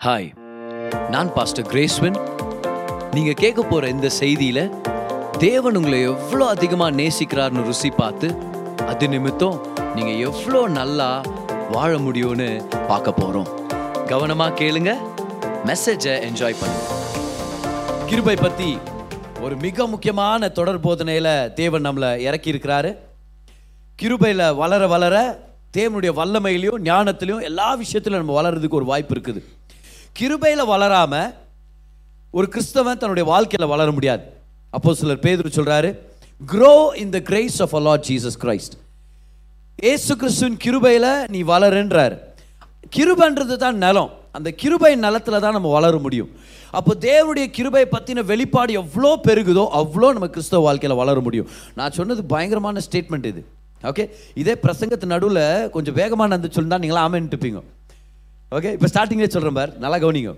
Hi நான் pastor கிரேஸ்வன் நீங்கள் கேட்க போகிற இந்த செய்தியில் தேவன் உங்களை எவ்வளோ அதிகமாக நேசிக்கிறார்னு ருசி பார்த்து அது நிமித்தம் நீங்கள் எவ்வளோ நல்லா வாழ முடியும்னு பார்க்க போகிறோம் கவனமாக கேளுங்க மெசேஜை என்ஜாய் பண்ணுங்க. கிருபை பற்றி ஒரு மிக முக்கியமான தொடர் போதனையில் தேவன் நம்மளை இறக்கி இருக்கிறாரு கிருபையில் வளர வளர தேவனுடைய வல்லமையிலையும் ஞானத்திலையும் எல்லா விஷயத்திலும் நம்ம வளர்றதுக்கு ஒரு வாய்ப்பு இருக்குது. கிருபையில் வளராமல் ஒரு கிறிஸ்தவன் தன்னுடைய வாழ்க்கையில் வளர முடியாது. அப்போ சிலர் பேதர் சொல்கிறாரு grow in the grace of our Lord Jesus Christ ஏசு கிறிஸ்துவின் கிருபையில் நீ வளருன்றார். கிருபன்றது தான் நிலம். அந்த கிருபை நிலத்தில் தான் நம்ம வளர முடியும். அப்போ தேவனுடைய கிருபை பற்றின வெளிப்பாடு எவ்வளோ பெருகுதோ அவ்வளோ நம்ம கிறிஸ்தவ வாழ்க்கையில் வளர முடியும். நான் சொன்னது பயங்கரமான ஸ்டேட்மெண்ட் இது. ஓகே இதே பிரசங்கத்து நடுவில் கொஞ்சம் வேகமாக நடந்து தான் நீங்களாம் ஆமென்ட்டுப்பீங்க ஓகே இப்போ ஸ்டார்டிங்லேயே சொல்கிறேன் பார். நல்லா கவனிங்க.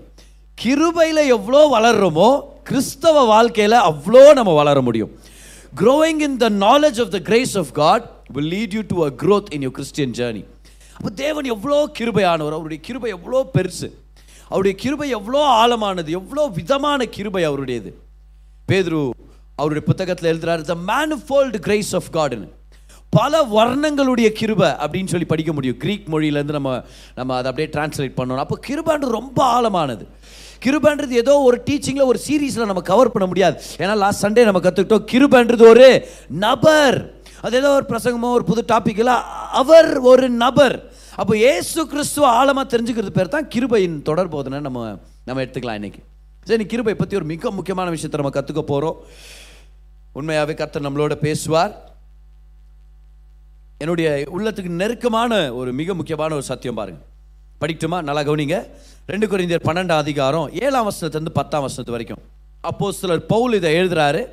கிருபையில் எவ்வளோ வளர்கிறோமோ கிறிஸ்தவ வாழ்க்கையில் அவ்வளோ நம்ம வளர முடியும். Growing in the knowledge of the grace of God will lead you to a growth in your Christian journey அப்போ தேவன் எவ்வளோ கிருபையானவர் அவருடைய கிருபை எவ்வளோ பெருசு. அவருடைய கிருபை எவ்வளோ ஆழமானது எவ்வளோ விதமான கிருபை அவருடையது. பேதுரு அவருடைய புத்தகத்தில் எழுதுறாரு த மேனுஃபோல்டு கிரேஸ் ஆஃப் காட்னு பல வர்ணங்களுடைய கிருபை அப்படின்னு சொல்லி படிக்க முடியும். கிரீக் மொழியிலேருந்து நம்ம நம்ம அதை அப்படியே டிரான்ஸ்லேட் பண்ணணும். அப்போ கிருபான்றது ரொம்ப ஆழமானது. கிருபான்றது ஏதோ ஒரு டீச்சிங்கில் ஒரு சீரீஸில் நம்ம கவர் பண்ண முடியாது. ஏன்னா லாஸ்ட் சண்டே நம்ம கற்றுக்கிட்டோம் கிருபான்றது ஒரு நபர். அது ஏதோ ஒரு பிரசங்கமோ ஒரு புது டாப்பிக்கில் அவர் ஒரு நபர். அப்போ ஏசு கிறிஸ்துவ ஆழமாக தெரிஞ்சுக்கிறது பேர் தான் கிருபையின் தொடர் நம்ம நம்ம எடுத்துக்கலாம் இன்னைக்கு. சரி கிருபை பற்றி ஒரு மிக முக்கியமான விஷயத்தை நம்ம கற்றுக்க போகிறோம் உண்மையாகவே கர்த்தர் நம்மளோட பேசுவார். என்னுடைய உள்ளத்துக்கு நெருக்கமான ஒரு மிக முக்கியமான ஒரு சத்தியம் பாருங்க. படிக்கட்டுமா? நல்லா கவனிங்க. ரெண்டு குறைந்தர் பன்னெண்டாம் அதிகாரம் ஏழாம் வசனத்துலேருந்து பத்தாம் வசனத்து வரைக்கும். அப்போ சிலர் பவுல் இதை எழுதுறாரு.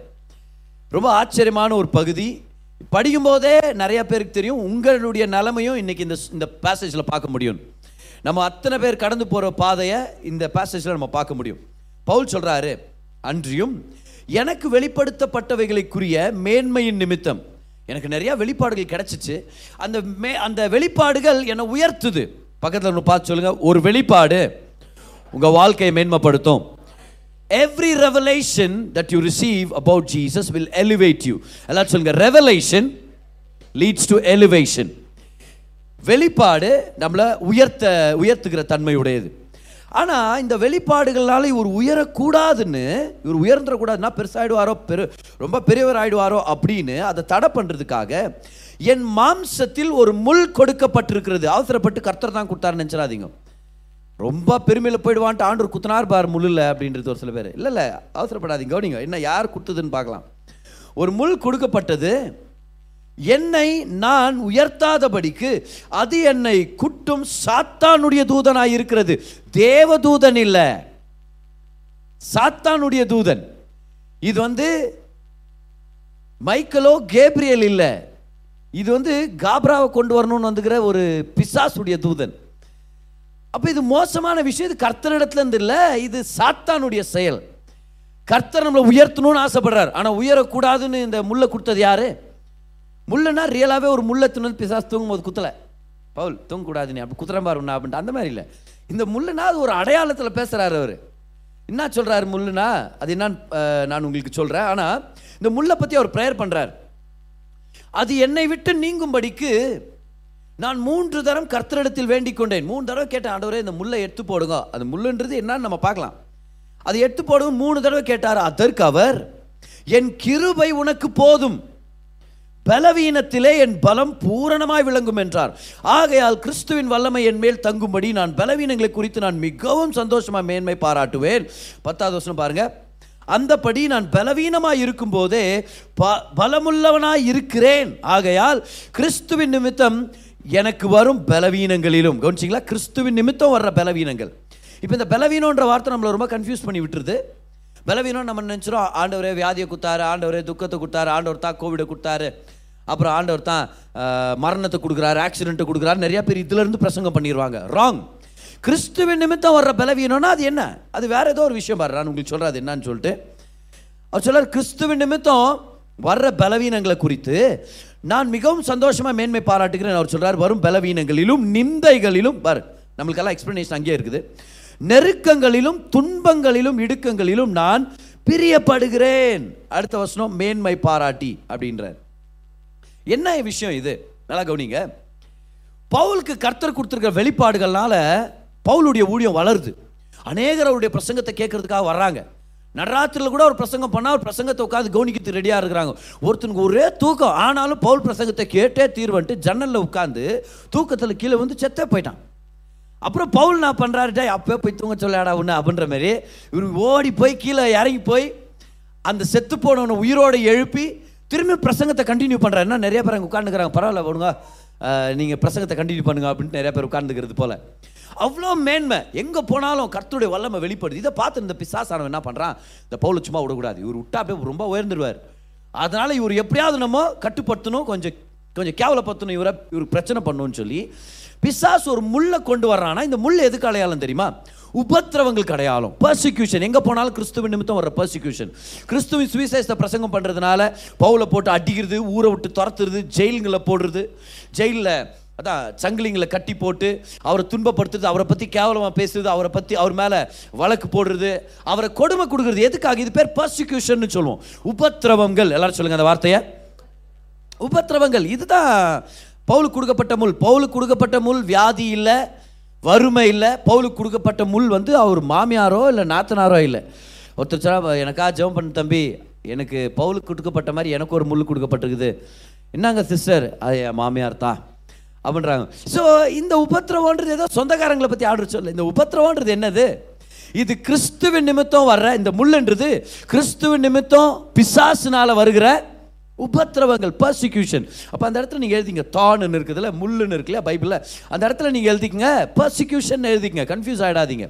ரொம்ப ஆச்சரியமான ஒரு பகுதி. படிக்கும்போதே நிறைய பேருக்கு தெரியும். உங்களுடைய நிலைமையும் இன்னைக்கு இந்த இந்த பேசேஜில் பார்க்க முடியும். நம்ம அத்தனை பேர் கடந்து போகிற பாதையை இந்த பேசேஜில் நம்ம பார்க்க முடியும். பவுல் சொல்கிறாரு அன்றியும் எனக்கு வெளிப்படுத்தப்பட்டவைகளுக்குரிய மேன்மையின் நிமித்தம் எனக்கு நிறையா வெளிப்பாடுகள் கிடைச்சிச்சு. அந்த மே அந்த வெளிப்பாடுகள் என்னை உயர்த்துது. பக்கத்தில் ஒன்று பார்த்து சொல்லுங்கள் ஒரு வெளிப்பாடு உங்கள் வாழ்க்கையை மேன்மைப்படுத்தும். Every revelation that you receive about Jesus will elevate you எல்லாரும் சொல்லுங்க. ரெவலேஷன் லீட்ஸ் டு எலிவேஷன் வெளிப்பாடு நம்மளை உயர்த்த உயர்த்துகிற தன்மையுடையது. ஆனால் இந்த வெளிப்பாடுகளால் இவர் உயரக்கூடாதுன்னு இவர் உயர்ந்துடக்கூடாதுன்னா பெருசாகிடுவாரோ பெரு ரொம்ப பெரியவர் ஆயிடுவாரோ அப்படின்னு அதை தடை பண்ணுறதுக்காக என் மாம்சத்தில் ஒரு முள் கொடுக்கப்பட்டிருக்கிறது. அவசரப்பட்டு கர்த்தர் தான் கொடுத்தாருன்னு நினச்சிடாதீங்க. ரொம்ப பெருமையில் போயிடுவான்ட்டு ஆண்டூர் குத்தனார் பார் முள்ளில் அப்படின்றது ஒரு சில பேர். இல்லை இல்லை அவசரப்படாதீங்க கவனிங்க. என்ன யார் கொடுத்ததுன்னு பார்க்கலாம். ஒரு முள் கொடுக்கப்பட்டது என்னை நான் உயர்த்தாதபடிக்கு அது என்னை குட்டும் சாத்தானுடைய தூதனாய் இருக்கிறது தேவ தூதன் இல்லை. சாத்தானுடைய தூதன். இது வந்து மைக்கேலோ கேப்ரியல் இல்லை. இது வந்து காப்ராவை கொண்டு வரணும்னு வந்துக்கிற ஒரு பிசாசுடைய தூதன். அப்போ இது மோசமான விஷயம். இது கர்த்தரிடத்துல இருந்து இல்லை. இது சாத்தானுடைய செயல். கர்த்தர் நம்மளை உயர்த்தணும்னு ஆசைப்படுறார். ஆனால் உயரக்கூடாதுன்னு இந்த முல்லை கொடுத்தது யாரு? முள்ளைனா ரியலாகவே ஒரு முல்லை தின்னு பிசாஸ் தூங்கும் போது குத்தலை. பவுல் தூங்கக்கூடாது நீ அப்படி குத்துறேன் பாரு அப்படின்ட்டு. அந்த மாதிரி இல்லை. இந்த முள்ளுனா அது ஒரு அடையாளத்தில் பேசுகிறாரு அவர். என்ன சொல்கிறாரு முள்ளுனா அது என்னன்னு நான் உங்களுக்கு சொல்கிறேன் ஆனால் இந்த முல்லை பற்றி அவர் ப்ரேயர் பண்ணுறார் அது என்னை விட்டு நீங்கும்படிக்கு நான் மூன்று தரம் கர்த்தரிடத்தில் வேண்டிக் கொண்டேன். மூணு தடவை கேட்டேன் ஆண்டவரே இந்த முல்லை எடுத்து போடுங்க. அந்த முள்ளுன்றது என்னன்னு நம்ம பார்க்கலாம். அது எடுத்து போடுங்க மூணு தடவை கேட்டார்? அதற்கு அவர் என் கிருபை உனக்கு போதும். பலவீனத்திலே என் பலம் பூரணமாய் விளங்கும் என்றார். ஆகையால் கிறிஸ்துவின் வல்லமை என் மேல் தங்கும்படி நான் பலவீனங்களை குறித்து நான் மிகவும் சந்தோஷமாக மேன்மை பாராட்டுவேன். பத்தாவது வருஷம் பாருங்க. அந்தபடி நான் பலவீனமாய் இருக்கும்போதே ப பலமுள்ளவனாய் இருக்கிறேன். ஆகையால் கிறிஸ்துவின் நிமித்தம் எனக்கு வரும் பலவீனங்களிலும். கவனிச்சிங்களா? கிறிஸ்துவின் நிமித்தம் வர்ற பலவீனங்கள். இப்போ இந்த பலவீனம்ன்ற வார்த்தை நம்மளை ரொம்ப கன்ஃபியூஸ் பண்ணி விட்டுருது. பலவீனம் நம்ம நினச்சிரும் ஆண்டவரே வியாதியை கொடுத்தாரு ஆண்டவரே துக்கத்தை கொடுத்தாரு ஆண்டவர் தான் கோவிடை கொடுத்தாரு. அப்புறம் ஆண்டவர் தான் மரணத்தை கொடுக்குறாரு ஆக்சிடென்ட்டை கொடுக்குறாரு நிறைய பேர் இதுலேருந்து பிரசங்கம் பண்ணிடுவாங்க ராங் கிறிஸ்துவின் நிமித்தம் வர்ற பலவீனம்னா அது என்ன? அது வேற ஏதோ ஒரு விஷயம் பாரு நான் உங்களுக்கு சொல்கிறேன் அது என்னன்னு சொல்லிட்டு. அவர் சொல்கிறார் கிறிஸ்துவின் நிமித்தம் வர்ற பலவீனங்களை குறித்து நான் மிகவும் சந்தோஷமாக மேன்மை பாராட்டுகிறேன். அவர் சொல்கிறார் வரும் பலவீனங்களிலும் நிந்தைகளிலும் பாரு நம்மளுக்கெல்லாம் எக்ஸ்பிளனேஷன் அங்கேயே இருக்குது. நெருக்கங்களிலும் துன்பங்களிலும் இடுக்கங்களிலும் நான் பிரியப்படுகிறேன். அடுத்த வசனம் மேன்மை பாராட்டி அப்படின்றார். என்ன விஷயம் இது? நல்லா கவனிங்க. பவுலுக்கு கர்த்தர் கொடுத்துருக்கிற வெளிப்பாடுகள்னால பவுலுடைய ஊழியம் வளருது. அநேகர் அவருடைய பிரசங்கத்தை கேட்கறதுக்காக வர்றாங்க. நடுராத்திரியில் கூட ஒரு பிரசங்கம் பண்ணால் ஒரு பிரசங்கத்தை உட்காந்து கவனிக்கிறது ரெடியாக இருக்கிறாங்க. ஒருத்தனுக்கு ஒரே தூக்கம். ஆனாலும் பவுல் பிரசங்கத்தை கேட்டே தீர்வன்ட்டு ஜன்னலில் உட்காந்து தூக்கத்தில் கீழே வந்து செத்தே போயிட்டான். அப்புறம் பவுல் நான் பண்ணுறாருட்டா அப்போ போய் தூங்க சொல்லாடா ஒன்று அப்படின்ற மாதிரி. இவர் ஓடி போய் கீழே இறங்கி போய் அந்த செத்து போனவனை உயிரோட எழுப்பி திரும்பி பிரசங்கத்தை கண்டினியூ பண்ணுறாரு என்ன நிறைய பேர் அங்கே உட்காந்துக்கிறாங்க பரவாயில்ல போடுங்க நீங்கள் பிரசங்கத்தை கண்டினியூ பண்ணுங்க அப்படின்ட்டு நிறைய பேர் உட்காந்துக்கிறது போல். அவ்வளோ மேன்மை. எங்கே போனாலும் கர்த்தருடைய வல்லமை வெளிப்படுது. இதை பார்த்து இந்த பிசாசானவன் என்ன பண்ணுறான் இந்த பவுலை சும்மா விடக்கூடாது. இவர் விட்டா போய் ரொம்ப உயர்ந்துடுவார் அதனால் இவர் எப்படியாவது நம்ம கட்டுப்படுத்தணும். கொஞ்சம் கொஞ்சம் கேவலப்படுத்தணும். இவரை இவருக்கு பிரச்சனை பண்ணணும்னு சொல்லி பிசாசு ஒரு முள்ளை கொண்டு வர்றான்னா இந்த முள் எதுக்கு அலையாளம் தெரியுமா? உபத்திரவங்களுக்கு அடையாளம் பர்சிக்யூஷன் எங்கே போனாலும் கிறிஸ்துவின் நிமித்தம் வர பர்சிக்யூஷன் கிறிஸ்துவின் சுவிசேஷத்தை பிரசங்கம் பண்ணுறதுனால பவுலை போட்டு அடிக்கிறது ஊரை விட்டு துரத்துறது ஜெயிலுங்களை போடுறது ஜெயிலில் அதான் சங்கிலிங்களை கட்டி போட்டு அவரை துன்பப்படுத்துறது அவரை பற்றி கேவலமாக பேசுறது அவரை பற்றி அவர் மேலே வழக்கு போடுறது அவரை கொடுமை கொடுக்குறது. எதுக்காக? இது பேர் பர்சிக்யூஷன் சொல்லுவோம். உபத்திரவங்கள். எல்லாரும் சொல்லுங்க அந்த வார்த்தையை. உபத்திரவங்கள். இதுதான் பவுலுக்கு கொடுக்கப்பட்ட முள். பவுலுக்கு கொடுக்கப்பட்ட முள் வியாதி இல்லை வறுமை இல்லை. பவுலுக்கு கொடுக்கப்பட்ட முள் வந்து அவர் மாமியாரோ இல்லை நாத்தனாரோ இல்லை. ஒருத்தர் சொன்னா எனக்கா ஜெபம் பண்ண தம்பி. எனக்கு பவுலுக்கு கொடுக்கப்பட்ட மாதிரி எனக்கு ஒரு முள் கொடுக்கப்பட்டிருக்குது. என்னங்க சிஸ்டர்? அது என் மாமியார் தான். அப்படின்றாங்க. ஸோ இந்த உபத்திரவன்றது ஏதோ சொந்தக்காரங்களை பற்றி ஆர்டர் சொல்ல இந்த உபத்திரவன்றது என்னது? இது கிறிஸ்துவின் நிமித்தம் வர்ற இந்த முள்ளுன்றது கிறிஸ்துவின் நிமித்தம் பிசாசுனால வருகிற உபத்திரவங்கள் பர்சிக்யூஷன் அப்போ அந்த இடத்துல நீங்கள் எழுதிங்க தான்னு இருக்குதுல்ல முள்ளுன்னு இருக்குல்ல பைபிளில். அந்த இடத்துல நீங்கள் எழுதிக்கங்க பர்சிக்யூஷன் எழுதிக்கங்க. கன்ஃபியூஸ் ஆகிடாதீங்க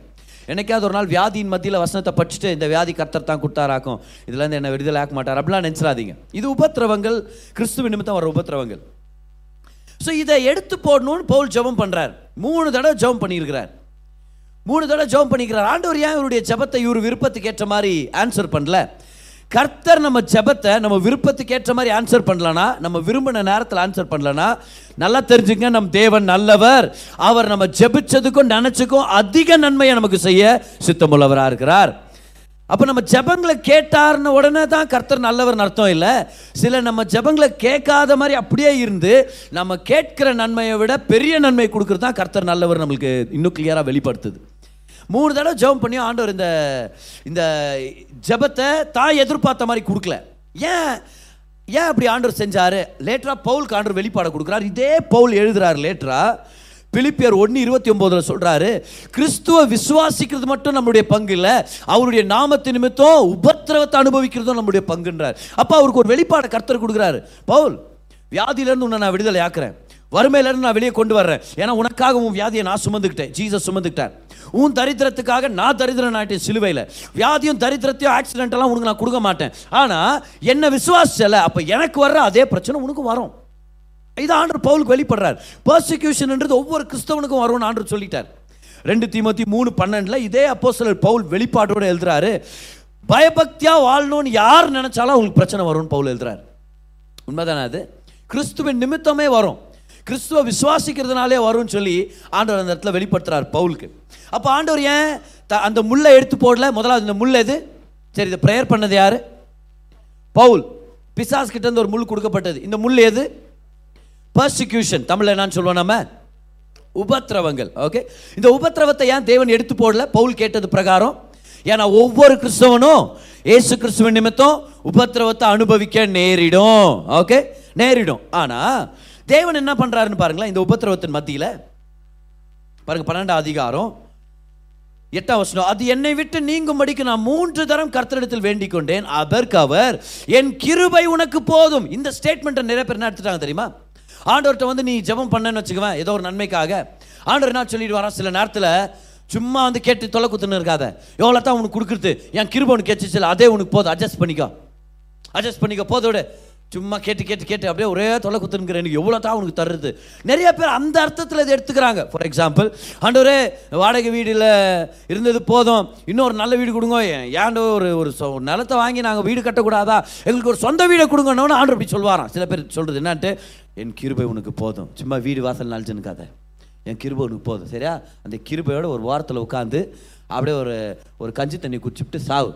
என்னைக்காவது ஒரு நாள் வியாதியின் மத்தியில் வசனத்தை படிச்சுட்டு இந்த வியாதி கர்த்தர் தான் கொடுத்தாராக்கும். இதுலேருந்து என்ன விடுதலை ஆக்க மாட்டார். அப்படிலாம் நினச்சிடாதீங்க. இது உபத்திரவங்கள் கிறிஸ்துவ நிமித்தம் வர உபத்திரவங்கள். ஸோ இதை எடுத்து போடணும்னு பவுல் ஜெபம் பண்ணுறார் மூணு தடவை ஜெபம் பண்ணியிருக்கிறார். மூணு தடவை ஜபம் பண்ணிக்கிறார். ஆண்டவர் ஏன் இவருடைய ஜெபத்தை இவர் விருப்பத்துக்கு ஏற்ற மாதிரி ஆன்சர் பண்ணல? கர்த்தர் நம்ம ஜெபத்தை நம்ம விருப்பத்துக்கு ஏற்ற மாதிரி ஆன்சர் பண்ணலனா நம்ம விரும்பின நேரத்தில் ஆன்சர் பண்ணலனா நல்லா தெரிஞ்சுங்க நம் தேவன் நல்லவர். அவர் நம்ம ஜெபிச்சதுக்கும் நினச்சிக்கும் அதிக நன்மையை நமக்கு செய்ய சித்தமுள்ளவராக இருக்கிறார். அப்போ நம்ம ஜெபங்களை கேட்டார்னு உடனே தான் கர்த்தர் நல்லவர்னு அர்த்தம் இல்லை. சில நம்ம ஜெபங்களை கேட்காத மாதிரி அப்படியே இருந்து நம்ம கேட்கிற நன்மையை விட பெரிய நன்மை கொடுக்குறது தான் கர்த்தர் நல்லவர் நம்மளுக்கு இன்னும் கிளியராக வெளிப்படுத்துது. மூணு தடவை ஜெபம் பண்ணி ஆண்டவர் இந்த இந்த ஜெபத்தை தான் எதிர்பார்த்த மாதிரி கொடுக்கல. ஏன்? ஏன் அப்படி ஆண்டவர் செஞ்சாரு? லேட்டரா பவுலுக்கு ஆண்டவர் வெளிப்பாடை கொடுக்குறாரு. இதே பவுல் எழுதுறாரு லேட்டரா. பிலிப்பியர் ஒன்று இருபத்தி ஒம்போதில் சொல்கிறாரு கிறிஸ்துவ விசுவாசிக்கிறது மட்டும் நம்மளுடைய பங்கு இல்லை அவருடைய நாமத்து நிமித்தம் உபத்திரவத்தை அனுபவிக்கிறதும் நம்முடைய பங்குன்றார். அப்போ அவருக்கு ஒரு வெளிப்பாடை கர்த்தர் கொடுக்குறாரு. பவுல் வியாதியிலேருந்து உன்னை நான் விடுதலை ஆக்குறேன். வறுமையிலேருந்து நான் வெளியே கொண்டு வர்றேன். ஏன்னா உனக்காக உன் வியாதியை நான் சுமந்துக்கிட்டேன். ஜீசஸ் சுமந்துக்கிட்டார். உன் தரித்திரத்துக்காக நான் தரித்திரன் ஆகிட்டேன் சிலுவையில். வியாதியும் தரித்திரத்தையும் ஆக்சிடென்ட்டெல்லாம் உனக்கு நான் கொடுக்க மாட்டேன். ஆனால் என்னை விசுவாசிச்சல அப்போ எனக்கு வர்ற அதே பிரச்சனை உனக்கும் வரும். இது ஆண்டர் பவுலுக்கு வெளிப்படுறார். பர்சிக்யூஷன்ன்றது ஒவ்வொரு கிறிஸ்தவனுக்கும் வரும்னு ஆண்டர் சொல்லிட்டார். ரெண்டு தீமத்தி மூணு பன்னெண்டில் இதே அப்போ சிலர் பவுல் வெளிப்பாட்டோட எழுதுறாரு. பயபக்தியாக வாழணும்னு யார் நினைச்சாலும் அவங்களுக்கு பிரச்சனை வரும்னு பவுல் எழுதுறாரு. உண்மைதானே அது? கிறிஸ்துவின் நிமித்தமே வரும். கிறிஸ்துவ விசுவாசிக்கிறதுனாலே வரும்னு சொல்லி ஆண்டவர் அந்த இடத்துல வெளிப்படுத்துறார் பவுலுக்கு. அப்போ ஆண்டவர் ஏன் த- அந்த முள்ளை எடுத்து போடல? முதலாவது இந்த முள் எது? சரி இதை ப்ரேயர் பண்ணது யார்? பவுல். பிசாஸ் கிட்டேருந்து ஒரு முள் கொடுக்கப்பட்டது. இந்த முள் எது? பர்சிக்யூஷன் தமிழில் என்னன்னு சொல்லுவோம் நம்ம? உபத்திரவங்கள். ஓகே இந்த உபத்திரவத்தை ஏன் தேவன் எடுத்து போடல? பவுல் கேட்டது பிரகாரம். ஏன்னா ஒவ்வொரு கிறிஸ்தவனும் இயேசு கிறிஸ்துவின் நிமித்தம் உபத்திரவத்தை அனுபவிக்க நேரிடும். ஓகே நேரிடும். ஆனால் தேவன் என்ன பண்ணுறாருன்னு பாருங்களேன் இந்த உபத்திரவத்தின் மத்தியில். பாருங்க பன்னெண்டாம் அதிகாரம் எட்டாம் வசனம். அது என்னை விட்டு நீங்கும்படிக்கு நான் மூன்று தரம் கர்த்தரிடத்தில் வேண்டிக் கொண்டேன் அதற்கு அவர் என் கிருபை உனக்கு போதும். இந்த ஸ்டேட்மெண்ட்டை நிறைய பேர் என்ன எடுத்துட்டாங்க தெரியுமா? ஆண்டவர்கிட்ட வந்து நீ ஜெபம் பண்ணேன்னு வச்சுக்குவேன் ஏதோ ஒரு நன்மைக்காக. ஆண்டவர் என்ன சொல்லிட்டு வரான் சில நேரத்தில் சும்மா வந்து கேட்டு தொலை குத்துன்னு இருக்காத. எவ்வளோ தான் உனக்கு கொடுக்குறது? என் கிருபை உனக்கு கேட்டுச்சுல அதே உனக்கு போதும். அட்ஜஸ்ட் பண்ணிக்கோ. அட்ஜஸ்ட் பண்ணிக்கோ. போதோட சும்மா கேட்டு கேட்டு கேட்டு அப்படியே ஒரே தொலை குத்துனுங்கிற எனக்கு எவ்வளோ தான் உனக்கு தருது நிறைய பேர் அந்த அர்த்தத்தில் இதை எடுத்துக்கிறாங்க. ஃபார் எக்ஸாம்பிள் ஆண்டவரே வாடகை வீடில் இருந்தது போதும். இன்னொரு நல்ல வீடு கொடுங்க. ஏன்டோ ஒரு ஒரு நிலத்தை வாங்கி நாங்கள் வீடு கட்டக்கூடாதா? எங்களுக்கு ஒரு சொந்த வீடை கொடுங்கன்னு ஆண்டு அப்படி சொல்வாராம். சில பேர் சொல்கிறது என்னான்ட்டு என் கிருபை உனக்கு போதும். சும்மா வீடு வாசல் நாளிச்சுனுக்காத என் கிருபை உனக்கு போதும். சரியா? அந்த கிருபையோட ஒரு வாரத்தில் உட்காந்து அப்படியே ஒரு ஒரு கஞ்சி தண்ணி குடிச்சுட்டு சாவு.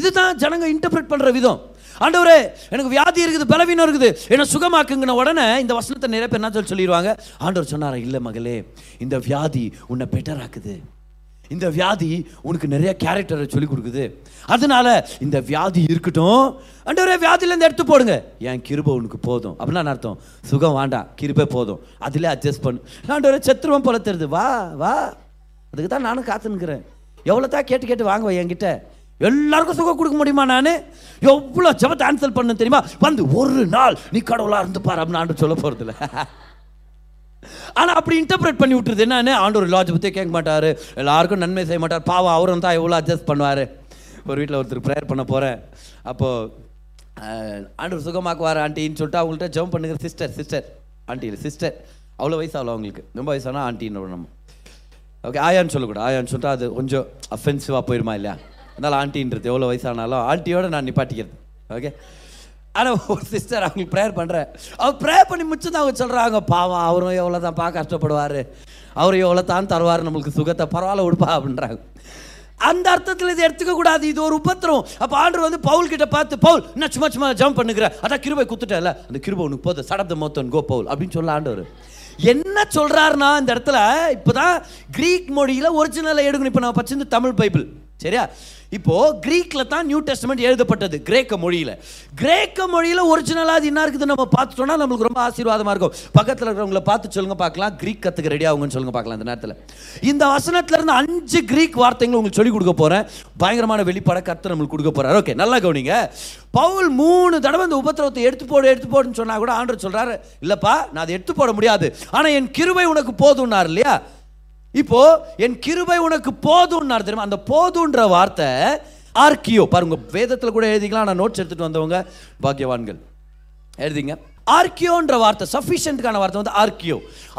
இதுதான் ஜனங்க இன்டர்பிரட் பண்ற விதம். ஆண்டவரே எனக்கு வியாதி இருக்குது பலவீனம் இருக்குது என்ன சுகமாக்குங்கின உடனே இந்த வசனத்தை நிறைய பேர் என்ன சொல்லி சொல்லிடுவாங்க. ஆண்டவர் சொன்னாரா இல்லை மகளே இந்த வியாதி உன்னை பெட்டர் ஆக்குது. இந்த வியாதி உனக்கு நிறைய கேரக்டரை சொல்லி கொடுக்குது. அதனால இந்த வியாதி இருக்கட்டும். ஆண்டவரே வியாதியிலேருந்து எடுத்து போடுங்க. என் கிருபை உனக்கு போதும். அப்படின்னா அர்த்தம்? சுகம் வேண்டாம் கிருபை போதும். அதிலே அட்ஜஸ்ட் பண்ணு. ஆண்டவரே செத்துருவம் போல தருது வா வா. அதுக்கு தான் நானும் காத்துனுக்கிறேன் எவ்வளோ தான் கேட்டு கேட்டு வாங்குவேன் என்கிட்ட. எல்லாருக்கும் சுகம் கொடுக்க முடியுமா நான்? எவ்வளோ ஜபத்தை ஆன்சல் பண்ண தெரியுமா? வந்து ஒரு நாள் நீ கடவுளாக இருந்து பாரு அப்படின்னு ஆண்டு சொல்ல போகிறதில்ல ஆனால் அப்படி இன்டர்பிரேட் பண்ணி விட்டுருது என்னன்னு? ஆண்டவர் லாஜ் பற்றியே கேட்க மாட்டார். எல்லாருக்கும் நன்மை செய்ய மாட்டார். பாவம் அவரும் தான் எவ்வளோ அட்ஜஸ்ட் பண்ணுவார். ஒரு வீட்டில் ஒருத்தர் ப்ரேயர் பண்ண போகிறேன் அப்போது ஆண்டவர் சுகமாக்குவார் ஆண்டின்னு சொல்லிட்டு அவங்கள்ட்ட ஜெபம் பண்ணுங்க சிஸ்டர் சிஸ்டர் ஆண்டி இல்லை சிஸ்டர் அவ்வளோ வயசாகல அவங்களுக்கு. ரொம்ப வயசானா ஆண்டின்னு நம்ம. ஓகே ஆயான்னு சொல்லக்கூடாது. ஆயான்னு சொல்லிட்டு அது கொஞ்சம் அஃபென்சிவாக போயிருமா இல்லையா? அதனால் ஆண்டின்றது எவ்வளோ வயசானாலும் ஆண்டியோட நான் நிப்பாட்டிக்கிறது. ஓகே ஆனால் ஒரு சிஸ்டர் அவங்களுக்கு ப்ரேயர் பண்ணுறேன் அவர் ப்ரேயர் பண்ணி முடிச்சுதான் அவங்க சொல்கிறாங்க பாவம் அவரும் எவ்வளோ தான் பா கஷ்டப்படுவார். அவர் எவ்வளோ தான் தருவார் நம்மளுக்கு சுகத்தை பரவாயில்ல விடுப்பா அப்படின்றாங்க. அந்த அர்த்தத்தில் இதை எடுத்துக்க கூடாது. இது ஒரு உபத்திரம். அப்போ ஆண்டவர் வந்து பவுல் கிட்ட பார்த்து பவுல் என்ன சும்மா சும்மா ஜம்ப் பண்ணுகிற? அதான் கிருபை குத்துட்டல அந்த கிருபை உனக்கு போதும். சடத்த மோத்தன் கோ பவுல் அப்படின்னு சொல்ல ஆண்டவர். என்ன சொல்கிறாருன்னா இந்த இடத்துல இப்போ தான் கிரீக் மொழியில் ஒரிஜினலை எடுக்கணும். இப்போ நான் பச்சிருந்து தமிழ் பைபிள். சரியா? இப்போ கிரீக்ல தான் நியூ டெஸ்ட்மெண்ட் எழுதப்பட்டது கிரேக்க மொழியில. கிரேக்க மொழியில ஒரிஜினலா அது என்ன இருக்குது நம்ம பார்த்துட்டோம்னா நம்மளுக்கு ரொம்ப ஆசீர்வாதமா இருக்கும். பக்கத்தில் இருக்கிறவங்கள பார்த்து சொல்லுங்க பார்க்கலாம். கிரீக் கத்துக்க ரெடி ஆகுங்கன்னு சொல்லுங்க பார்க்கலாம் இந்த நேரத்தில். இந்த வசனத்துல இருந்து அஞ்சு கிரீக் வார்த்தைகள் உங்களுக்கு சொல்லி கொடுக்க போறேன். பயங்கரமான வெளிப்பாட கர்த்தர் நம்மளுக்கு கொடுக்க போறாரு. ஓகே நல்லா கவனிங்க. பவுல் மூணு தடவை இந்த உபத்திரவத்தை எடுத்து போடு எடுத்து போடுன்னு சொன்னா கூட ஆண்டர் சொல்றாரு இல்லப்பா நான் அதை எடுத்து போட முடியாது. ஆனா என் கிருவை உனக்கு போதும்னார் இல்லையா? இப்போ என் கிருபை உனக்கு போதும்னார் தெரியுமா? அந்த போதுன்ற வார்த்தை ஆர்கியோ பாருங்க வேதத்தில் கூட எழுதிக்கலாம். நான் நோட்ஸ் எடுத்துட்டு வந்தவங்க பாக்கியவான்கள். எழுதிங்க. ஆர்கியோன்ற வார்த்தை சஃபிஷியன்ட்கான வார்த்தை வந்து ஆர்கியோ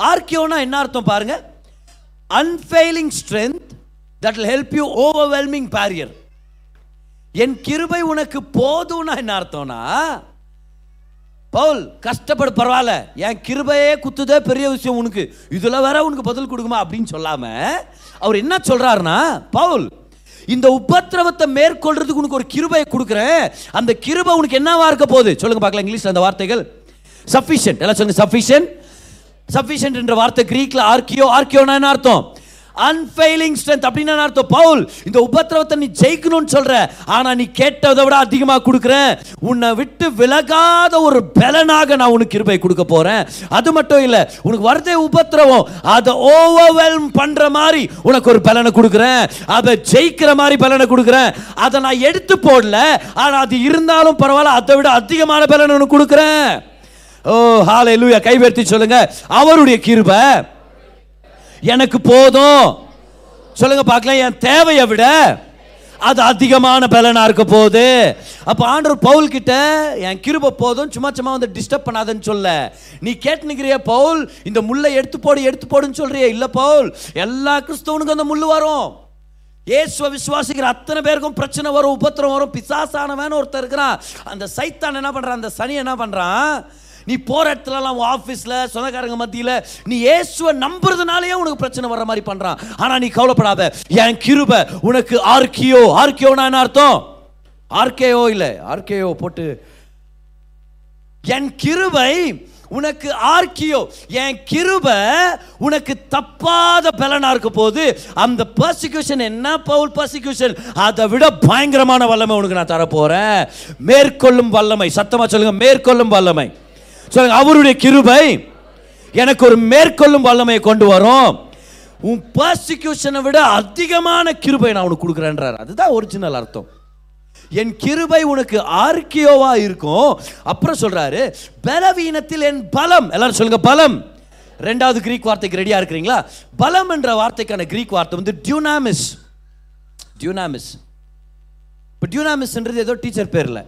ஆர்கியோனா என்ன அர்த்தம் பாருங்க? Unfailing strength that will help you overwhelming barrier என் கிருபை உனக்கு போதும்னா என்ன அர்த்தம்னா பவுல் கஷ்டப்படு பரவாயில்ல. என் கிருபையே குத்துதே பெரிய விஷயம் உனக்கு. இதில் வேற உனக்கு பதில் கொடுக்குமா அப்படின்னு சொல்லாம அவர் என்ன சொல்றாருன்னா பவுல் இந்த உபத்திரவத்தை மேற்கொள்றதுக்கு உனக்கு ஒரு கிருபையை கொடுக்குறேன். அந்த கிருபை உனக்கு என்னவா இருக்க போகுது? சொல்லுங்க பார்க்கலாம் இங்கிலீஷ்ல அந்த வார்த்தைகள். சஃபிஷியன்ட் எல்லாம் சொல்லுங்க சஃபிஷியன்ட் சஃபிஷியன்ட் என்ற வார்த்தை கிரீக்ல ஆர்கியோ ஆர்கியோனா என்ன அர்த்தம்? அன்ஃபெயிலிங் ஸ்ட்ரென்த் அப்படின்னு அர்த்தம்? பவுல் இந்த உபத்திரவத்தை நீ ஜெயிக்கணும்னு சொல்ற. ஆனா நீ கேட்டதை விட அதிகமாக கொடுக்குறேன் உன்னை விட்டு விலகாத ஒரு பலனாக நான் உனக்கு கிருபை கொடுக்க போறேன். அது மட்டும் இல்ல உனக்கு வரதே உபத்திரவம். அதை ஓவர்வெல்ம் பண்ற மாதிரி உனக்கு ஒரு பலனை கொடுக்குறேன். அதை ஜெயிக்கிற மாதிரி பலனை கொடுக்குறேன். அதை நான் எடுத்து போடல. ஆனா அது இருந்தாலும் பரவாயில்ல அதை விட அதிகமான பலனை உனக்கு கொடுக்குறேன். ஓ ஹாலை லூயா கைவேர்த்தி சொல்லுங்க. அவருடைய கிருபை. எனக்கு போதும். சொல்லுங்க பார்க்கலாம். என் தேவையை விட அது அதிகமான பலனாக இருக்க போகுது. அப்போ ஆண்டவர் பவுல் கிட்ட என் கிருபை போதும் சும்மா சும்மா வந்து டிஸ்டர்ப் பண்ணாதன்னு சொல்ல. நீ கேட்டுனுக்கிறிய பவுல்? இந்த முல்லை எடுத்து போடு எடுத்து போடுன்னு சொல்றிய. இல்லை பவுல். எல்லா கிறிஸ்தவனுக்கும் அந்த முள் வரும். ஏசுவ விசுவாசிக்கிற அத்தனை பேருக்கும் பிரச்சனை வரும் உபத்திரம் வரும். பிசாசானவன் ஒருத்தர் இருக்கிறான். அந்த சைத்தான் என்ன பண்ணுறான் அந்த சனி என்ன பண்ணுறான் நீ போகிற இடத்துலலாம் உன் ஆஃபீஸில் சொந்தக்காரங்க மத்தியில் நீ இயேசுவை நம்புறதுனாலேயே உனக்கு பிரச்சனை வர்ற மாதிரி பண்ணுறான் ஆனால் நீ கவலைப்படாத. என் கிருபை உனக்கு ஆர்கியோ ஆர்கியோனா என்ன அர்த்தம்? ஆர்கேயோ இல்லை ஆர்கேயோ போட்டு. என் கிருபை உனக்கு ஆர்கியோ என் கிருபை உனக்கு தப்பாத பலனா இருக்க போது அந்த பர்சிக்யூஷன் என்ன? பவுல் பர்சிக்யூஷன் அதை விட பயங்கரமான வல்லமை உனக்கு நான் தரப்போறேன். மேற்கொள்ளும் வல்லமை. சத்தமா சொல்லுங்க மேற்கொள்ளும் வல்லமை. சொல்லுங்க அவருடைய கிருபை எனக்கு ஒரு மேற்கொள்ளும் வல்லமையை கொண்டு வரும். உன் பர்சிக்யூஷனை விட அதிகமான கிருபை நான் உனக்கு கொடுக்குறேன்றார். அதுதான் ஒரிஜினல் அர்த்தம். என் கிருபை உனக்கு ஆர்கியோவா இருக்கும். அப்புறம் சொல்றாரு பலவீனத்தில் என் பலம். எல்லாரும் சொல்லுங்க பலம். ரெண்டாவது கிரீக் வார்த்தைக்கு ரெடியா இருக்கிறீங்களா? பலம் என்ற வார்த்தைக்கான கிரீக் வார்த்தை வந்து டியூனாமிஸ் டியூனாமிஸ் இப்போ டியூனாமிஸ்ன்றது ஏதோ டீச்சர் பேரில்.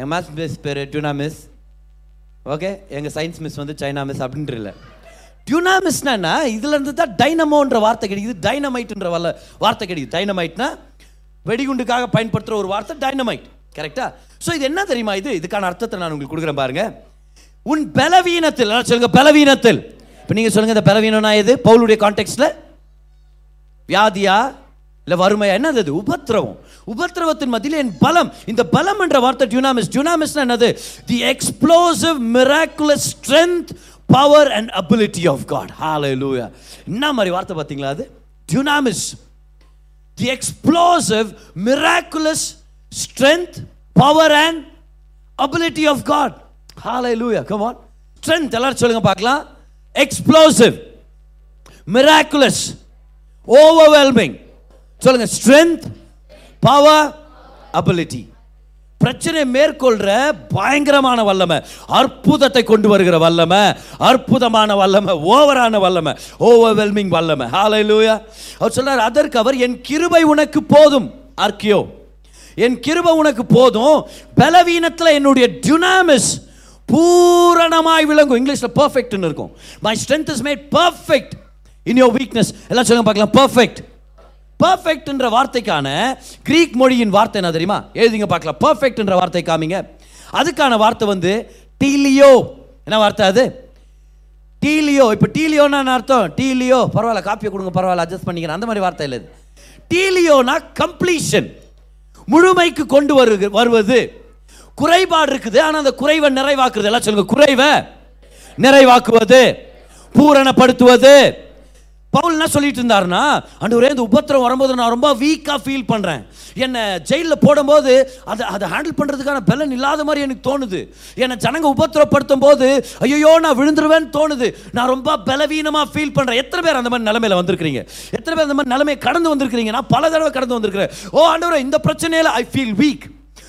என் மேத்ஸ் பேர் டியூனாமிஸ் ஓகே எங்கள் சயின்ஸ் மிஸ் வந்து சைனா மிஸ் அப்படின்ற இல்லை. டியூனாமிஸ்னா என்ன இதுல இருந்து தான் டைனமோன்ற வார்த்தை கிடைக்குது. டைனமைட்ன்ற வல்ல வார்த்தை கிடைக்குது. டைனமைட்னா வெடிகுண்டுக்காக பயன்படுத்துகிற ஒரு வார்த்தை டைனமைட் கரெக்டா ஸோ இது என்ன தெரியுமா இது? இதுக்கான அர்த்தத்தை நான் உங்களுக்கு கொடுக்குறேன் பாருங்க. உன் பலவீனத்தில் சொல்லுங்க பலவீனத்தில். இப்போ நீங்கள் சொல்லுங்க இந்த பலவீனம்னா எது? பவுலுடைய கான்டெக்ட்ல வியாதியா? இல்லை வறுமை என்னது அது? உபத்திரவம். உபத்திரவத்தின் மத்தியில் என் பலம். இந்த பலம் என்ற வார்த்தை டியூனாமிஸ் டியூனாமிஸ் என்னது? The explosive miraculous strength power and ability of God ஹalleluya என்ன மாதிரி வார்த்தை பார்த்தீங்களா அது? டியூனாமிஸ் the explosive miraculous strength power and ability of God hallelujah come on strength எல்லாரும் சொல்லுங்க பார்க்கலாம். எக்ஸ்ப்ளோசிவ் மிராக்குலஸ் ஓவர்வெல்மிங் சொல்லுங்க ஸ்ட்ரென்த் பவர் அபிலிட்டி பிரச்சனை மேற்கொள்ற பயங்கரமான வல்லமை. அற்புதத்தை கொண்டு வருகிற வல்லமை. அற்புதமான வல்லமை ஓவரான வல்லமை ஓவர்வெல்மிங் வல்லமை. ஹாலை லூயா அவர் சொல்றார் அதற்கு அவர் என் கிருபை உனக்கு போதும் ஆர்கியோ என் கிருபை உனக்கு போதும். பலவீனத்தில் என்னுடைய டியூனாமிஸ் பூரணமாய் விளங்கும். இங்கிலீஷில் பர்ஃபெக்ட்னு இருக்கும். My strength is made perfect in your weakness எல்லாம் சொல்லுங்க பார்க்கலாம். பர்ஃபெக்ட் பர்ஃபெக்ட்ன்ற வார்த்தைக்கான கிரீக் மொழியின் வார்த்தை என்ன தெரியுமா? எழுதிங்க பார்க்கலாம். பர்ஃபெக்ட் என்ற வார்த்தை காமிங்க. அதுக்கான வார்த்தை வந்து டீலியோ என்ன வார்த்தை அது? டீலியோ இப்போ டீலியோன்னா அர்த்தம்? டீலியோ பரவாயில்ல காப்பியை கொடுங்க பரவாயில்ல அட்ஜஸ்ட் பண்ணிக்கிறேன். அந்த மாதிரி வார்த்தை இல்லை டீலியோனா கம்ப்ளீஷன் முழுமைக்கு கொண்டு வருக வருவது. குறைபாடு இருக்குது ஆனால் அந்த குறைவை நிறைவாக்குறது. எல்லாம் சொல்லுங்க குறைவை நிறைவாக்குவது. பூரணப்படுத்துவது. பவுல் என்ன சொல்லிட்டு இருந்தாருன்னா ஆண்டவரே இந்த உபத்திரம் வரும்போது நான் ரொம்ப வீக்காக ஃபீல் பண்ணுறேன் என்னை ஜெயிலில் போடும்போது அதை அதை ஹேண்டில் பண்ணுறதுக்கான பலன் இல்லாத மாதிரி எனக்கு தோணுது. என்னை ஜனங்க உபத்திரப்படுத்தும் போது ஐயோ நான் விழுந்துருவேன்னு தோணுது. நான் ரொம்ப பலவீனமாக ஃபீல் பண்ணுறேன் எத்தனை பேர் அந்த மாதிரி நிலமையில வந்திருக்கிறீங்க? எத்தனை பேர் அந்த மாதிரி நிலைமையை கடந்து வந்திருக்கிறீங்க? நான் பல தடவை கடந்து வந்திருக்கிறேன். ஓ ஆண்டவரே இந்த பிரச்சனையில் ஐ ஃபீல் வீக்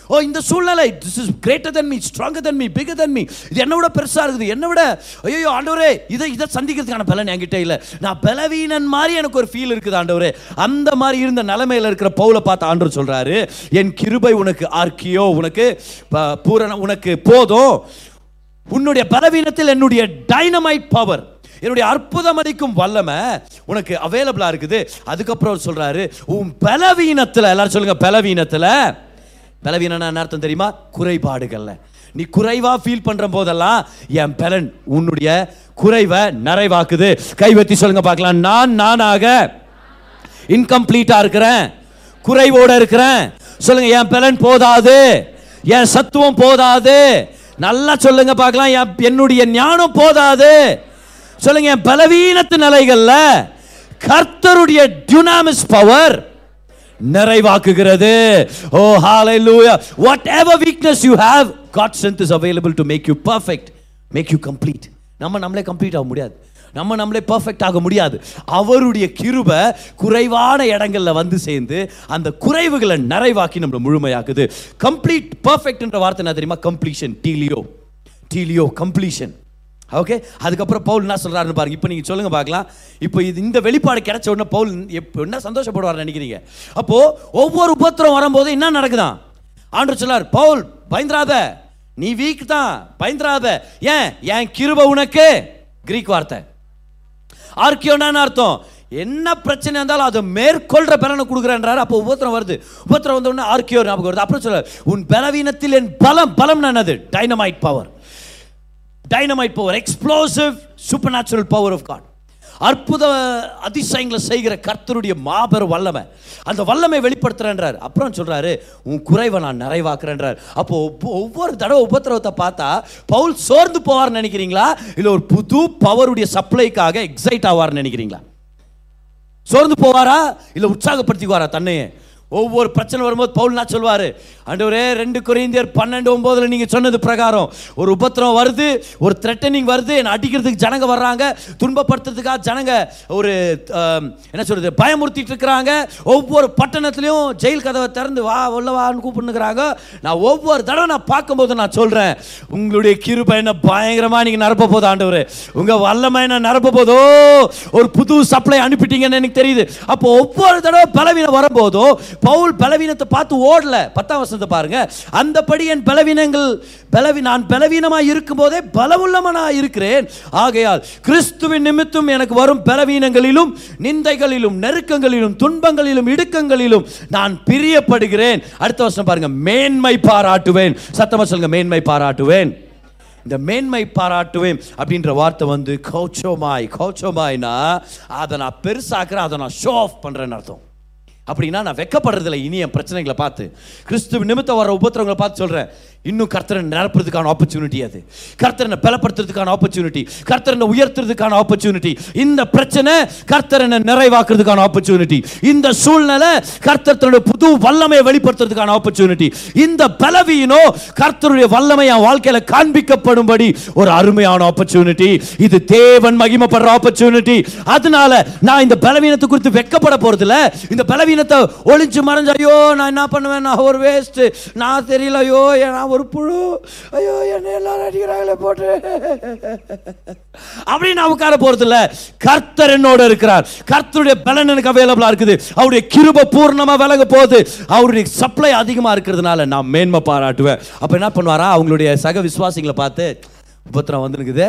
ஓ இந்த சூழ்நிலை this is greater than me stronger than me bigger than me இது என்னை விட பெருசாக இருக்குது என்னை விட ஐயோ ஆண்டவரே இதை இதை சந்திக்கிறதுக்கான பலன் என்கிட்ட இல்லை. நான் பலவீனன் மாதிரி எனக்கு ஒரு ஃபீல் இருக்குது ஆண்டவரே. அந்த மாதிரி இருந்த நிலைமையில் இருக்கிற பவுலை பார்த்து ஆண்டவர் சொல்கிறாரு என் கிருபை உனக்கு ஆர்க்கியோ உனக்கு ப- பூரண உனக்கு போதும் உன்னுடைய பலவீனத்தில் என்னுடைய டைனமைட் பவர் என்னுடைய அற்புதம் அளிக்கும் வல்லமை உனக்கு அவைலபிளாக இருக்குது. அதுக்கப்புறம் சொல்கிறாரு உன் பலவீனத்தில் எல்லாரும் சொல்லுங்கள் பலவீனத்தில் பலவீனம்னா அர்த்தம் தெரியுமா? குறைபாடுகள்ல. நீ குறைவா ஃபீல் பண்ற போதெல்லாம் என் பலன் உன்னுடைய குறைவை நிறைவாக்குது. கைவத்தி சொல்லுங்க பார்க்கலாம். நான் நானாக இன்கம்ப்ளீட்டா இருக்கிறேன். குறைவோட இருக்கிறேன். சொல்லுங்க என் பலன் போதாது. என் சத்துவம் போதாது. நல்லா சொல்லுங்க பார்க்கலாம். என் என்னுடைய ஞானம் போதாது. சொல்லுங்க என் பலவீனத்து நிலைகள்ல கர்த்தருடைய டியூனாமிஸ் power நிறைவாக்குகிறது. O hallelujah whatever weakness you have God strength is available to make you perfect make you complete நம்ம நம்மளே கம்ப்ளீட் ஆக முடியாது. நம்ம நம்மளே பர்ஃபெக்ட் ஆக முடியாது. அவருடைய கிருபை குறைவான இடங்கள்ல வந்து சேர்ந்து அந்த குறைவுகளை நிறைவாக்கி நம்மளை முழுமையாக்குது. கம்ப்ளீட் பர்ஃபெக்ட்ன்ற வார்த்தை என்ன தெரியுமா? கம்ப்ளீஷன் டீலியோ டீலியோ கம்ப்ளீஷன் ஓகே அதுக்கப்புறம் பவுல் என்ன சொல்கிறாருன்னு பாருங்க. இப்போ நீங்கள் சொல்லுங்கள் பார்க்கலாம். இப்போ இது இந்த வெளிப்பாடு கிடைச்ச உடனே பவுல் எப்போ என்ன சந்தோஷப்படுவார் நினைக்கிறீங்க? அப்போது ஒவ்வொரு உபத்திரம் வரும்போது என்ன நடக்குதான்? ஆண்டு சொல்லார் பவுல் பயந்துராத. நீ வீக் தான். பயந்துராத. ஏன்? என் கிருப உனக்கு. கிரீக் வார்த்தை. ஆர்கியோன்னு அர்த்தம்? என்ன பிரச்சனை இருந்தாலும் அதை மேற்கொள்ற பலனை கொடுக்குறேன்றாரு. அப்போ உபத்திரம் வருது. உபத்திரம் வந்த உடனே ஆர்கியோ ஞாபகம் வருது. அப்புறம் சொல்ல உன் பலவீனத்தில் என் பலம் பலம் என்னது? Dynamite power dynamite power explosive supernatural power of God அற்புத அதிசயங்களை செய்கிற கர்த்தருடைய மாபெரும் வல்லமை. அந்த வல்லமை வெளிப்படுத்துறேன்றார். அப்புறம் சொல்றாரு உன் குறைவை நான் நிறைவாக்குறேன்றார். அப்போ ஒவ்வொரு தடவை உபத்திரவத்தை பார்த்தா பவுல் சோர்ந்து போவார்னு நினைக்கிறீங்களா? இல்லை ஒரு புது பவருடைய சப்ளைக்காக எக்ஸைட் ஆவார்னு நினைக்கிறீங்களா? சோர்ந்து போவாரா? இல்லை உற்சாகப்படுத்திக்குவாரா தன்னையே? ஒவ்வொரு பிரச்சனை வரும்போது பவுல்னா சொல்வார் ஆண்டவரே ரெண்டு குறைந்தியர் பன்னெண்டு ஒம்போதில் நீங்கள் சொன்னது பிரகாரம். ஒரு உபத்திரம் வருது ஒரு த்ரெட்டனிங் வருது என்னை அடிக்கிறதுக்கு ஜனங்க வர்றாங்க துன்பப்படுத்துறதுக்காக ஜனங்க ஒரு என்ன சொல்கிறது பயமுறுத்திட்டு இருக்கிறாங்க. ஒவ்வொரு பட்டணத்துலேயும் ஜெயில் கதவை திறந்து வா உள்ள வான்னு கூப்பிட்டுருக்குறாங்க நான் ஒவ்வொரு தடவை நான் பார்க்கும்போது நான் சொல்கிறேன் உங்களுடைய கிருபை என்ன பயங்கரமாக நீங்கள் நிரப்ப போதும் ஆண்டவர். உங்கள் வல்லமை என்ன நிரப்ப போதோ ஒரு புது சப்ளை அனுப்பிட்டீங்கன்னு எனக்கு தெரியுது. அப்போ ஒவ்வொரு தடவை பலவீனம் வரும்போதோ பவுல் பலவீனத்தை பார்த்து ஓடல. பத்தாம் வசனத்தை பாருங்க. அந்தபடி என் பலவீனங்கள் பலவி நான் பலவீனமாய் இருக்கும்போதே பலவுள்ளவனாய் இருக்கிறேன். ஆகையால் கிறிஸ்துவின் நிமித்தம் எனக்கு வரும் பலவீனங்களிலும் நிந்தைகளிலும் நெருக்கங்களிலும் துன்பங்களிலும் இடுக்கங்களிலும் நான் பிரியப்படுகிறேன். அடுத்த வருஷம் பாருங்க. மேன்மை பாராட்டுவேன். சத்தமாக சொல்லுங்க. மேன்மை பாராட்டுவேன். இந்த மேன்மை பாராட்டுவேன் அப்படின்ற வார்த்தை வந்து கௌச்சோமாய் கௌச்சோமாய்னா அதை நான் பெருசாக்குறேன் அதை நான் ஷோ ஆஃப் பண்ணுறேன்னு அர்த்தம். அப்படின்னா நான் வெக்கப்படுறதில்ல. இனி என் பிரச்சனைகளை பார்த்து. கிறிஸ்துவ நிமித்தம் வர உபத்திரவங்களை பார்த்து சொல்றேன். இன்னும் கர்த்தரை நிரப்புறதுக்கான ஆப்பர்ச்சுனிட்டி அது. கர்த்தரனை பலப்படுத்துறதுக்கான ஆப்பர்ச்சுனிட்டி கர்த்தரனை உயர்த்துறதுக்கான ஆப்பர்ச்சுனிட்டி இந்த பிரச்சனை கர்த்தரனை நிறைவாக்குறதுக்கான ஆப்பர்ச்சுனிட்டி இந்த சூழ்நிலை கர்த்தர் புது வல்லமையை வெளிப்படுத்துறதுக்கான ஆப்பர்ச்சுனிட்டி இந்த பலவீனோ கர்த்தருடைய வல்லமை என் வாழ்க்கையில காண்பிக்கப்படும்படி ஒரு அருமையான ஆப்பர்ச்சுனிட்டி இது தேவன் மகிமைப்படுற ஆப்பர்ச்சுனிட்டி அதனால நான் இந்த பலவீனத்தை குறித்து வெக்கப்பட போறதில்ல. இந்த பலவீனத்தை ஒழிச்சு மறைஞ்சு ஐயோ நான் என்ன பண்ணுவேன்? நான் ஒரு வேஸ்ட் நான் தெரியல ஐயோ நான் ஒரு புழு. ஐயோ என்ன எல்லாரும் அடிக்கிறாங்களே போட்டு. அப்படின்னு நான் உட்கார போறதில்ல. கர்த்தர் என்னோட இருக்கிறார். கர்த்தருடைய பலன் எனக்கு அவைலபிளா இருக்குது. அவருடைய கிருப பூர்ணமா விலக போகுது. அவருடைய சப்ளை அதிகமா இருக்கிறதுனால நான் மேன்மை பாராட்டுவேன். அப்ப என்ன பண்ணுவாரா? அவங்களுடைய சக விசுவாசிகளை பார்த்து உபத்திரம் வந்துருக்குது.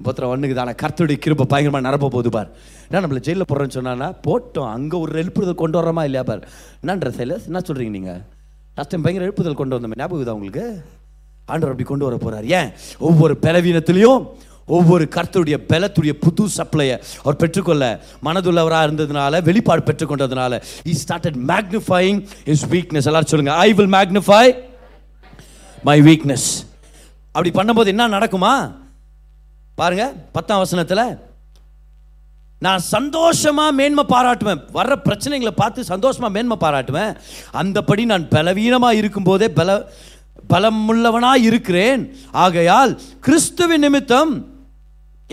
உபத்திரம் ஒன்றுக்கு ஆனால் கர்த்தருடைய கிருப்பை பயங்கரமாக நிரப்ப போகுது பார். என்ன நம்மளை ஜெயிலில் போடுறேன்னு சொன்னான்னா போட்டோம் அங்கே ஒரு எழுப்புதல் கொண்டு வரோமா இல்லையா பார். என்னன்ற சைலஸ் என்ன சொல்கிறீங்க நீங்கள் லாஸ்ட் டைம் பயங்கர எழுப்புதல் கொண்டு வந்தோம் ஞாபகம் தான் உங்களுக்கு? ஆண்டவர் அப்படி கொண்டு வர போகிறார் ஏன்? ஒவ்வொரு பலவீனத்திலையும் ஒவ்வொரு கர்த்தருடைய பலத்துடைய புது சப்ளையை அவர் பெற்றுக்கொள்ள மனதுள்ளவராக இருந்ததுனால வெளிப்பாடு பெற்றுக்கொண்டதுனால he started magnifying is weakness எல்லாரும் சொல்லுங்க I will magnify my weakness அப்படி பண்ணும்போது என்ன நடக்குமா? பாருங்க பத்தாம் வசனத்தில் நான் சந்தோஷமாக மேன்மை பாராட்டுவேன். வர்ற பிரச்சனைகளை பார்த்து சந்தோஷமாக மேன்மை பாராட்டுவேன். அந்தபடி நான் பலவீனமாக இருக்கும்போதே பல பலமுள்ளவனாக இருக்கிறேன். ஆகையால் கிறிஸ்துவின் நிமித்தம்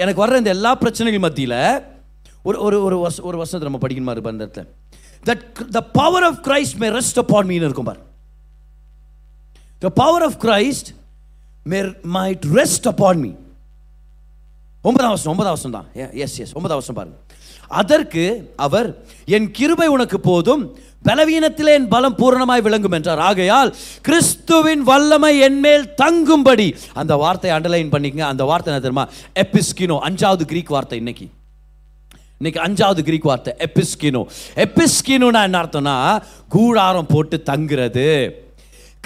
எனக்கு வர்ற இந்த எல்லா பிரச்சனைகள் மத்தியில் ஒரு ஒரு ஒரு வச ஒரு வருஷத்தை நம்ம படிக்கணுமா இருப்ப அந்த இடத்துல. That the power of Christ may rest upon me இருக்கும் பார். The power of Christ may might rest upon me ஒன்பதாம் வருஷம் ஒன்பதாம் வருஷம் தான். எஸ் எஸ் ஒன்பதாம் வருஷம் பாருங்க. அதற்கு அவர் என் கிருபை உனக்கு போதும் பலவீனத்திலே என் பலம் பூரணமாய் விளங்கும் என்றார். ஆகையால் கிறிஸ்துவின் வல்லமை என்மேல் தங்கும்படி அந்த வார்த்தை அண்டர்லைன் பண்ணிக்கங்க. அந்த வார்த்தை என்ன தெரியுமா? எபிஸ்கினோ அஞ்சாவது கிரீக் வார்த்தை இன்னைக்கு. இன்னைக்கு அஞ்சாவது கிரீக் வார்த்தை எபிஸ்கினோ எபிஸ்கினோனா என்ன அர்த்தம்னா கூடாரம் போட்டு தங்குறது.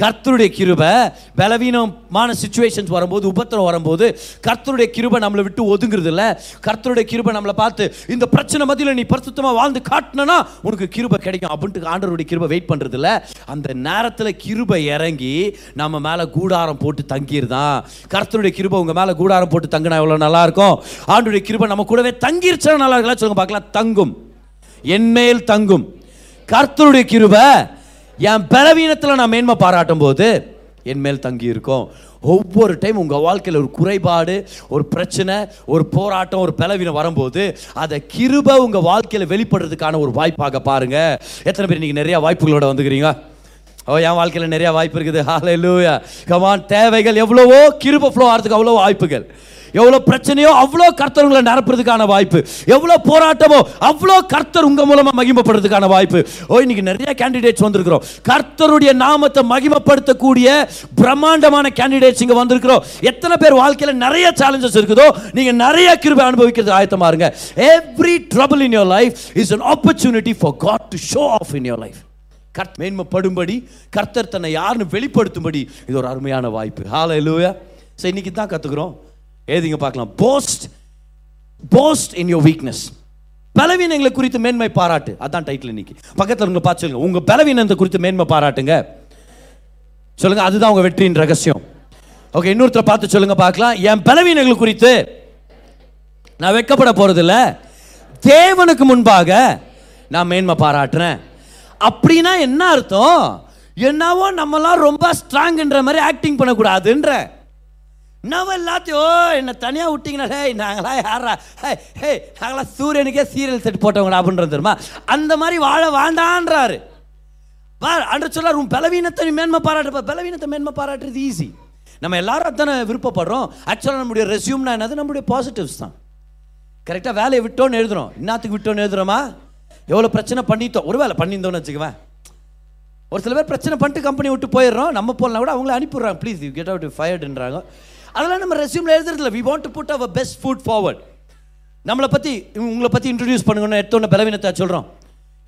கர்த்தருடைய கிருபை பலவீனமான சுச்சுவேஷன்ஸ் வரும்போது உபத்திரம் வரும்போது கர்த்தருடைய கிருபை நம்மளை விட்டு ஒதுங்குறது இல்லை கர்த்தருடைய கிருபை நம்மளை பார்த்து இந்த பிரச்சனை மத்தியில் நீ பிரசுத்தமாக வாழ்ந்து காட்டினா உனக்கு கிருபை கிடைக்கும் அப்படின்ட்டு ஆண்டருடைய கிருபை வெயிட் பண்ணுறது இல்லை அந்த நேரத்தில் கிருபை இறங்கி நம்ம மேலே கூடாரம் போட்டு தங்கிருதான் கர்த்தருடைய கிருபை உங்கள் மேலே கூடாரம் போட்டு தங்கினா எவ்வளோ நல்லா இருக்கும் ஆண்டுடைய கிருபை நம்ம கூடவே தங்கிருச்சா நல்லா இருக்கலாம் சொல்லுங்க பார்க்கலாம். தங்கும். என்மேல் தங்கும். கர்த்தருடைய கிருபை என் பலவீனத்தில் நான் மேன்மை பாராட்டும் போது என் மேல் தங்கி இருக்கும் ஒவ்வொரு டைம் உங்கள் வாழ்க்கையில் ஒரு குறைபாடு ஒரு பிரச்சனை ஒரு போராட்டம் ஒரு பலவீனம் வரும்போது அதை கிருபை உங்கள் வாழ்க்கையில் வெளிப்படுறதுக்கான ஒரு வாய்ப்பாக பாருங்கள் எத்தனை பேர் நீங்கள் நிறையா வாய்ப்புகளோட வந்துக்கிறீங்க? ஓ என் வாழ்க்கையில் நிறையா வாய்ப்பு இருக்குது. ஹalleluya கமான் தேவைகள் எவ்வளவோ கிருபை ஃப்ளோ ஆகிறதுக்கு அவ்வளோ வாய்ப்புகள். எவ்வளோ பிரச்சனையோ அவ்வளோ கர்த்தர் உங்களை நிரப்புறதுக்கான வாய்ப்பு. எவ்வளோ போராட்டமோ அவ்வளோ கர்த்தர் உங்கள் மூலமாக மகிமைப்படுறதுக்கான வாய்ப்பு. ஓ இன்னைக்கு நிறைய கேண்டிடேட்ஸ் வந்திருக்கிறோம். கர்த்தருடைய நாமத்தை மகிமப்படுத்தக்கூடிய பிரம்மாண்டமான கேண்டிடேட்ஸ் இங்கே வந்திருக்கிறோம். எத்தனை பேர் வாழ்க்கையில் நிறைய சேலஞ்சஸ் இருக்குதோ நீங்கள் நிறைய கிருபை அனுபவிக்கிறது ஆயத்தமாக இருங்க. Every trouble in your life is an opportunity for God to show off in your life கர்த் மேன்மைப்படும்படி கர்த்தர் தன்னை யாருன்னு வெளிப்படுத்தும்படி இது ஒரு அருமையான வாய்ப்பு. ஹalleluya சரி இன்னைக்கு தான் கற்றுக்குறோம் ஏதிங்க பார்க்கலாம். Boast boast in your weakness பலவீனங்களை குறித்து மேன்மை பாராட்டு. அதான் டைட்டில் இன்னைக்கு. பக்கத்தில் உங்களை பார்த்து சொல்லுங்க. உங்கள் பலவீனத்தை குறித்து மேன்மை பாராட்டுங்க. சொல்லுங்க அதுதான் உங்க வெற்றியின் ரகசியம். ஓகே இன்னொருத்தரை பார்த்து சொல்லுங்க பார்க்கலாம். என் பலவீனங்கள் குறித்து நான் வெட்கப்பட போறதில்ல. தேவனுக்கு முன்பாக நான் மேன்மை பாராட்டுறேன். அப்படின்னா என்ன அர்த்தம்? என்னவோ நம்மலாம் ரொம்ப ஸ்ட்ராங்ன்ற மாதிரி ஆக்டிங் பண்ணக்கூடாதுன்ற. நம்ம எல்லாத்தையும் "ஓ, என்னை தனியாக விட்டீங்கன்னா ஹே நாங்களா யாரா ஹே ஹே நாங்களா சூரியனுக்கே சீரியல் செட் போட்டவங்கடா அப்படின்றது தெரியுமா? அந்த மாதிரி வாழ வேண்டான்றாரு. வா அன்று சொல்லார் உன் பலவீனத்தை மேன்மை பாராட்டு பலவீனத்தை மேன்மை பாராட்டுறது ஈஸி நம்ம எல்லாரும் அத்தனை விருப்பப்படுறோம். ஆக்சுவலாக நம்முடைய ரெசியூம்னா என்னது? நம்முடைய பாசிட்டிவ்ஸ் தான். கரெக்டாக வேலையை விட்டோன்னு எழுதுறோம். இன்னத்துக்கு விட்டோன்னு எழுதுறோமா? எவ்வளோ பிரச்சனை பண்ணிட்டோம். ஒரு வேலை பண்ணியிருந்தோம்னு வச்சுக்குவேன். ஒரு சில பேர் பிரச்சனை பண்ணிட்டு கம்பெனி விட்டு போயிடுறோம். நம்ம போகலாம் கூட அவங்கள அனுப்பிடுறாங்க. ப்ளீஸ் யூ கெட் அவுட் ஃபயர்டுன்றாங்க அதெல்லாம் நம்ம ரெஸ்யூமில் எழுதுறதில்ல. We want to put our best foot forward நம்மளை பற்றி உங்களை பற்றி இன்ட்ரடியூஸ் பண்ணுங்கன்னு எடுத்தோன்னே பலவீனத்தை சொல்கிறோம்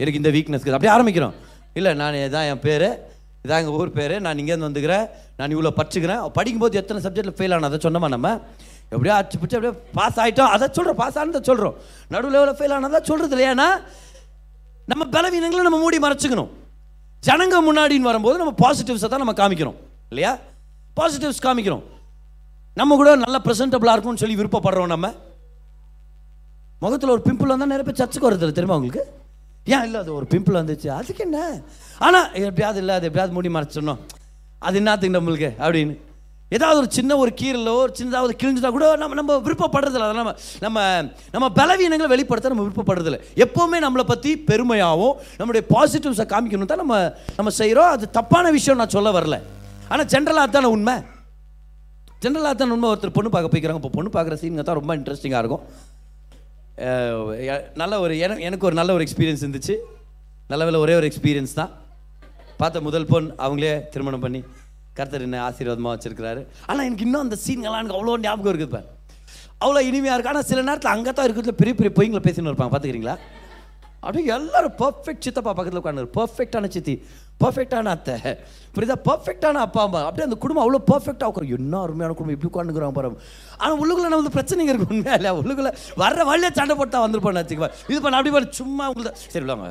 எனக்கு இந்த வீக்னஸ் அப்படியே ஆரம்பிக்கிறோம். இல்லை நான் இதான் என் பேர். இதான் எங்கள் ஊர் பேர். நான் இங்கேருந்து வந்துக்கிறேன். நான் இவ்வளோ படிச்சுக்கிறேன். படிக்கும்போது எத்தனை சப்ஜெக்ட்டில் ஃபெயில் ஆனோம் அதை சொன்னோமா நம்ம? எப்படியோ அச்சு பிடிச்சி அப்படியே பாஸ் ஆகிட்டோம் அதை சொல்கிறோம் பாஸ் ஆனதை சொல்கிறோம் நடுவில் எவ்வளோ ஃபெயில் ஆனதான் சொல்கிறது இல்லையானா நம்ம பலவீனங்களை நம்ம மூடி மறைச்சிக்கணும். ஜனங்க முன்னாடின்னு வரும்போது நம்ம பாசிட்டிவ்ஸை தான் நம்ம காமிக்கிறோம். இல்லையா? பாசிட்டிவ்ஸ் காமிக்கிறோம். நம்ம கூட நல்ல ப்ரெசன்டபுளாக இருக்கும்னு சொல்லி விருப்பப்படுறோம் நம்ம. முகத்தில் ஒரு பிம்பிள் வந்தால் நிறைய பேர் சர்ச்சுக்கு வருது தெரியுமா உங்களுக்கு? ஏன் இல்லை அது ஒரு பிம்பிள் வந்துச்சு. அதுக்கு என்ன? ஆனால் எப்படியாவது இல்லை அது எப்படியாவது மூடி மறைச்சிடணும் அது என்னத்துக்கு நம்மளுக்கு? அப்படின்னு. ஏதாவது ஒரு சின்ன ஒரு கீரலோ ஒரு சின்னதாவது கிழிஞ்சிட்டா கூட நம்ம நம்ம விருப்பப்படுறதில்ல. அதை நம்ம நம்ம நம்ம பலவீனங்களை வெளிப்படுத்த நம்ம விருப்பப்படுறதில்ல. எப்போவுமே நம்மளை பற்றி பெருமையாகவும் நம்மளுடைய பாசிட்டிவ்ஸை காமிக்கணும் தான் நம்ம நம்ம செய்கிறோம் அது தப்பான விஷயம் நான் சொல்ல வரல. ஆனால் ஜென்ரலாக தானே உண்மை? ஜென்ரலாக தான் உண்மை ஒருத்தர் பொண்ணு பார்க்க போய்க்கிறாங்க. இப்போ பொண்ணு பார்க்குற சீனுங்க தான் ரொம்ப இன்ட்ரெஸ்டிங்காக இருக்கும். நல்ல ஒரு என- எனக்கு ஒரு நல்ல ஒரு எக்ஸ்பீரியன்ஸ் இருந்துச்சு. நல்ல வேலை ஒரே ஒரு எக்ஸ்பீரியன்ஸ் தான். பார்த்த முதல் பொண் அவங்களே திருமணம் பண்ணி கருத்தர் என்ன ஆசீர்வாதமாக வச்சிருக்கிறாரு. ஆனால் எனக்கு இன்னும் அந்த சீன்கள்லாம் எனக்கு அவ்வளோ ஞாபகம் இருக்குது பார். அவ்வளோ இனிமையாக இருக்கும் ஆனால் சில நேரத்தில் அங்கே தான் இருக்கிறதுல பெரிய பெரிய பொய்ங்களை பேசின்னு இருப்பாங்க. பார்த்துக்கிறீங்களா? அப்படியே எல்லாரும் பர்ஃபெக்ட் சித்தப்பா பக்கத்தில் உட்காந்து பர்ஃபெக்டான சித்தி. பர்ஃபெக்டான அத்தை. புரியுதா? பர்ஃபெக்டான அப்பா அம்மா. அப்படியே அந்த குடும்பம் அவ்வளோ பர்ஃபெக்டாக உட்காரும் என்ன அருமையான குடும்பம். இப்படி உட்காந்துக்கிறாங்க பாரு. ஆனால் உள்ளுக்குள்ள நம்ம பிரச்சனைங்க இருக்கு? உண்மையா இல்லையா? உள்ளுக்குள்ள வர்ற வழியே சண்டை போட்டால் வந்துருப்போம் வச்சுக்கோ இது பண்ண அப்படி பண்ண சும்மா உங்களுக்கு சரி விடுவாங்க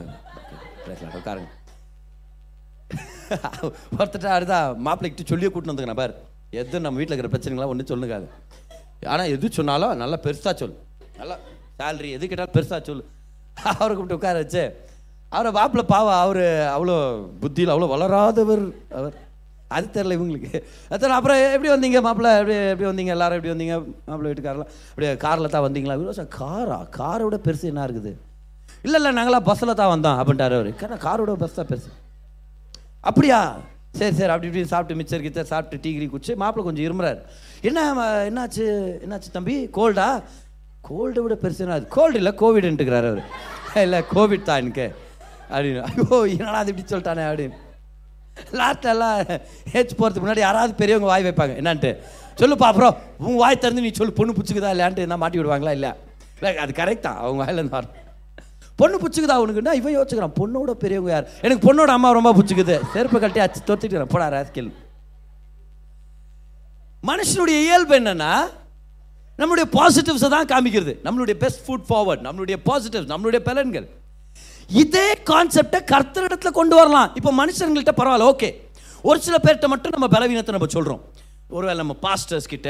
உட்காருங்க. ஒருத்தட்ட அடுத்தா மாப்பிள்ளைக்கிட்ட சொல்லியே கூட்டின்னு வந்துங்க பாரு. எது நம்ம வீட்டில் இருக்கிற பிரச்சனைகளாம் ஒன்றும் சொல்லுங்காது ஆனால் எது சொன்னாலும் நல்லா பெருசாக சொல் நல்லா சேலரி எது கேட்டாலும் பெருசாக சொல் அவரை கூப்பிட்டு உட்கார வச்சு அவரை மாப்பிள்ளை பாவா அவர் அவ்வளோ புத்தியில் அவ்வளோ வளராதவர் அவர். அது தெரில இவங்களுக்கு. அதான் அப்புறம் எப்படி வந்தீங்க மாப்பிள்ளை எப்படி எப்படி வந்தீங்க? எல்லாரும் எப்படி வந்தீங்க மாப்பிள்ளை வீட்டுக்காரெல்லாம்? அப்படியே காரில் தான் வந்தீங்களா? இவ்வளோ சார் காரா காரை விட பெருசு என்ன இருக்குது? இல்லை இல்லை நாங்களாம் பஸ்ஸில் தான் வந்தோம் அப்படின்ட்டார் அவர். காரை காரோட பஸ் தான் பெருசு. அப்படியா? சரி சரி அப்படி இப்படி சாப்பிட்டு மிச்சர் கிச்சர் சாப்பிட்டு டீ கிரி குடிச்சு மாப்பிள்ளை கொஞ்சம் இருமுறாரு. என்ன என்னாச்சு? என்னாச்சு தம்பி? கோல்டா கோல்டை விட பெருசு என்ன கோல்டு இல்லை கோவிட்ன்ட்டுக்கிறாரு அவர். இல்லை கோவிட் தான் எனக்கு. அப்படின்னு. ஐயோ என்னடா அது இப்படி சொல்லிட்டானே அப்படின்னு. லாஸ்ட்ல எல்லாம் ஏச்சு போகிறதுக்கு முன்னாடி யாராவது பெரியவங்க வாய் வைப்பாங்க. என்னான்ட்டு. சொல்லுப்பா அப்புறம் உன் வாய் திறந்து நீ சொல்லு பொண்ணு பிடிச்சிக்குதா இல்லையான்ட்டு என்ன மாட்டி விடுவாங்களா இல்லை? இல்லை அது கரெக்ட் தான். அவங்க வாயிலேருந்து வரும் பொண்ணு பிடிச்சிக்குதா அவனுக்குன்னா இவன் யோசிக்கிறான் பொண்ணோட பெரியவங்க யார்? எனக்கு பொண்ணோட அம்மா ரொம்ப பிடிச்சிக்குது. செருப்பு கட்டி அச்சு தொத்திட்டு போடா ராஸ்கில். மனுஷனுடைய இயல்பு என்னன்னா நம்மளுடைய பாசிட்டிவ்ஸை தான் காமிக்கிறது. நம்மளுடைய பெஸ்ட் ஃபுட் ஃபார்வர்ட் நம்மளுடைய பாசிட்டிவ்ஸ் நம்மளுடைய பலன்கள். இதே கான்செப்டை கர்த்தரிடத்தில் கொண்டு வரலாம். இப்போ மனுஷங்கள்கிட்ட பரவாயில்ல ஓகே ஒரு சில பேர்கிட்ட மட்டும் நம்ம பலவீனத்தை நம்ம சொல்கிறோம் ஒருவேளை நம்ம பாஸ்டர்ஸ் கிட்ட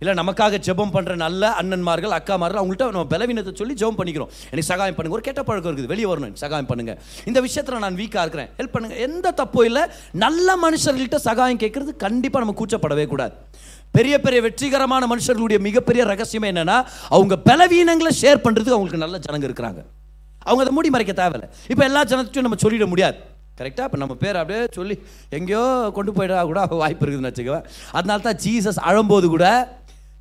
இல்லை நமக்காக ஜெபம் பண்ணுற நல்ல அண்ணன்மார்கள் அக்காமார்கள் அவங்கள்ட்ட நம்ம பலவீனத்தை சொல்லி ஜெபம் பண்ணிக்கிறோம். எனக்கு சகாயம் பண்ணுங்க ஒரு கெட்ட பழக்கம் இருக்குது வெளியே வரணும் எனக்கு சகாயம் பண்ணுங்க. இந்த விஷயத்தில் நான் வீக்காக இருக்கிறேன். ஹெல்ப் பண்ணுங்க. எந்த தப்பும் இல்லை. நல்ல மனுஷர்கள்ட்ட சகாயம் கேட்கறது கண்டிப்பாக நம்ம கூச்சப்படவே கூடாது. பெரிய பெரிய வெற்றிகரமான மனுஷர்களுடைய மிகப்பெரிய ரகசியம் என்னென்னா அவங்க பலவீனங்களை ஷேர் பண்ணுறதுக்கு அவங்களுக்கு நல்ல ஜனங்க இருக்கிறாங்க. அவங்க அதை மூடி மறைக்க தேவையில்ல. இப்போ எல்லா ஜனத்தையும் நம்ம சொல்லிட முடியாது. கரெக்டாக இப்போ நம்ம பேர் அப்படியே சொல்லி எங்கேயோ கொண்டு போயிடா கூட வாய்ப்பு இருக்குதுன்னு வச்சுக்குவேன் அதனால தான் ஜீசஸ் அழும்போது கூட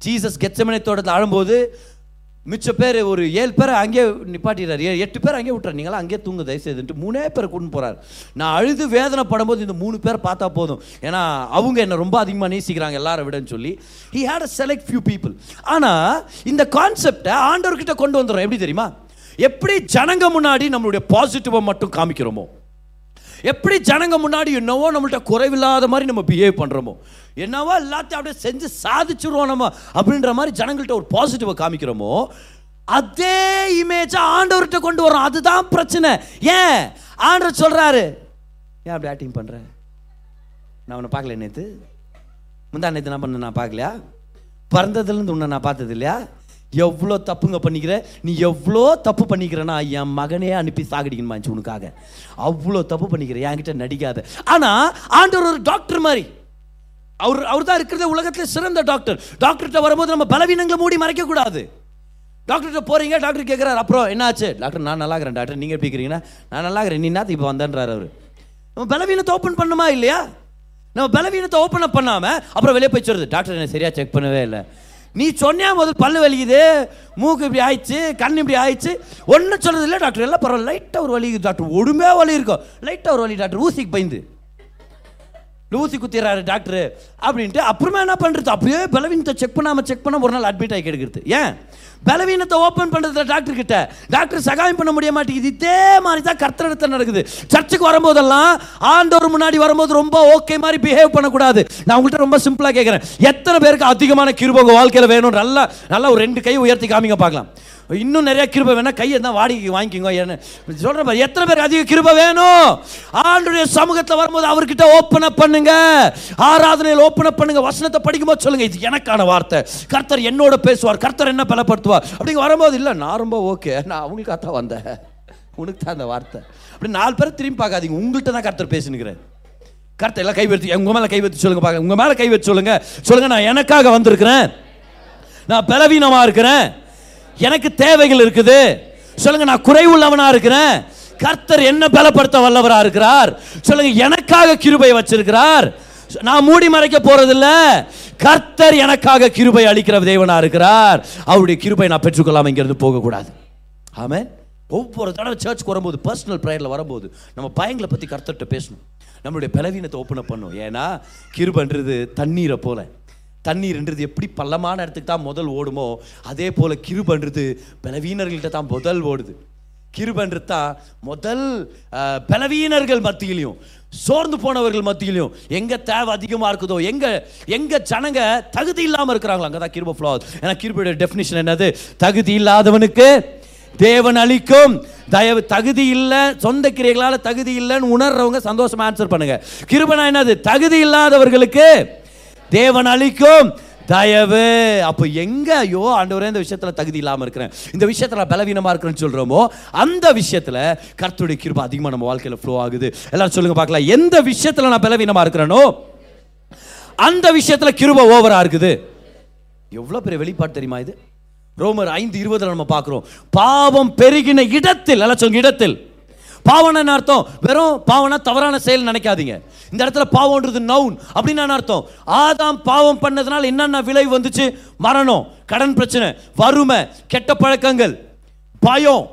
ஜீசஸ் கெச்சமனை தோட்டத்தில் அழும்போது மிச்ச பேர் ஒரு ஏழு பேர் அங்கேயே நிப்பாட்டிடுறாரு. எட்டு பேர் அங்கேயே விட்டுறாரு. நீங்களாம் அங்கேயே தூங்க தயவுசெய்துன்ட்டு மூணே பேர் கொண்டு போகிறார் நான் அழுது வேதனை படும்போது இந்த மூணு பேர் பார்த்தா போதும். ஏன்னா அவங்க என்னை ரொம்ப அதிகமாக நேசிக்கிறாங்க எல்லாரை விடன்னு சொல்லி. He had a select few people ஆனால் இந்த கான்செப்டை ஆண்டவர்கிட்ட கொண்டு வந்துடும் எப்படி தெரியுமா? எப்படி ஜனங்க முன்னாடி நம்மளுடைய பாசிட்டிவை மட்டும் காமிக்கிறோமோ? எப்படி ஜனங்க முன்னாடி என்னவோ நம்மள்ட்ட குறைவில்லாத மாதிரி நம்ம பிஹேவ் பண்ணுறோமோ என்னவோ எல்லாத்தையும் அப்படியே செஞ்சு சாதிச்சிருவோம் நம்ம அப்படின்ற மாதிரி ஜனங்கள்ட்ட ஒரு பாசிட்டிவை காமிக்கிறோமோ அதே இமேஜை ஆண்டவர்கிட்ட கொண்டு வரோம் அதுதான் பிரச்சனை. ஏன்? ஆண்டவர் சொல்கிறாரு ஏன் அப்படி ஆக்டிங் பண்ணுறேன் நான் உன்னை பார்க்கல நேற்று முந்தா நேற்று நான் பண்ண நான் பார்க்கலையா? பிறந்ததுலேருந்து உன்னை நான் பார்த்தது இல்லையா எவ்வளோ தப்புங்க பண்ணிக்கிற? நீ எவ்வளோ தப்பு பண்ணிக்கிறேன்னா என் மகனே அனுப்பி சாகடிக்கணுமாச்சு உனக்காக. அவ்வளோ தப்பு பண்ணிக்கிற என்கிட்ட நடிக்காத. ஆனால் ஆண்டவர் ஒரு டாக்டர் மாதிரி. அவர் அவர் தான் இருக்கிறத உலகத்தில் சிறந்த டாக்டர் டாக்டர்கிட்ட வரும்போது நம்ம பலவீனங்களை மூடி மறைக்கக்கூடாது. டாக்டர்கிட்ட போகிறீங்க டாக்டர் கேட்குறாரு அப்புறம் என்னாச்சு? டாக்டர் நான் நல்லா இருக்கிறேன் டாக்டர் நீங்கள் எப்படி இருக்கிறீங்கன்னா நான் நல்லா இருக்கிறேன். நீ என்னத்துக்கு இப்போ வந்தேன்றாரு அவர். நம்ம பலவீனத்தை ஓப்பன் பண்ணுமா இல்லையா? நம்ம பலவீனத்தை ஓப்பன் அப் பண்ணாமல் அப்புறம் வெளியே போய் டாக்டர் என்ன சரியாக செக் பண்ணவே இல்லை. நீ சொன்னே முதல் பல்லு வலிக்குது? மூக்கு இப்படி ஆயிடுச்சு கண் இப்படி ஆயிடுச்சு. ஒன்றும் சொல்கிறது இல்லை டாக்டர் எல்லாம் பரவாயில்ல. லைட்டாக ஒரு வலி டாக்டர் ஒடுமையாக வலி இருக்கும். லைட்டாக ஒரு வலி டாக்டர் ஊசிக்கு பயந்து. ஊசி குத்திடுறாரு டாக்டர் அப்படின்ட்டு அப்புறமா என்ன பண்ணுறது அப்படியே பலவீனத்தை செக் பண்ணாமல் செக் பண்ண ஒரு நாள் அட்மிட் ஆகி எடுக்கிறது ஏன்? பலவீனத்தை ஓப்பன் பண்ணுறதுல டாக்டர் கிட்ட. டாக்டர் சகாயம் பண்ண முடிய மாட்டேங்குது. இதே மாதிரி தான் கர்த்தரிடத்தில் நடக்குது. சர்ச்சுக்கு வரும்போதெல்லாம் ஆண்டவர் முன்னாடி வரும்போது ரொம்ப ஓகே மாதிரி பிஹேவ் பண்ணக்கூடாது. நான் உங்கள்கிட்ட ரொம்ப சிம்பிளாக கேட்குறேன் எத்தனை பேருக்கு அதிகமான கிருப வாழ்க்கையில் வேணும் நல்லா நல்லா ஒரு ரெண்டு கை உயர்த்தி காமிங்க பார்க்கலாம். இன்னும் நிறைய கிருபை வேணா கையை தான் வாடகைக்கு வாங்கிக்கோங்க என்ன சொல்கிறேன் மாதிரி எத்தனை பேர் அதிக கிருபை வேணும்? ஆண்டுடைய சமூகத்தில் வரும்போது அவர்கிட்ட ஓப்பன் அப் பண்ணுங்க. ஆராதனையில் ஓப்பன் அப் பண்ணுங்க. வசனத்தை படிக்கும்போது சொல்லுங்க இது எனக்கான வார்த்தை. கர்த்தர் என்னோட பேசுவார். கர்த்தர் என்ன பலப்படுத்துவார்? அப்படிங்க வரும்போது இல்லை நான் ரொம்ப ஓகே நான் அவங்களுக்காக தான் வந்தேன். உனக்கு தான் அந்த வார்த்தை. அப்படி நாலு பேர் திரும்பி பார்க்காதீங்க. உங்கள்கிட்ட தான் கர்த்தர் பேசினுக்கிறேன் கர்த்தர் எல்லாம் கைவெடுத்து உங்கள் மேலே கைவெடுத்து கை வைத்து சொல்லுங்க பாக்க உங்க சொல்லுங்கள் கை சொல்லுங்க. சொல்லுங்க நான் எனக்காக வந்திருக்கிறேன். நான் பலவீனமாக இருக்கிறேன். எனக்கு தேவைகள் இருக்குது. சொல்லுங்க நான் குறைவுள்ளவனா இருக்கிறேன். கர்த்தர் என்ன பலப்படுத்த வல்லவரா இருக்கிறார்? சொல்லுங்க எனக்காக கிருபை வச்சிருக்கிறார். நான் மூடி மறைக்க போறதில்ல. கர்த்தர் எனக்காக கிருபை அளிக்கிற தேவனா இருக்கிறார். அவருடைய கிருபை நான் பெற்றுக்கொள்ளாம இங்கிருந்து போகக்கூடாது. ஆமே ஒவ்வொரு தடவை சர்ச்சுக்கு வரும்போது பர்சனல் ப்ரேயரில் வரும்போது நம்ம பயங்களை பற்றி கர்த்தர்கிட்ட பேசணும். நம்மளுடைய பலவீனத்தை ஓப்பன் பண்ணும் ஏன்னா கிருபன்றது தண்ணீரை போல. தண்ணீர்ன்றது எப்படி பள்ளமான இடத்துக்கு தான் முதல் ஓடுமோ அதே போல் கிருபன்றது பலவீனர்கள்ட்ட தான் முதல் ஓடுது. கிருபன்றது தான் முதல் பலவீனர்கள் மத்தியிலையும் சோர்ந்து போனவர்கள் மத்தியிலையும் எங்கே தேவை அதிகமாக இருக்குதோ எங்கே எங்கே ஜனங்க தகுதி இல்லாமல் இருக்கிறாங்களோ அங்கதான் கிருப ஃப்ளோ ஏன்னா கிருபையோட டெஃபினிஷன் என்னது? தகுதி இல்லாதவனுக்கு தேவன் அளிக்கும். தயவு தகுதி இல்லை சொந்த கிரியைகளால் தகுதி இல்லைன்னு உணர்றவங்க சந்தோஷமாக ஆன்சர் பண்ணுங்க. கிருபனா என்னது? தகுதி இல்லாதவர்களுக்கு தேவன் அளிக்கும் தயவு. அப்போ எங்க ஐயோ ஆண்டவரே இந்த விஷயத்துல தகுதி இல்லாமல் இருக்கிறேன். இந்த விஷயத்துல நான் பலவீனமா இருக்கிறேன்னு சொல்றோமோ அந்த விஷயத்துல கர்த்தருடைய கிருபா அதிகமா நம்ம வாழ்க்கையில ஃப்ளோ ஆகுது. எல்லாரும் சொல்லுங்க பார்க்கலாம். எந்த விஷயத்துல நான் பலவீனமா இருக்கிறேனோ அந்த விஷயத்துல கிருப ஓவரா இருக்குது. எவ்வளவு பெரிய வெளிப்பாடு தெரியுமா இது? ரோமர் ஐந்து இருபதுல நம்ம பார்க்குறோம். பாவம் பெருகின இடத்தில் எல்லாம் சொல்லுங்க இடத்தில். பாவம்னா என்ன அர்த்தம்? வெறும் பாவம்னா தவறான செயல் நினைக்காதீங்க. இந்த இடத்துல பாவம்ன்றது நவுன் அப்படின்னு என்ன அர்த்தம்? ஆதாம் பாவம் பண்ணதுனால என்னென்ன விளைவு வந்துச்சு? மரணம் கடன் பிரச்சனை வறுமை கெட்ட பழக்கங்கள் பயம்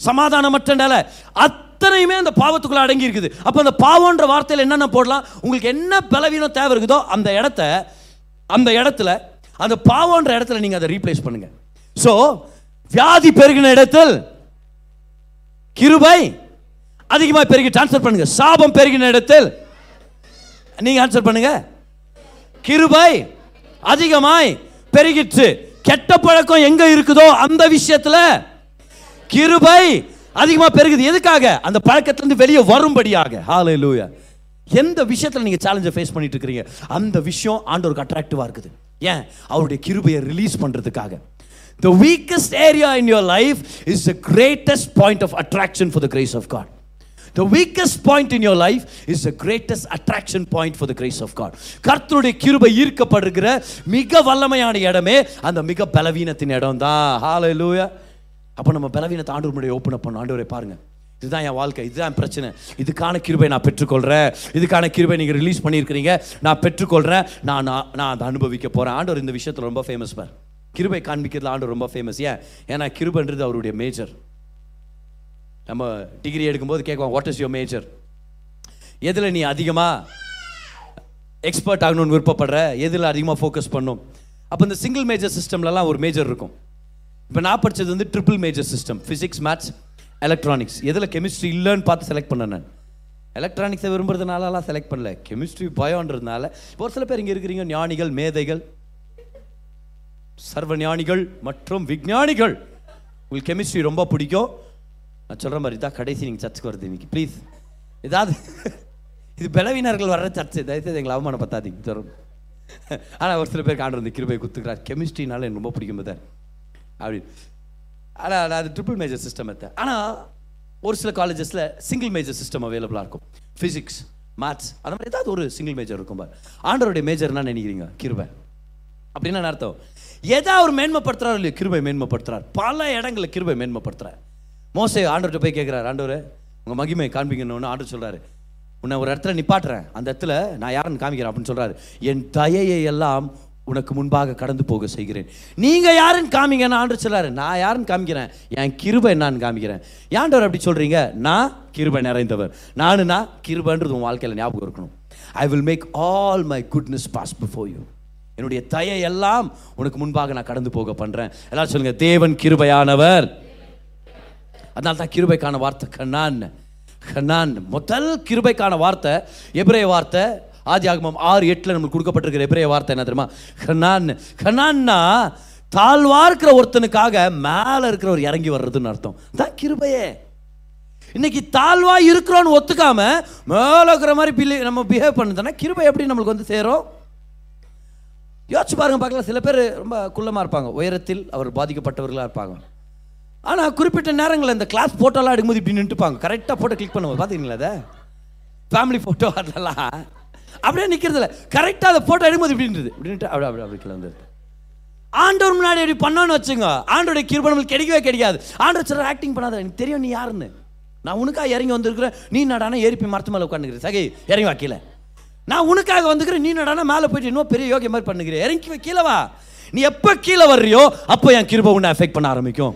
சமாதானமற்ற நிலை. அத்தனையுமே அந்த பாவத்துக்குள்ள அடங்கி இருக்குது. அப்போ அந்த பாவம்ன்ற வார்த்தையில் என்னென்ன போடலாம்? உங்களுக்கு என்ன பலவீனம் தேவை இருக்குதோ அந்த இடத்த அந்த இடத்துல அந்த பாவம்ன்ற இடத்துல நீங்கள் அதை ரீப்ளேஸ் பண்ணுங்க. ஸோ வியாதி பெருகின இடத்தில் கிருபை அதிகமாக பெருகி ட்ரான்ஸ்ஃபர் பண்ணுங்க. சாபம் பெருகின இடத்தில் நீங்க ஆன்சர் பண்ணுங்க. கிருபை அதிகமாய் பெருகிற்று. கெட்ட பழக்கம் எங்க இருக்குதோ அந்த விஷயத்துல கிருபை அதிகமா பெருகுது. எதுக்காக? அந்த பழக்கத்திலிருந்து வெளியே வரும்படியாக. ஹalleluya எந்த விஷயத்துல நீங்க சேலஞ்சை ஃபேஸ் பண்ணிட்டு இருக்கிறீங்க? அந்த விஷயம் ஆண்டவருக்கு அட்ராக்டிவா இருக்குது. ஏன்? அவருடைய கிருபையை ரிலீஸ் பண்றதுக்காக. The weakest area in your life is the greatest point of attraction for the grace of god. The weakest point in your life is the greatest attraction point for the grace of God கர்த்தருடைய கிருபை ஈர்க்கப்படுகிற மிக வல்லமையான இடமே அந்த மிக பலவீனத்தின் இடம் தான் ஹalleluya அப்போ நம்ம பலவீனத்தை ஆண்டு முன்னாடி ஓப்பன் அப் பண்ணணும். பாருங்க. இதுதான் என் வாழ்க்கை இதுதான் பிரச்சனை. இதுக்கான கிருபை நான் பெற்றுக்கொள்கிறேன் இதுக்கான கிருபை நீங்கள் ரிலீஸ் பண்ணியிருக்கிறீங்க. நான் பெற்றுக்கொள்கிறேன் நான் நான் நான் அதை அனுபவிக்க போகிறேன் ஆண்டவர் இந்த விஷயத்தில் ரொம்ப ஃபேமஸ் பார். கிருபை காண்பிக்கிறதுல ஆண்டவர் ரொம்ப ஃபேமஸ் ஏன்? ஏன்னா கிருபைன்றது அவருடைய மேஜர் நம்ம டிகிரி எடுக்கும்போது கேட்குவோம் வாட் இஸ் யோர் மேஜர் எதில் நீ அதிகமாக எக்ஸ்பர்ட் ஆகணும்னு விருப்பப்படுற? எதில் அதிகமாக ஃபோக்கஸ் பண்ணும்? அப்போ இந்த சிங்கிள் மேஜர் சிஸ்டம்லலாம் ஒரு மேஜர் இருக்கும். இப்போ நான் படிச்சது வந்து triple major system physics maths electronics எதில் கெமிஸ்ட்ரி இல்லைன்னு பார்த்து செலக்ட் பண்ணேன் நான். எலக்ட்ரானிக்ஸை விரும்புறதுனாலலாம் செலக்ட் பண்ணல. கெமிஸ்ட்ரி பயம்ன்றதுனால இப்போ ஒரு சில பேர் இங்கே இருக்கிறீங்க ஞானிகள் மேதைகள். சர்வ ஞானிகள் மற்றும் விஞ்ஞானிகள். உங்களுக்கு கெமிஸ்ட்ரி ரொம்ப பிடிக்கும். நான் சொல்கிற மாதிரி தான் கடைசி நீங்கள் சர்ச்சுக்கு வருது இன்னைக்கு. ப்ளீஸ் ஏதாவது இது பலவீனர்கள் வர்ற சர்ச்சு. தயவுசெய்து எங்களை அவமானப்படுத்தாதீங்க தரும் ஆனால் ஒரு சில பேர் காண்டு வந்து கிருபை குத்துக்கிறார் கெமிஸ்ட்ரினால எனக்கு ரொம்ப பிடிக்கும் பதர் அப்படி. ஆனால் அது ட்ரிபிள் மேஜர் சிஸ்டம் எத்த ஆனால் ஒரு சில காலேஜஸில் சிங்கிள் மேஜர் சிஸ்டம் அவைலபிளாக இருக்கும். ஃபிசிக்ஸ் மேத்ஸ் அந்த மாதிரி ஏதாவது ஒரு சிங்கிள் மேஜர் இருக்கும் பார். ஆண்டவருடைய மேஜர் என்ன நினைக்கிறீங்க? கிருபை. அப்படின்னா அர்த்தம்? ஏதாவது அவர் மேன்மைப்படுத்துறாரு இல்லையோ கிருபை மேன்மைப்படுத்துறார். பல இடங்களில் கிருபை மேன்மைப்படுத்துறார். மோசை ஆண்டவர்கிட்ட போய் கேட்குறாரு ஆண்டவர் உங்கள் மகிமை காண்பிக்கணும்னு ஆண்டவர் சொல்கிறாரு உன்னை ஒரு இடத்துல நிப்பாட்டுறேன். அந்த இடத்துல நான் யாருன்னு காமிக்கிறேன் அப்படின்னு சொல்கிறாரு என் தயையை எல்லாம் உனக்கு முன்பாக கடந்து போக செய்கிறேன். நீங்கள் யாருன்னு காமிங்கன்னு ஆண்டு சொல்கிறாரு நான் யாருன்னு காமிக்கிறேன்? என் கிருபை என்னான்னு காமிக்கிறேன். ஏன்டவர் அப்படி சொல்கிறீங்க நான் கிருபை நிறைந்தவர். நானு நான் கிருபைன்றது உன் வாழ்க்கையில் ஞாபகம் இருக்கணும். I will make all my goodness pass before you என்னுடைய தயை எல்லாம் உனக்கு முன்பாக நான் கடந்து போக பண்ணுறேன் எல்லாரும் சொல்லுங்கள் தேவன் கிருபையானவர். அதனால தான் கிருபைக்கான வார்த்தை கண்ணான் கண்ணான் முதல் கிருபைக்கான வார்த்தை எபிரேய வார்த்தை ஆதி ஆகமம் ஆறு எட்டில் நமக்கு கொடுக்கப்பட்டிருக்கிற எபிரேய வார்த்தை என்ன தெரியுமா? கண்ணான் கண்ணான்னா தாழ்வா இருக்கிற ஒருத்தனுக்காக மேலே இருக்கிறவர் இறங்கி வர்றதுன்னு அர்த்தம். தான் கிருபையே. இன்னைக்கு தாழ்வா இருக்கிறோன்னு ஒத்துக்காம மேலே இருக்கிற மாதிரி பிலி நம்ம பிஹேவ் பண்ணுதுன்னா கிருபை எப்படி நம்மளுக்கு வந்து சேரும்? யோசிச்சு பாருங்க பார்க்கலாம். சில பேர் ரொம்ப குள்ளமாக இருப்பாங்க. உயரத்தில் அவர் பாதிக்கப்பட்டவர்களாக இருப்பாங்க. ஆனால் குறிப்பிட்ட நேரங்களில் இந்த கிளாஸ் ஃபோட்டோலாம் எடுக்கும்போது இப்படி நின்றுப்பாங்க. கரெக்டாக ஃபோட்டோ கிளிக் பண்ணுவோம் பார்த்தீங்களா அதை ஃபேமிலி ஃபோட்டோ அதெல்லாம். அப்படியே நிற்கிறது இல்லை. கரெக்டாக அதை ஃபோட்டோ எடுக்கும்போது இப்படின்றது இப்படின்ட்டு அப்படி அப்படி அப்படி கீழே வந்துருது. ஆண்டவர் முன்னாடி எப்படி பண்ணோன்னு வச்சுங்க ஆண்டோடைய கிருபை நம்மளுக்கு கிடைக்கவே கிடைக்காது. ஆண்டவர் சிலர் ஆக்டிங் பண்ணாத. எனக்கு தெரியும் நீ யாருன்னு. நான் உனக்காக இறங்கி வந்திருக்கிறேன். நீ நடானா ஏறிப்பி மரத்து மேலே உட்காந்துக்கிறேன் சகை இறங்கி வா கீழே. நான் உனக்காக வந்துக்கிறேன் நீ நடானா மேலே போயிட்டு இன்னும் பெரிய யோகிய மாதிரி பண்ணுகிறேன் இறங்கி வா, கீழே வா. நீ எப்போ கீழே வர்றியோ அப்போ என் கிருபை உன்னை அஃபெக்ட் பண்ண ஆரம்பிக்கும்.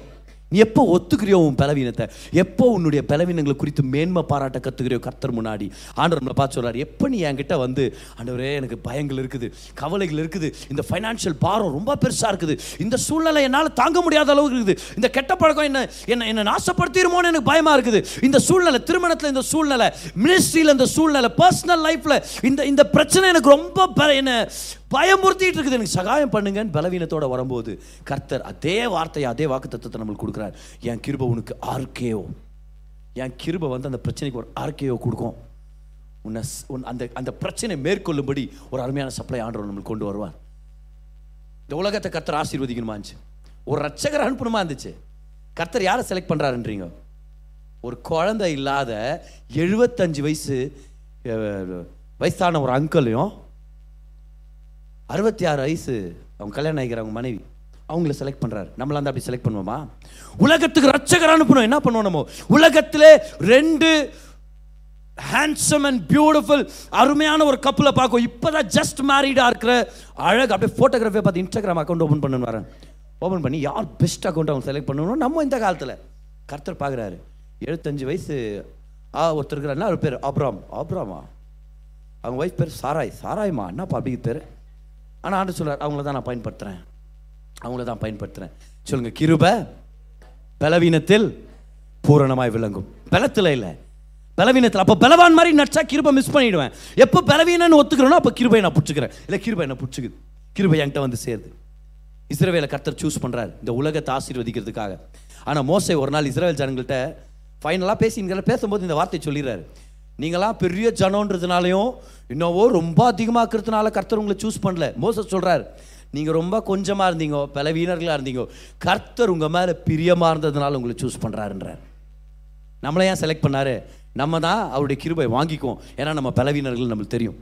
நீ எப்போ ஒத்துக்கிறியோ உன் பலவீனத்தை? எப்போ உன்னுடைய பலவீனங்களை குறித்து மேன்மை பாராட்ட கற்றுக்கிறியோ கர்த்தர் முன்னாடி? ஆண்டவர் நம்மளை பார்த்து சொல்கிறார் எப்போ நீ என்கிட்ட வந்து ஆண்டவரே எனக்கு பயங்கள் இருக்குது கவலைகள் இருக்குது இந்த ஃபைனான்ஷியல் பாரம் ரொம்ப பெருசாக இருக்குது இந்த சூழ்நிலை என்னால் தாங்க முடியாத அளவுக்கு இருக்குது இந்த கெட்ட பழக்கம் என்ன என்ன என்ன நாசப்படுத்திடுமோன்னு எனக்கு பயமாக இருக்குது. இந்த சூழ்நிலை திருமணத்தில் இந்த சூழ்நிலை மினிஸ்ட்ரியில் இந்த சூழ்நிலை பர்சனல் லைஃப்பில் இந்த இந்த பிரச்சனை எனக்கு ரொம்ப என்ன பயமுறுத்திட்டு இருக்குது. எனக்கு சகாயம் பண்ணுங்கன்னு பலவீனத்தோட வரும்போது கர்த்தர் அதே வார்த்தையை அதே வாக்கு தத்துவத்தை நம்மளுக்கு கொடுக்குறார். என் கிருப உனக்கு ஆர்கேவோ என் கிருப வந்து அந்த பிரச்சனைக்கு ஒரு ஆர்கேயோ கொடுக்கும். உன்னை உன் அந்த அந்த பிரச்சனை மேற்கொள்ளும்படி ஒரு அருமையான சப்ளை ஆண்டவர் நம்மளுக்கு கொண்டு வருவார். இந்த உலகத்தை கர்த்தர் ஆசீர்வதிக்கணுமா இருந்துச்சு? ஒரு ரட்சகர் அனுப்பணுமா இருந்துச்சு? கர்த்தர் யாரை செலக்ட் பண்ணுறாருன்றீங்க ஒரு குழந்தை இல்லாத எழுபத்தஞ்சு வயசு வயசான ஒரு அங்கிளையும் அறுபத்தி ஆறு வயசு அவங்க கல்யாணம் ஆகிக்கிற அவங்க மனைவி. அவங்கள செலக்ட் பண்ணுறாரு நம்மளாம் அந்த அப்படி செலக்ட் பண்ணுவோமா? உலகத்துக்கு ரட்சகர் அனுப்பணும் என்ன பண்ணுவோம் நம்ம? உலகத்தில் ரெண்டு ஹேண்ட்ஸம் அண்ட் பியூட்டிஃபுல் அருமையான ஒரு கப்பலை பார்க்கும் இப்போ தான் ஜஸ்ட் மேரீடாக இருக்கிற அழகு. அப்படியே ஃபோட்டோகிராஃபியை பார்த்து இன்ஸ்டாகிராம் அக்கௌண்ட் ஓப்பன் பண்ணு வரேன். ஓப்பன் பண்ணி யார் பெஸ்ட் அக்கௌண்ட் அவங்க செலக்ட் பண்ணணும் நம்ம இந்த காலத்தில். கர்த்தர் பார்க்குறாரு. எழுபத்தஞ்சு வயசு. ஆ ஒருத்தர் இருக்கிறாருன்னா அவர் பேர் ஆப்ராம் ஆப்ராமா அவங்க ஒய்ஃப் பேர் சாராய். சாராய்மா? என்னப்பா அப்படி பேர்? ஆனால் ஆண்டு சொல்றார் அவங்கள தான் நான் பயன்படுத்துகிறேன் அவங்கள தான் பயன்படுத்துகிறேன் சொல்லுங்கள் கிருபை பலவீனத்தில் பூரணமாய் விளங்கும். பலத்தில் இல்லை. பலவீனத்தில். அப்போ பலவான் மாதிரி நடிச்சா கிருபை மிஸ் பண்ணிவிடுவேன் எப்போ பலவீனன்னு ஒத்துக்கிறேனோ அப்போ கிருபை நான் பிடிச்சிக்கிறேன். இல்லை கிருபை என்ன பிடிச்சிக்குது. கிருபை என்கிட்ட வந்து சேருது. இஸ்ரவேலை கர்த்தர் சூஸ் பண்ணுறாரு இந்த உலகத்தை ஆசீர்வதிக்கிறதுக்காக. ஆனால் மோசை ஒரு நாள் இஸ்ரேல் ஜனங்கள்கிட்ட ஃபைனலாக பேசிங்கிற பேசும்போது இந்த வார்த்தை சொல்லிடுறாரு. நீங்களாம் பெரிய ஜனோன்றதுனாலையும் இன்னவோ ரொம்ப அதிகமாக்குறதுனால கர்த்தர் உங்களை சூஸ் பண்ணல. மோசம் சொல்கிறார் நீங்கள் ரொம்ப கொஞ்சமாக இருந்தீங்க பலவீனர்களாக இருந்தீங்க கர்த்தர் உங்கள் மேலே பிரியமாக இருந்ததுனால உங்களை சூஸ் பண்ணுறாருன்றார் நம்மளை ஏன் செலக்ட் பண்ணார்? நம்ம தான் அவருடைய கிருபை வாங்கிக்குவோம். ஏன்னா நம்ம பலவீனர்கள் நம்மளுக்கு தெரியும்.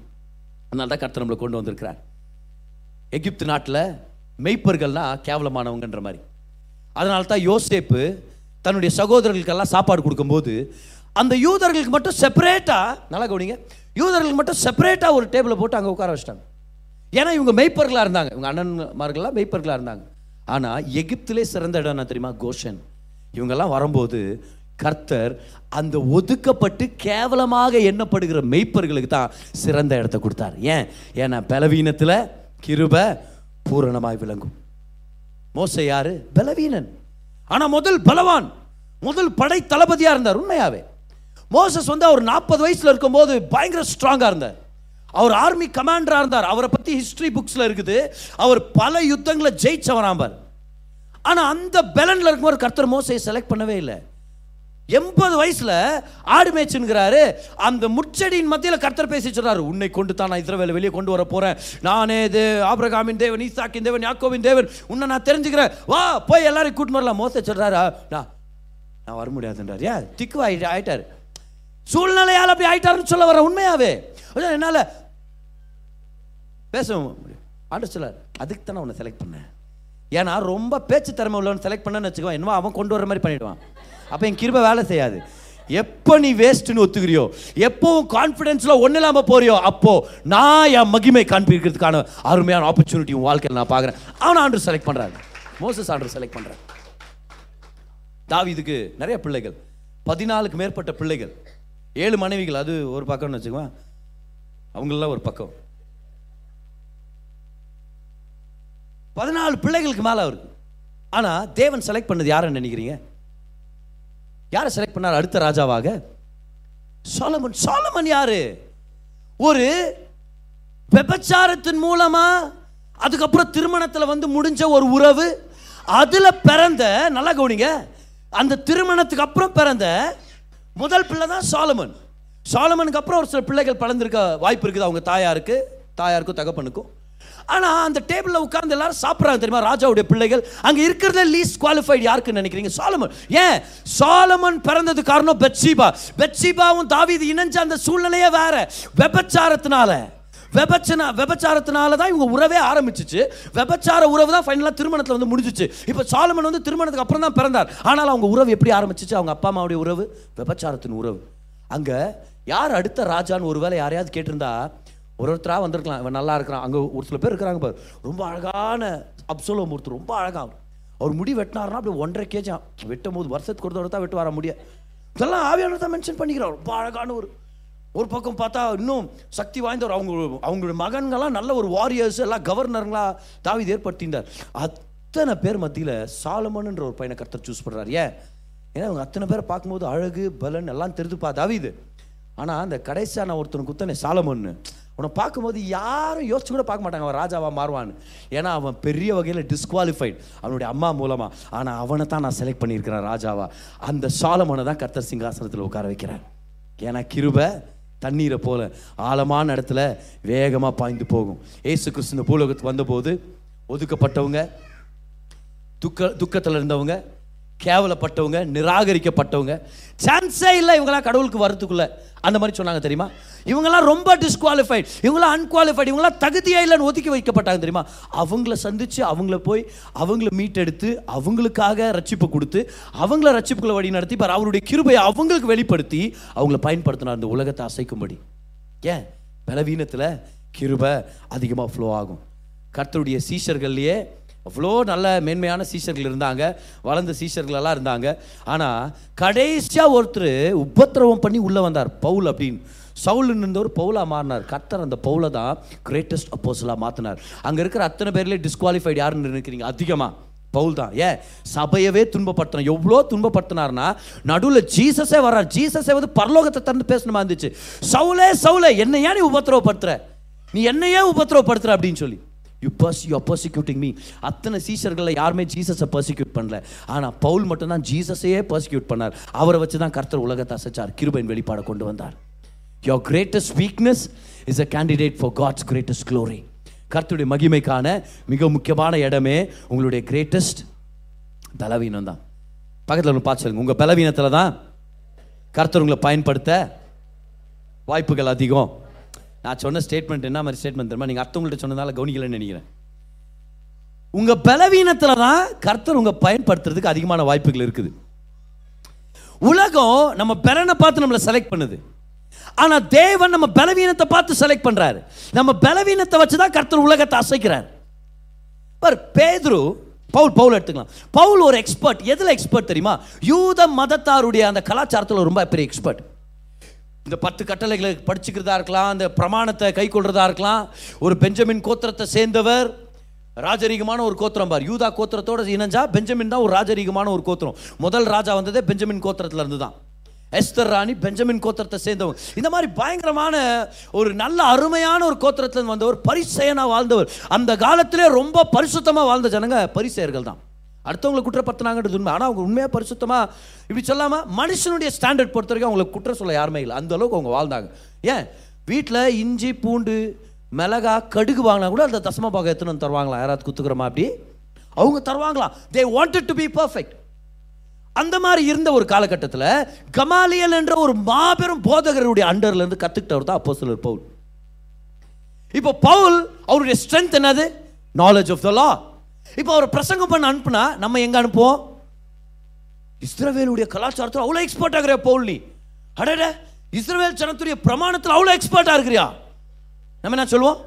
அதனால தான் கர்த்தர் நம்மளை கொண்டு வந்திருக்கிறார். எகிப்து நாட்டில் மெய்ப்பர்கள்னா கேவலமானவங்கன்ற மாதிரி. அதனால தான் யோசேப்பு தன்னுடைய சகோதரர்களுக்கெல்லாம் சாப்பாடு கொடுக்கும்போது அந்த யூதர்களுக்கு மட்டும் செப்பரேட்டாக நல்லா கவனிங்க யூதர்களுக்கு மட்டும் செப்பரேட்டாக ஒரு டேபிளை போட்டு அங்கே உட்கார வச்சிட்டாங்க. ஏன்னா இவங்க மெய்ப்பர்களாக இருந்தாங்க. இவங்க அண்ணன்மார்கள்லாம் மெய்ப்பர்களாக இருந்தாங்க. ஆனால் எகிப்திலே சிறந்த இடம் என்ன தெரியுமா? கோஷன். இவங்கெல்லாம் வரும்போது கர்த்தர் அந்த ஒதுக்கப்பட்டு கேவலமாக எண்ணப்படுகிற மெய்ப்பர்களுக்கு தான் சிறந்த இடத்த கொடுத்தார். ஏன்? ஏன்னா பலவீனத்தில் கிருப பூரணமாய் விளங்கும். மோச யாரு? பலவீனன். ஆனால் முதல் பலவான் முதல் படை தளபதியாக இருந்தார் உண்மையாவே. மோசஸ் வந்து அவர் நாற்பது வயசில் இருக்கும்போது பயங்கர ஸ்ட்ராங்காக இருந்தார். அவர் ஆர்மி கமாண்டராக இருந்தார். அவரை பற்றி ஹிஸ்ட்ரி புக்ஸில் இருக்குது. அவர் பல யுத்தங்களை ஜெயிச்சவராம்பார் ஆனால் அந்த பெலன்ல இருக்கும்போது கர்த்தர் மோசையை செலக்ட் பண்ணவே இல்லை. எண்பது வயசில் ஆடு மேய்ச்சுங்கிறாரு அந்த முச்செடியின் மத்தியில் கர்த்தர் பேசி சொல்றாரு உன்னை கொண்டு தான் நான் இஸ்ரவேலை வெளியே கொண்டு வர போகிறேன் நானே இது ஆப்ரகாமின் தேவன் ஈசாக்கின் தேவன் யாக்கோவின் தேவன். உன்னை நான் தெரிஞ்சுக்கிறேன். வா போய் எல்லாரையும் கூட்டின்னு வரலாம். மோச சொல்கிறாரா நான் நான் வர முடியாதுன்றார். ஏன்? திக்கு ஆயிட்டு ஆகிட்டார் சூழ்நிலையால் அப்படி ஆயிட்டாருன்னு சொல்ல வர உண்மையாவே. என்னால் என்னால பேச முடியும் ஆண்டு சொல்லார் அதுக்கு தானே உன்னை செலக்ட் பண்ணேன். ஏன்னா ரொம்ப பேச்சு திறமை உள்ளவன் செலக்ட் பண்ணேன்னு வச்சுக்கோ என்னவோ அவன் கொண்டு வர மாதிரி பண்ணிடுவான். அப்போ என் கிருப வேலை செய்யாது. எப்போ நீ வேஸ்ட்னு ஒத்துக்கிறியோ எப்போவும் கான்ஃபிடென்ஸில் ஒன்றும் இல்லாமல் போறியோ அப்போ நான் என் மகிமை காண்பிக்கிறதுக்கான அருமையான ஆப்பர்ச்சுனிட்டி உன் வாழ்க்கையில் நான் பார்க்குறேன். அவன் ஆண்டு செலக்ட் பண்ணுறாங்க மோசஸ் ஆண்டு செலக்ட் பண்ணுறேன் தாவி இதுக்கு நிறைய பிள்ளைகள். பதினாலுக்கு மேற்பட்ட பிள்ளைகள். ஏழு மனைவிகள் அது ஒரு பக்கம்னு வச்சுக்குவேன். அவங்களெல்லாம் ஒரு பக்கம். பதினாலு பிள்ளைகளுக்கு மேலே அவருக்கு ஆனால் தேவன் செலக்ட் பண்ணது யாருன்னு நினைக்கிறீங்க? யாரை செலக்ட் பண்ணார்? அடுத்த ராஜாவாக? சோலமன். சோலமன் யாரு? ஒரு விபச்சாரத்தின் மூலமா அதுக்கப்புறம் திருமணத்தில் வந்து முடிஞ்ச ஒரு உறவு அதில் பிறந்த நல்லா கவனிங்க அந்த திருமணத்துக்கு அப்புறம் பிறந்த முதல் பிள்ளை தான் சாலமன். சாலமனுக்கு அப்புறம் ஒரு சில பிள்ளைகள் பிறந்திருக்க வாய்ப்பு இருக்குது. அவங்க தாயாருக்கு தாயாருக்கும் தகப்பனுக்கும். ஆனால் அந்த டேபிளில் உட்கார்ந்து எல்லாரும் சாப்பிட்றாங்க தெரியுமா? ராஜாவுடைய பிள்ளைகள். அங்கே இருக்கிறத லீஸ்ட் குவாலிஃபைடு யாருக்குன்னு நினைக்கிறீங்க? சாலமன். ஏன்? சாலமன் பிறந்தது காரணம் பெட்சீபா பெட்சீபாவும் தாவிது இணைஞ்ச அந்த சூழ்நிலையே வேற. வெபச்சாரத்தினால. விபச்சன விபச்சாரத்தினால தான் இவங்க உறவே ஆரம்பிச்சிச்சு. விபச்சார உறவு தான் ஃபைனலாக திருமணத்தில் வந்து முடிஞ்சிச்சு. இப்போ சாலமன் வந்து திருமணத்துக்கு அப்புறம் தான் பிறந்தார். ஆனால் அவங்க உறவு எப்படி ஆரம்பிச்சிச்சு? அவங்க அப்பா அம்மாவுடைய உறவு விபச்சாரத்தின் உறவு. அங்கே யார் அடுத்த ராஜான்னு ஒருவேளை யாரையாவது கேட்டிருந்தா ஒரு ஒருத்தராக வந்திருக்கலாம். இவன் நல்லா இருக்கிறான். அங்கே ஒரு சில பேர் இருக்கிறாங்க பாரு. ரொம்ப அழகான அப்சோலோ மூர்த்தி ரொம்ப அழகாக அவர். முடி வெட்டினார்னா அப்படி ஒன்றரை கேஜாம் வெட்டும் போது வருஷத்துக்கு ஒரு தடவை தான் வெட்டுவார முடிய. இதெல்லாம் ஆவியானவர் தான் மென்ஷன் பண்ணிக்கிறார். ரொம்ப அழகான ஒரு ஒரு பக்கம் பார்த்தா இன்னும் சக்தி வாய்ந்தவர் அவங்க அவங்களுடைய மகன்கள்லாம் நல்ல ஒரு வாரியர்ஸ் எல்லாம் கவர்னருங்களா தாவீது ஏற்படுத்தியிருந்தார். அத்தனை பேர் மத்தியில் சாலமன்ன்ற ஒரு பையனை கர்த்தர் சூஸ் பண்ணுறாரு ஏன்? ஏன்னா அவங்க அத்தனை பேரை பார்க்கும்போது அழகு பலன் எல்லாம் தெரிஞ்சுப்பா தாவீது. ஆனால் அந்த கடைசியாக நான் ஒருத்தனை குத்தனே சாலமன்னு. உன்னை பார்க்கும்போது யாரும் யோசிச்சு கூட பார்க்க மாட்டாங்க அவன் ராஜாவாக மாறுவான்னு. ஏன்னா அவன் பெரிய வகையில் டிஸ்குவாலிஃபைட் அவனுடைய அம்மா மூலமாக ஆனால் அவனை தான் நான் செலக்ட் பண்ணியிருக்கிறேன் ராஜாவா. அந்த சாலமனை தான் கர்த்தர் சிங்காசனத்தில் உட்கார வைக்கிறேன் ஏன்னா கிருபை தண்ணீரை போல ஆழமான இடத்துல வேகமாக பாய்ந்து போகும். ஏசு கிறிஸ்து இந்த பூலோகத்துக்கு வந்தபோது ஒதுக்கப்பட்டவங்க துக்க துக்கத்தில் இருந்தவங்க கேவலப்பட்டவங்க நிராகரிக்கப்பட்டவங்க. சான்ஸே இல்லை இவங்களாம் கடவுளுக்கு வரத்துக்குள்ள அந்த மாதிரி சொன்னாங்க தெரியுமா? இவங்கெல்லாம் ரொம்ப டிஸ்குவாலிஃபைட் இவங்களாம் அன்குவாலிஃபைட் இவங்களாம் தகுதியே இல்லைன்னு ஒதுக்கி வைக்கப்பட்டாங்க தெரியுமா? அவங்கள சந்தித்து அவங்கள போய் அவங்கள மீட்டெடுத்து அவங்களுக்காக ரட்சிப்பு கொடுத்து அவங்கள ரட்சிப்புகளை வழி நடத்தி பார் அவருடைய கிருபையை அவங்களுக்கு வெளிப்படுத்தி அவங்கள பயன்படுத்தினார் அந்த உலகத்தை அசைக்கும்படி. ஏன்? பலவீனத்தில் கிருபை அதிகமாக ஃப்ளோ ஆகும். கர்த்தருடைய சீஷர்கள்லேயே அவ்வளோ நல்ல மேன்மையான சீஷர்கள் இருந்தாங்க வளர்ந்த சீஷர்களெல்லாம் இருந்தாங்க. ஆனால் கடைசியாக ஒருத்தர் உபத்திரவம் பண்ணி உள்ளே வந்தார் பவுல் அப்படின்னு. சவுல் இருந்தவர் பவுலாக மாறினார். கர்த்தர் அந்த பவுலை தான் கிரேட்டஸ்ட் அப்போசலாக மாற்றினார் அங்கே இருக்கிற அத்தனை பேர்லேயே டிஸ்குவாலிஃபைடு யாருன்னு நினைக்கிறீங்க? அதிகமாக பவுல் தான். ஏன்? சபையவே துன்பப்படுத்தணும் எவ்வளோ துன்பப்படுத்தினார்னா நடுவில் ஜீசஸே வர்றார். ஜீசஸே வந்து பரலோகத்தை திறந்து பேசணுமா இருந்துச்சு. சவுலே சவுலே என்னையா நீ உபத்திரவப்படுத்துற? நீ என்னையே உபத்திரவப்படுத்துற அப்படின்னு சொல்லி. யூ பர்ஸ் யூ பர்சிக்யூட்டிங் மீ அத்தனை சீசர்களில் யாருமே ஜீசஸை பர்சிக்யூட் பண்ணல. ஆனால் பவுல் மட்டும்தான் ஜீசஸையே பர்சிக்யூட் பண்ணார். அவரை வச்சு தான் கர்த்தர் உலகத்தை அசைச்சார். கிருபையின் வெளிப்பாடை கொண்டு வந்தார். Your greatest weakness is a candidate for God's greatest glory கர்த்தருடைய மகிமைக்கான மிக முக்கியமான இடமே உங்களுடைய கிரேட்டஸ்ட் பலவீனம் தான். பக்கத்தில் ஒன்று பார்த்து சொல்லுங்க. உங்கள் பலவீனத்தில் தான் கர்த்தர் உங்களை பயன்படுத்த வாய்ப்புகள் அதிகம். நான் சொன்ன ஸ்டேட்மெண்ட் என்ன மாதிரி ஸ்டேட்மெண்ட் தெரியுமா? நீங்கள் அர்த்தவங்கள்ட்ட சொன்னதால கவனிக்கலன்னு நினைக்கிறேன். உங்க பலவீனத்தில் தான் கர்த்தர் உங்க பயன்படுத்துறதுக்கு அதிகமான வாய்ப்புகள் இருக்குது. உலகம் நம்ம பலனை பார்த்து நம்மளை செலக்ட் பண்ணுது. ஆனா தேவன் நம்ம பலவீனத்தை பார்த்து செலக்ட் பண்றாரு. நம்ம பலவீனத்தை வச்சு தான் கர்த்தர் உலகத்தை அசைக்கிறார். பார் பேதுரு பவுல் பவுல் எடுத்துக்கலாம். பவுல் ஒரு எக்ஸ்பர்ட் எதுல எக்ஸ்பர்ட் தெரியுமா? யூத மதத்தாருடைய அந்த கலாச்சாரத்தில் ரொம்ப பெரிய எக்ஸ்பர்ட் இந்த பத்து கட்டளைகளை படிச்சுக்கிறதா இருக்கலாம் அந்த பிரமாணத்தை கை கொள்றதா இருக்கலாம். ஒரு பெஞ்சமின் கோத்திரத்தை சேர்ந்தவர் ராஜரீகமான ஒரு கோத்திரம் பார். யூதா கோத்திரத்தோட இணைஞ்சா பெஞ்சமின் தான் ஒரு ராஜரீகமான ஒரு கோத்திரம். முதல் ராஜா வந்ததே பெஞ்சமின் கோத்திரத்துல இருந்து தான் எஸ்தர் ராணி பெஞ்சமின் கோத்திரத்தை சேர்ந்தவங்க இந்த மாதிரி பயங்கரமான ஒரு நல்ல அருமையான ஒரு கோத்திரத்துல வந்தவர் பரிசெயனா வாழ்ந்தவர். அந்த காலத்திலே ரொம்ப பரிசுத்தமா வாழ்ந்த ஜனங்க பரிசெயர்கள் தான் அடுத்தவங்களை குற்றப்படுத்தினாங்கன்றது உண்மை. ஆனால் அவங்க உண்மையாக பரிசுத்தமாக இப்படி சொல்லாமல் மனுஷனுடைய ஸ்டாண்டர்ட் பொறுத்த வரைக்கும் அவங்களுக்கு குற்றம் சொல்ல யாருமே இல்லை. அந்த அளவுக்கு அவங்க வாழ்ந்தாங்க. ஏன்? வீட்டில் இஞ்சி பூண்டு மிளகா கடுகு வாங்கினா கூட அந்த தசம பாகம் எத்தனை வந்து தருவாங்களா யாராவது குத்துக்கிறோமா அப்படி? அவங்க தருவாங்களா they wanted to be perfect அந்த மாதிரி இருந்த ஒரு காலகட்டத்தில் கமாலியல் என்ற ஒரு மாபெரும் போதகருடைய அண்டர்லேருந்து கற்றுக்கிட்டவர் தான் அப்போ சிலர் பவுல். இப்போ பவுல் அவருடைய ஸ்ட்ரென்த் என்னது? நாலேஜ் ஆஃப் த லா இப்போ அவர் பிரசங்கம் பண்ண அனுப்புனா நம்ம எங்க அனுப்புவோம்? இஸ்ரவேலுடைய கலாச்சாரத்தில் அவ்வளோ எக்ஸ்பர்ட் ஆகிறியா பவுல் நீ? அடட இஸ்ரவேல் ஜனத்துடைய பிரமாணத்தில் அவ்வளோ எக்ஸ்பர்ட்டாக இருக்கிறியா? நம்ம என்ன சொல்லுவோம்?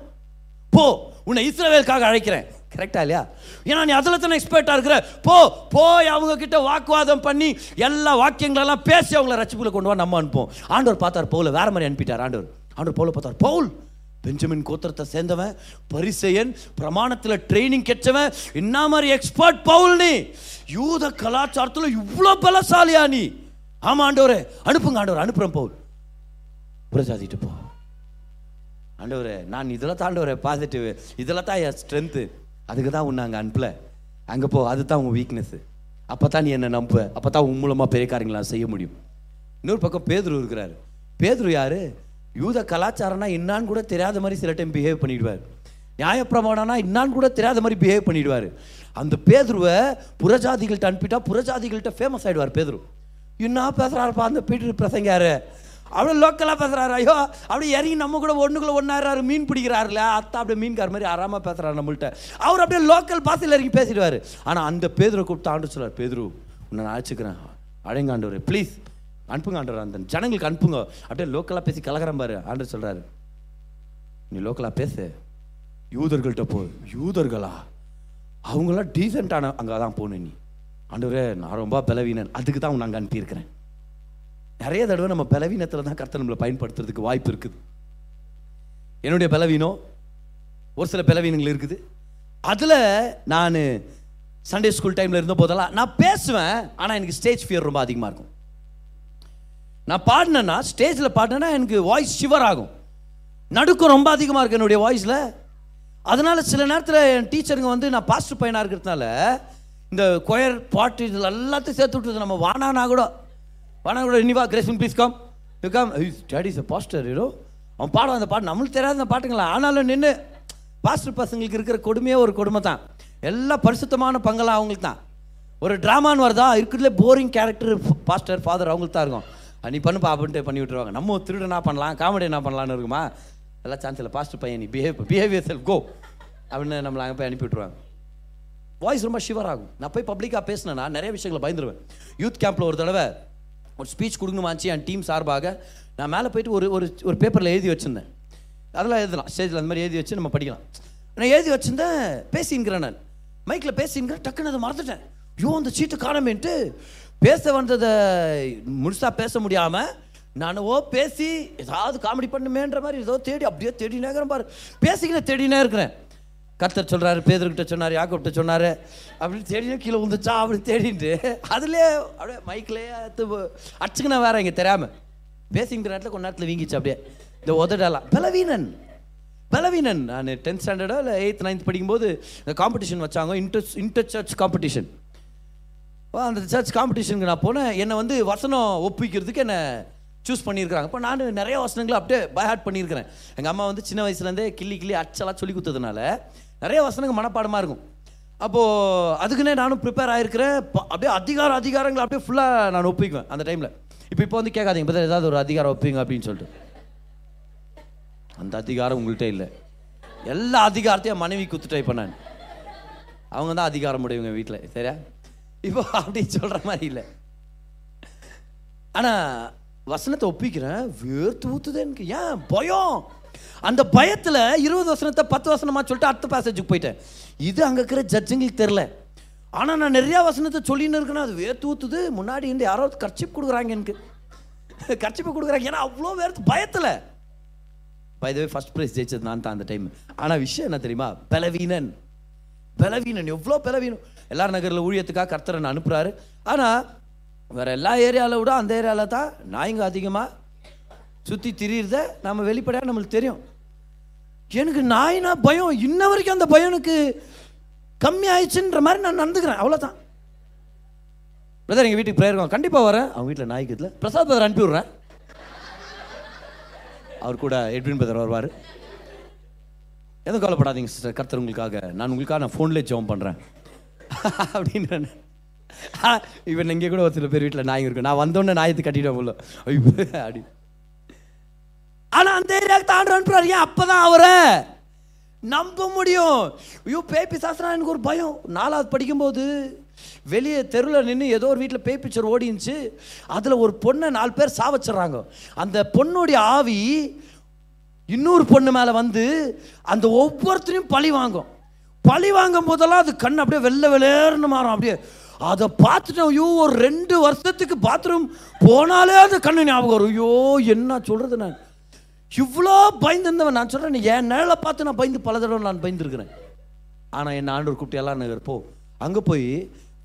போ உன்னை இஸ்ரவேலுக்காக அழைக்கிறேன். கரெக்டா இல்லையா? ஏன்னா நீ அதில் தானே எக்ஸ்பர்ட்டாக இருக்கிற? போ போய் அவங்க கிட்ட வாக்குவாதம் பண்ணி எல்லா வாக்கியங்களெல்லாம் பேசி அவங்கள ரசிப்புல கொண்டு வா நம்ம அனுப்போம் ஆண்டவர் பார்த்தார் பவுல வேற மாதிரி அனுப்பிட்டார் ஆண்டவர். ஆண்டவர் பவுல பார்த்தார் பவுல் பெஞ்சமின் கோத்திரத்தை சேர்ந்தவன் பரிசெயன் பிரமாணத்தில் ட்ரைனிங் கெட்டவன். என்ன மாதிரி எக்ஸ்பர்ட் பவுல் நீ? யூத கலாச்சாரத்தில் இவ்வளோ பலசாலியா நீ? ஆமா ஆண்டவரே. அனுப்புங்க ஆண்டவர். அனுப்புறேன் பவுல். புரஜாதிட்டு போ. ஆண்டவரே நான் இதில் தான் ஆண்டவரே பாசிட்டிவ் இதில் தான் என் ஸ்ட்ரென்த்து அதுக்கு தான் உன்னை அங்கே அனுப்பல. அங்கே போ அதுதான் உன் வீக்னஸ் அப்போ தான் நீ என்ன நம்புவ. அப்போ தான் உன் மூலமாக பெரிய காரியங்களாம் செய்ய முடியும். இன்னொரு பக்கம் பேதுரு இருக்கிறாரு. பேதுரு யாரு? யூத கலாச்சாரம்னா என்னான்னு கூட தெரியாத மாதிரி சில டைம் பிஹேவ் பண்ணிடுவார். நியாயப்பிரமாணம்னா என்னான்னு கூட தெரியாத மாதிரி பிஹேவ் பண்ணிடுவார். அந்த பேதுருவை புறஜாதிகள்கிட்ட அனுப்பிட்டா புறஜாதிகள்கிட்ட ஃபேமஸ் ஆகிடுவார் பேதுரு. என்ன பேசுகிறாருப்பா அந்த பீட்டர் பிரசங்காரு அவ்வளோ லோக்கலாக பேசுகிறாரு ஐயோ அப்படியே இறங்கி நம்ம கூட ஒன்றுக்குள்ள ஒன்றாரு மீன் பிடிக்கிறாருல. அத்தா அப்படியே மீன்கார் மாதிரி ஆறாமல் பேசுறாரு நம்மள்ட்ட. அவர் அப்படியே லோக்கல் பாசையில் இறங்கி பேசிடுவார். ஆனால் அந்த பேதுரை கூப்பிட்டு ஆண்டு சொல்லுவார் பேதுரு உன்னை நான் அழைச்சிக்கிறேன். அழைங்காண்டவர் ப்ளீஸ் அனுப்புங்க ஆண்டவர். அந்த ஜனங்களுக்கு அனுப்புங்க. அப்படியே லோக்கலாக பேசி கலகரம் பாரு. ஆண்டர் சொல்கிறாரு நீ லோக்கலாக பேசு. யூதர்கள்ட்ட போ. யூதர்களா? அவங்களாம் டீசெண்டான அங்கே தான் போகணும் நீ. ஆண்டவரே நான் ரொம்ப பலவீனன். அதுக்கு தான் நாங்கள் அனுப்பியிருக்கிறேன். நிறைய தடவை நம்ம பலவீனத்தில் தான் கர்த்தர் நம்மளை பயன்படுத்துறதுக்கு வாய்ப்பு இருக்குது. என்னுடைய பலவீனம்? ஒரு சில பலவீனங்கள் இருக்குது. அதில் நான் சண்டே ஸ்கூல் டைமில் இருந்த போதெல்லாம் நான் பேசுவேன் ஆனால் எனக்கு ஸ்டேஜ் ஃபியர் ரொம்ப அதிகமாக இருக்கும். நான் பாடினேன்னா ஸ்டேஜில் பாடினேன்னா எனக்கு வாய்ஸ் ஷிவர் ஆகும். நடுக்கம் ரொம்ப அதிகமாக இருக்கு என்னுடைய வாய்ஸில் அதனால் சில நேரத்தில் என் டீச்சருங்க வந்து நான் பாஸ்டர் பையனாக இருக்கிறதுனால இந்த கொயர் பாட்டு இதில் எல்லாத்தையும் சேர்த்து விட்டுருது. நம்ம வானானா கூட. வானா கூட இனிவா grace please come you come study is pastor hero அவன் பாடம் அந்த பாட்டு. நம்மளுக்கு தெரியாத அந்த பாட்டுங்களா? ஆனாலும் நின்று பாஸ்டர் பசங்களுக்கு இருக்கிற கொடுமையே ஒரு கொடுமை தான். எல்லா பரிசுத்தமான பங்கெல்லாம் அவங்களுக்கு தான். ஒரு ட்ராமான்னு வருதா? இருக்கிறதுலே போரிங் கேரக்டர் பாஸ்டர் ஃபாதர் அவங்களுக்கு தான் இருக்கும். நீ பண்ணுப்பா அப்படின்ட்டு பண்ணி விட்டுருவாங்க. நம்ம திருடு என்ன பண்ணலாம்? காமெடி என்ன பண்ணலான்னு இருக்குமா? எல்லாம் சான்ஸ் இல்லை. பாஸ்ட் பையன் நீ பிஹேவ் பிஹேவியர் செல் கோ அப்படின்னு நம்மளை அங்கே போய் அனுப்பி விட்டுருவாங்க. வாய்ஸ் ரொம்ப ஷிவர் ஆகும் நான் போய் பப்ளிக்காக பேசினேன்னா நிறைய விஷயங்களை பயந்துருவேன். யூத் கேம்பில் ஒரு தடவை ஒரு ஸ்பீச் கொடுக்கணுமாச்சு என் டீம் சார்பாக நான் மேலே போயிட்டு ஒரு ஒரு ஒரு பேப்பரில் எழுதி வச்சுருந்தேன். அதெல்லாம் எழுதலாம். ஸ்டேஜில் அந்த மாதிரி எழுதி வச்சு நம்ம படிக்கலாம். நான் எழுதி வச்சுருந்தேன் பேசிங்கிறேன் நான். மைக்கில் பேசிங்கிறேன் டக்குன்னு அதை மறந்துட்டேன். ஐயோ அந்த சீட்டு காணமேன்ட்டு பேச வந்ததை முழுசாக பேச முடியாமல் நானவோ ஓ பேசி ஏதாவது காமெடி பண்ணுமேன்ற மாதிரி ஏதோ தேடி அப்படியே தேடினே இருக்கிறேன் பாரு. பேசிக்கினே தேடினே இருக்கிறேன். கர்த்தர் சொல்கிறாரு பேதர்கிட்ட சொன்னார் யாக்கிட்ட சொன்னார் அப்படின்னு தேடினே கீழே விழுந்துச்சா அப்படி தேடிட்டு அதுலேயே அப்படியே மைக்லேயே அடிச்சுக்கினா வேற இங்கே தெரியாமல் பேசிங்கிற நேரத்தில் கொஞ்ச நேரத்தில் வீங்கிச்சு அப்படியே. இந்த உதடலாம் பலவீனன். பலவீனன். நான் டென்த் ஸ்டாண்டர்டோ இல்லை எயித் நைன்த் படிக்கும்போது இந்த காம்படிஷன் வச்சாங்க இன்டர் இன்டர் சர்ச் காம்படிஷன் அந்த சர்ச் காம்படிஷனுக்கு நான் போனேன். என்னை வந்து வசனம் ஒப்பிக்கிறதுக்கு என்னை சூஸ் பண்ணியிருக்கிறாங்க. இப்போ நான் நிறைய வசனங்களை அப்படியே பைஹார்ட் பண்ணியிருக்கிறேன். எங்கள் அம்மா வந்து சின்ன வயசுலேருந்தே கிள்ளி கிள்ளி அச்சலாக சொல்லி கொடுத்ததுனால நிறைய வசனங்கள் மனப்பாடமாக இருக்கும். அப்போது அதுக்குன்னே நானும் ப்ரிப்பேர் ஆகிருக்கிறேன் அப்படியே அதிகார அதிகாரங்களை அப்படியே ஃபுல்லாக நான் ஒப்பிக்குவேன் அந்த டைமில் இப்போ இப்போ வந்து கேட்காதீங்க. இப்போ ஏதாவது ஒரு அதிகாரம் ஒப்பிங்க அப்படின்னு சொல்லிட்டு. அந்த அதிகாரம் உங்கள்கிட்ட இல்லை. எல்லா அதிகாரத்தையும் மனைவி குத்துட்டேன் இப்போ நான். அவங்க தான் அதிகாரம் உடையவங்க வீட்டில் சரியா? இப்போ அப்படி சொல்கிற மாதிரி இல்லை. ஆனால் வசனத்தை ஒப்பிக்கிறேன் வேர்த்து ஊத்துது எனக்கு. ஏன்? பயம். அந்த பயத்தில் இருபது வசனத்தை பத்து வசனமாக சொல்லிட்டு அடுத்த பேசேஜுக்கு போயிட்டேன். இது அங்கே இருக்கிற ஜட்ஜுங்களுக்கு தெரில ஆனால் நான் நிறையா வசனத்தை சொல்லின்னு இருக்கேன்னா அது வேர்த்து ஊத்துது. முன்னாடி இருந்து யாரோ கர்ச்சிப் கொடுக்குறாங்க எனக்கு. கர்ச்சிப்பு கொடுக்குறாங்க. ஏன்னா அவ்வளோ வேர்த்து பயத்தில். பை வே ஃபர்ஸ்ட் ப்ரைஸ் ஜெயிச்சது நான் தான் அந்த டைம் ஆனால் விஷயம் என்ன தெரியுமா? பலவீனன். பலவீனன். எவ்வளோ பலவீனம். எல்லார் நகரில் ஊழியத்துக்காக கர்த்தரை நான் அனுப்புகிறாரு ஆனால் வேறு எல்லா ஏரியாவில் விட அந்த ஏரியாவில் தான் நாய்ங்க அதிகமாக சுற்றி திரியிறத நம்ம வெளிப்படையாக நம்மளுக்கு தெரியும். எனக்கு நாயினா பயம். இன்ன வரைக்கும் அந்த பயம் எனக்கு கம்மி ஆயிடுச்சுன்ற மாதிரி நான் நடந்துக்கிறேன். அவ்வளோதான் பிரதர் எங்கள் வீட்டுக்கு போயிருக்கோம் கண்டிப்பாக வரேன். அவங்க வீட்டில் நாய்க்கு இதில் பிரசாத் பிரதர் அனுப்பி விட்றேன். அவர் கூட எட்வின் பிரதர் வருவார். எதுவும் கவலைப்படாதீங்க சிஸ்டர் கர்த்தர் உங்களுக்காக நான் உங்களுக்காக நான் ஃபோன்லேயே ஜெபம் பண்ணுறேன் அப்படின்னு இவன் இங்கே கூட ஒரு சில பேர் வீட்டில் நாய் இருக்கு நான் வந்தோடனே நாயத்தை கட்டிடுவேன் போல. ஐயோ அப்படி ஆனால் அந்த ஏரியாவுக்கு தாண்டு அனுப்புறாரு ஏன் அப்போ தான் அவரை? நம்ப முடியும். ஐயோ பேய் பிசாசுனா எனக்கு ஒரு பயம். நாலாவது படிக்கும்போது வெளியே தெருவில் நின்று ஏதோ ஒரு வீட்டில் பேய் பிக்சர் ஓடிச்சு அதில் ஒரு பொண்ணை நாலு பேர் சாவச்சிட்றாங்க. அந்த பொண்ணுடைய ஆவி இன்னொரு பொண்ணு மேலே வந்து அந்த ஒவ்வொருத்தரையும் பழி வாங்கும். பழி வாங்கும் போதெல்லாம் அது கண் அப்படியே வெள்ளை வெளேர்னு மாறும். அப்படியே அதை பார்த்துட்டு ஐயோ ஒரு ரெண்டு வருஷத்துக்கு பாத்ரூம் போனாலே அது கண்ணு ஞாபகம் வரும். ஐயோ என்ன சொல்கிறது நான்? இவ்வளோ பயந்துருந்தவன். நான் சொல்கிறேன் என் நிழலை பார்த்து நான் பயந்து பல தடவை நான் பயந்துருக்கிறேன். ஆனால் என் ஆண்டவர் கூப்பிட்டு எல்லாம் நகர் போ. அங்கே போய்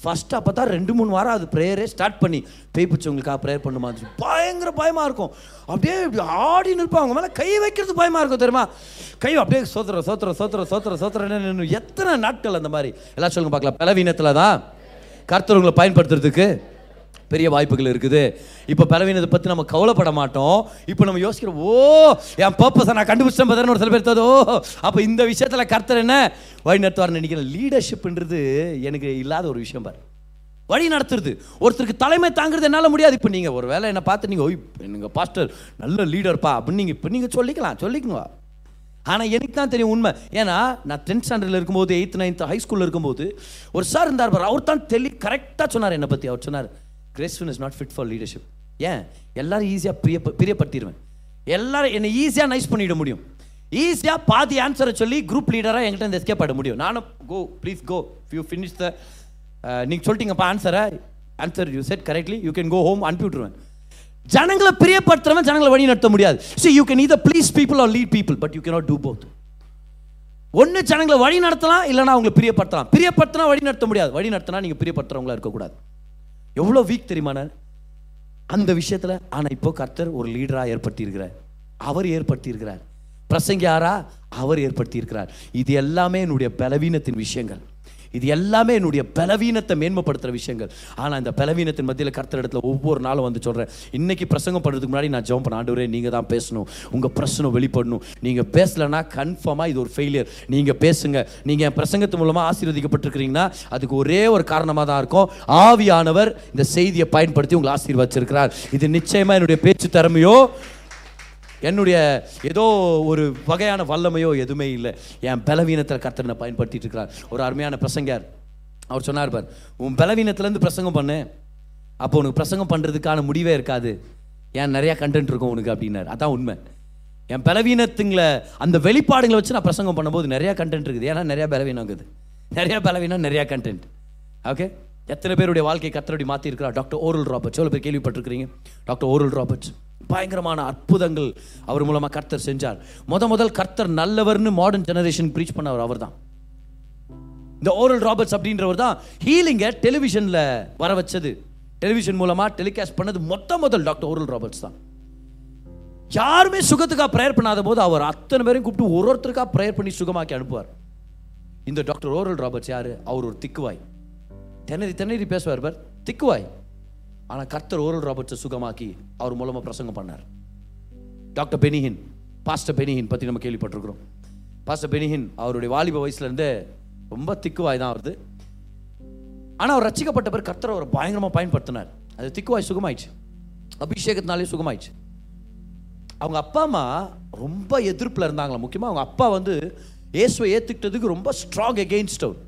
ஃபஸ்ட்டு அப்போ தான் ரெண்டு மூணு வாரம் அது ப்ரேயரே ஸ்டார்ட் பண்ணி பேய் பிடிச்சவங்களுக்காக ப்ரேயர் பண்ண மாதிரி பயங்கர பயமாக இருக்கும். அப்படியே இப்படி ஆடி நிற்பாங்க அவங்க மேலே கை வைக்கிறது பயமாக இருக்கும் தெரியுமா? கை அப்படியே சோத்துற சோத்துற சோத்துற சோத்துற சோத்திர எத்தனை நாட்கள் அந்த மாதிரி? எல்லாம் சொல்லுங்க பார்க்கலாம். பலவீனத்தில் தான் கர்த்தர் உங்களை பயன்படுத்துறதுக்கு பெரிய வாய்ப்புகள் இருக்குது. இப்போ பலவீனத்தை பற்றி நம்ம கவலைப்பட மாட்டோம். இப்போ நம்ம யோசிக்கிறோம் ஓ என் பர்பஸை நான் கண்டுபிடிச்சேன் ஒரு சில பேர் ஓ. அப்போ இந்த விஷயத்தில் கர்த்தர் என்ன? வழி நடத்துவார்னு நினைக்கிறேன். லீடர்ஷிப்ன்றது எனக்கு இல்லாத ஒரு விஷயம் பாரு. வழி நடத்துறது. ஒருத்தருக்கு தலைமை தாங்கிறது என்னால் முடியாது. இப்போ நீங்கள் ஒரு வேலை என்னை பார்த்து நீங்கள் ஓய் நீங்கள் பாஸ்டர் நல்ல லீடர்ப்பா அப்படின்னு நீங்கள் இப்போ நீங்கள் சொல்லிக்கலாம் சொல்லிக்கணும்? ஆனால் எனக்கு தான் தெரியும் உண்மை. ஏன்னா நான் டென்த் ஸ்டாண்டர்டில் இருக்கும்போது எயித் நைன்த் ஹை ஸ்கூலில் இருக்கும்போது ஒரு சார் இருந்தார் பாரு அவர் தான் தெளி கரெக்டாக சொன்னார் என்னை பற்றி அவர் சொன்னார் Gracewin is not fit for leadership ஏன்? எல்லாரும் ஈஸியாக பிரிய பிரியப்படுத்திடுவேன். எல்லாரும் என்னை ஈஸியாக நைஸ் பண்ணிட முடியும். ஈஸியாக பாதி ஆன்சரை சொல்லி குரூப் லீடராக என்கிட்ட இந்த எஸ்கேப் ஆட முடியும். நானும் go please go you finish the நீங்கள் சொல்லிட்டீங்கப்பா ஆன்சரை answer you said correctly you can go home அனுப்பி விட்டுருவேன். ஜனங்களை பிரியப்படுத்துறவன் ஜனங்களை வழி நடத்த முடியாது. சி யூ கேன் இதை please people or lead people but you cannot do both ஒன்று ஜனங்களை வழி நடத்தலாம் இல்லைனா அவங்களை பிரியப்படுத்தலாம். பிரியப்படுத்தினா வழி நடத்த முடியாது. வழி நடத்தினா நீங்கள் பிரியப்படுத்துறவங்களா இருக்கக்கூடாது. எவ்வளோ வீக் தெரியுமா நான்? அந்த விஷயத்தில் ஆனால் இப்போ கர்த்தர் ஒரு லீடராக ஏற்படுத்தியிருக்கிறார். அவர் ஏற்படுத்தியிருக்கிறார். பிரசங்க யாரா அவர் ஏற்படுத்தியிருக்கிறார். இது எல்லாமே என்னுடைய பலவீனத்தின் விஷயங்கள். இது எல்லாமே என்னுடைய பலவீனத்தை மேன்மைப்படுத்துகிற விஷயங்கள். ஆனால் இந்த பலவீனத்தின் மத்தியில் கர்த்தர் இடத்துல ஒவ்வொரு நாளும் வந்து சொல்கிறேன் இன்னைக்கு பிரசங்கம் பண்ணுறதுக்கு முன்னாடி நான் ஜெபம் பண்ண ஆண்டு நீங்கள் தான் பேசணும். உங்கள் பிரச்சனை வெளிப்படணும். நீங்கள் பேசலைன்னா கன்ஃபார்மாக இது ஒரு ஃபெயிலியர் நீங்கள் பேசுங்க. நீங்கள் என் பிரசங்கத்து மூலமாக ஆசீர்வதிக்கப்பட்டிருக்கிறீங்கன்னா அதுக்கு ஒரே ஒரு காரணமாக தான் இருக்கும். ஆவியானவர் இந்த செய்தியை பயன்படுத்தி உங்களை ஆசீர்வதிச்சிருக்கிறார் இது நிச்சயமாக என்னுடைய பேச்சு திறமையோ என்னுடைய ஏதோ ஒரு வகையான வல்லமையோ எதுவுமே இல்லை. என் பலவீனத்தில் கர்த்தனை பயன்படுத்திட்டு இருக்கிறார். ஒரு அருமையான பிரசங்கர் அவர் சொன்னார் பார் உன் பலவீனத்துலேருந்து பிரசங்கம் பண்ணு. அப்போ உனக்கு பிரசங்கம் பண்ணுறதுக்கான முடிவே இருக்காது. ஏன் நிறையா கண்டென்ட் இருக்கும் உனக்கு? அப்படின்னார். அதான் உண்மை. என் பலவீனத்துங்களை அந்த வெளிப்பாடுகளை வச்சு நான் பிரசங்கம் பண்ணும்போது நிறையா கண்டென்ட் இருக்குது. ஏன்னா நிறையா பலவீனம் இருக்குது. நிறையா பலவீனம் நிறையா கண்டென்ட் ஓகே எத்தனை பேருடைய வாழ்க்கை கத்தரடி மாற்றிருக்கிறா டாக்டர் ஓரல் ராபர்ட்ஸ். எவ்வளோ பேர் கேள்விப்பட்டிருக்கிறீங்க? Doctor Oral Roberts. பயங்கரமான அற்புதங்கள் அவர் மூலமாக கர்த்தர் செஞ்சார். முத முதல் கர்த்தர் நல்லவர்னு மாடர்ன் ஜெனரேஷன் ப்ரீச் பண்ணவர் அவர் தான் இந்த ஓரல் ராபர்ட்ஸ் அப்படின்றவர் தான் ஹீலிங்கை டெலிவிஷனில் வர வச்சது. டெலிவிஷன் மூலமாக டெலிகாஸ்ட் பண்ணது மொத்த முதல் டாக்டர் ஓரல் ராபர்ட்ஸ் தான். யாருமே சுகத்துக்காக ப்ரேயர் பண்ணாத போது அவர் அத்தனை பேரையும் கூப்பிட்டு ஒரு ஒருத்தருக்காக ப்ரேயர் பண்ணி சுகமாக்கி அனுப்புவார். இந்த டாக்டர் ஓரல் ராபர்ட்ஸ் யார்? அவர் ஒரு திக்குவாய். திணறி திணறி பேசுவார் பார். திக்குவாய். ஆனால் கர்த்தர் ஓரல் ராபர்ட்ஸை சுகமாக்கி அவர் மூலமாக பிரசங்கம் பண்ணார். டாக்டர் பெனிஹின் பாஸ்டர் பெனிஹின் பற்றி நம்ம கேள்விப்பட்டிருக்கிறோம். பாஸ்டர் பெனிஹின் அவருடைய வாலிப வயசுலேருந்தே ரொம்ப திக்குவாய் தான் வருது ஆனால் அவர் ரசிக்கப்பட்ட பிறகு கர்த்தர் அவரை பயங்கரமாக பயன்படுத்தினார். அது திக்குவாய் சுகமாயிடுச்சு. அபிஷேகத்தினாலே சுகமாயிடுச்சு. அவங்க அப்பா அம்மா ரொம்ப எதிர்ப்பில் இருந்தாங்களா முக்கியமாக அவங்க அப்பா வந்து இயேசுவை ஏற்றுக்கிட்டதுக்கு ரொம்ப ஸ்ட்ராங் எகெயின்ஸ்ட் அவர்.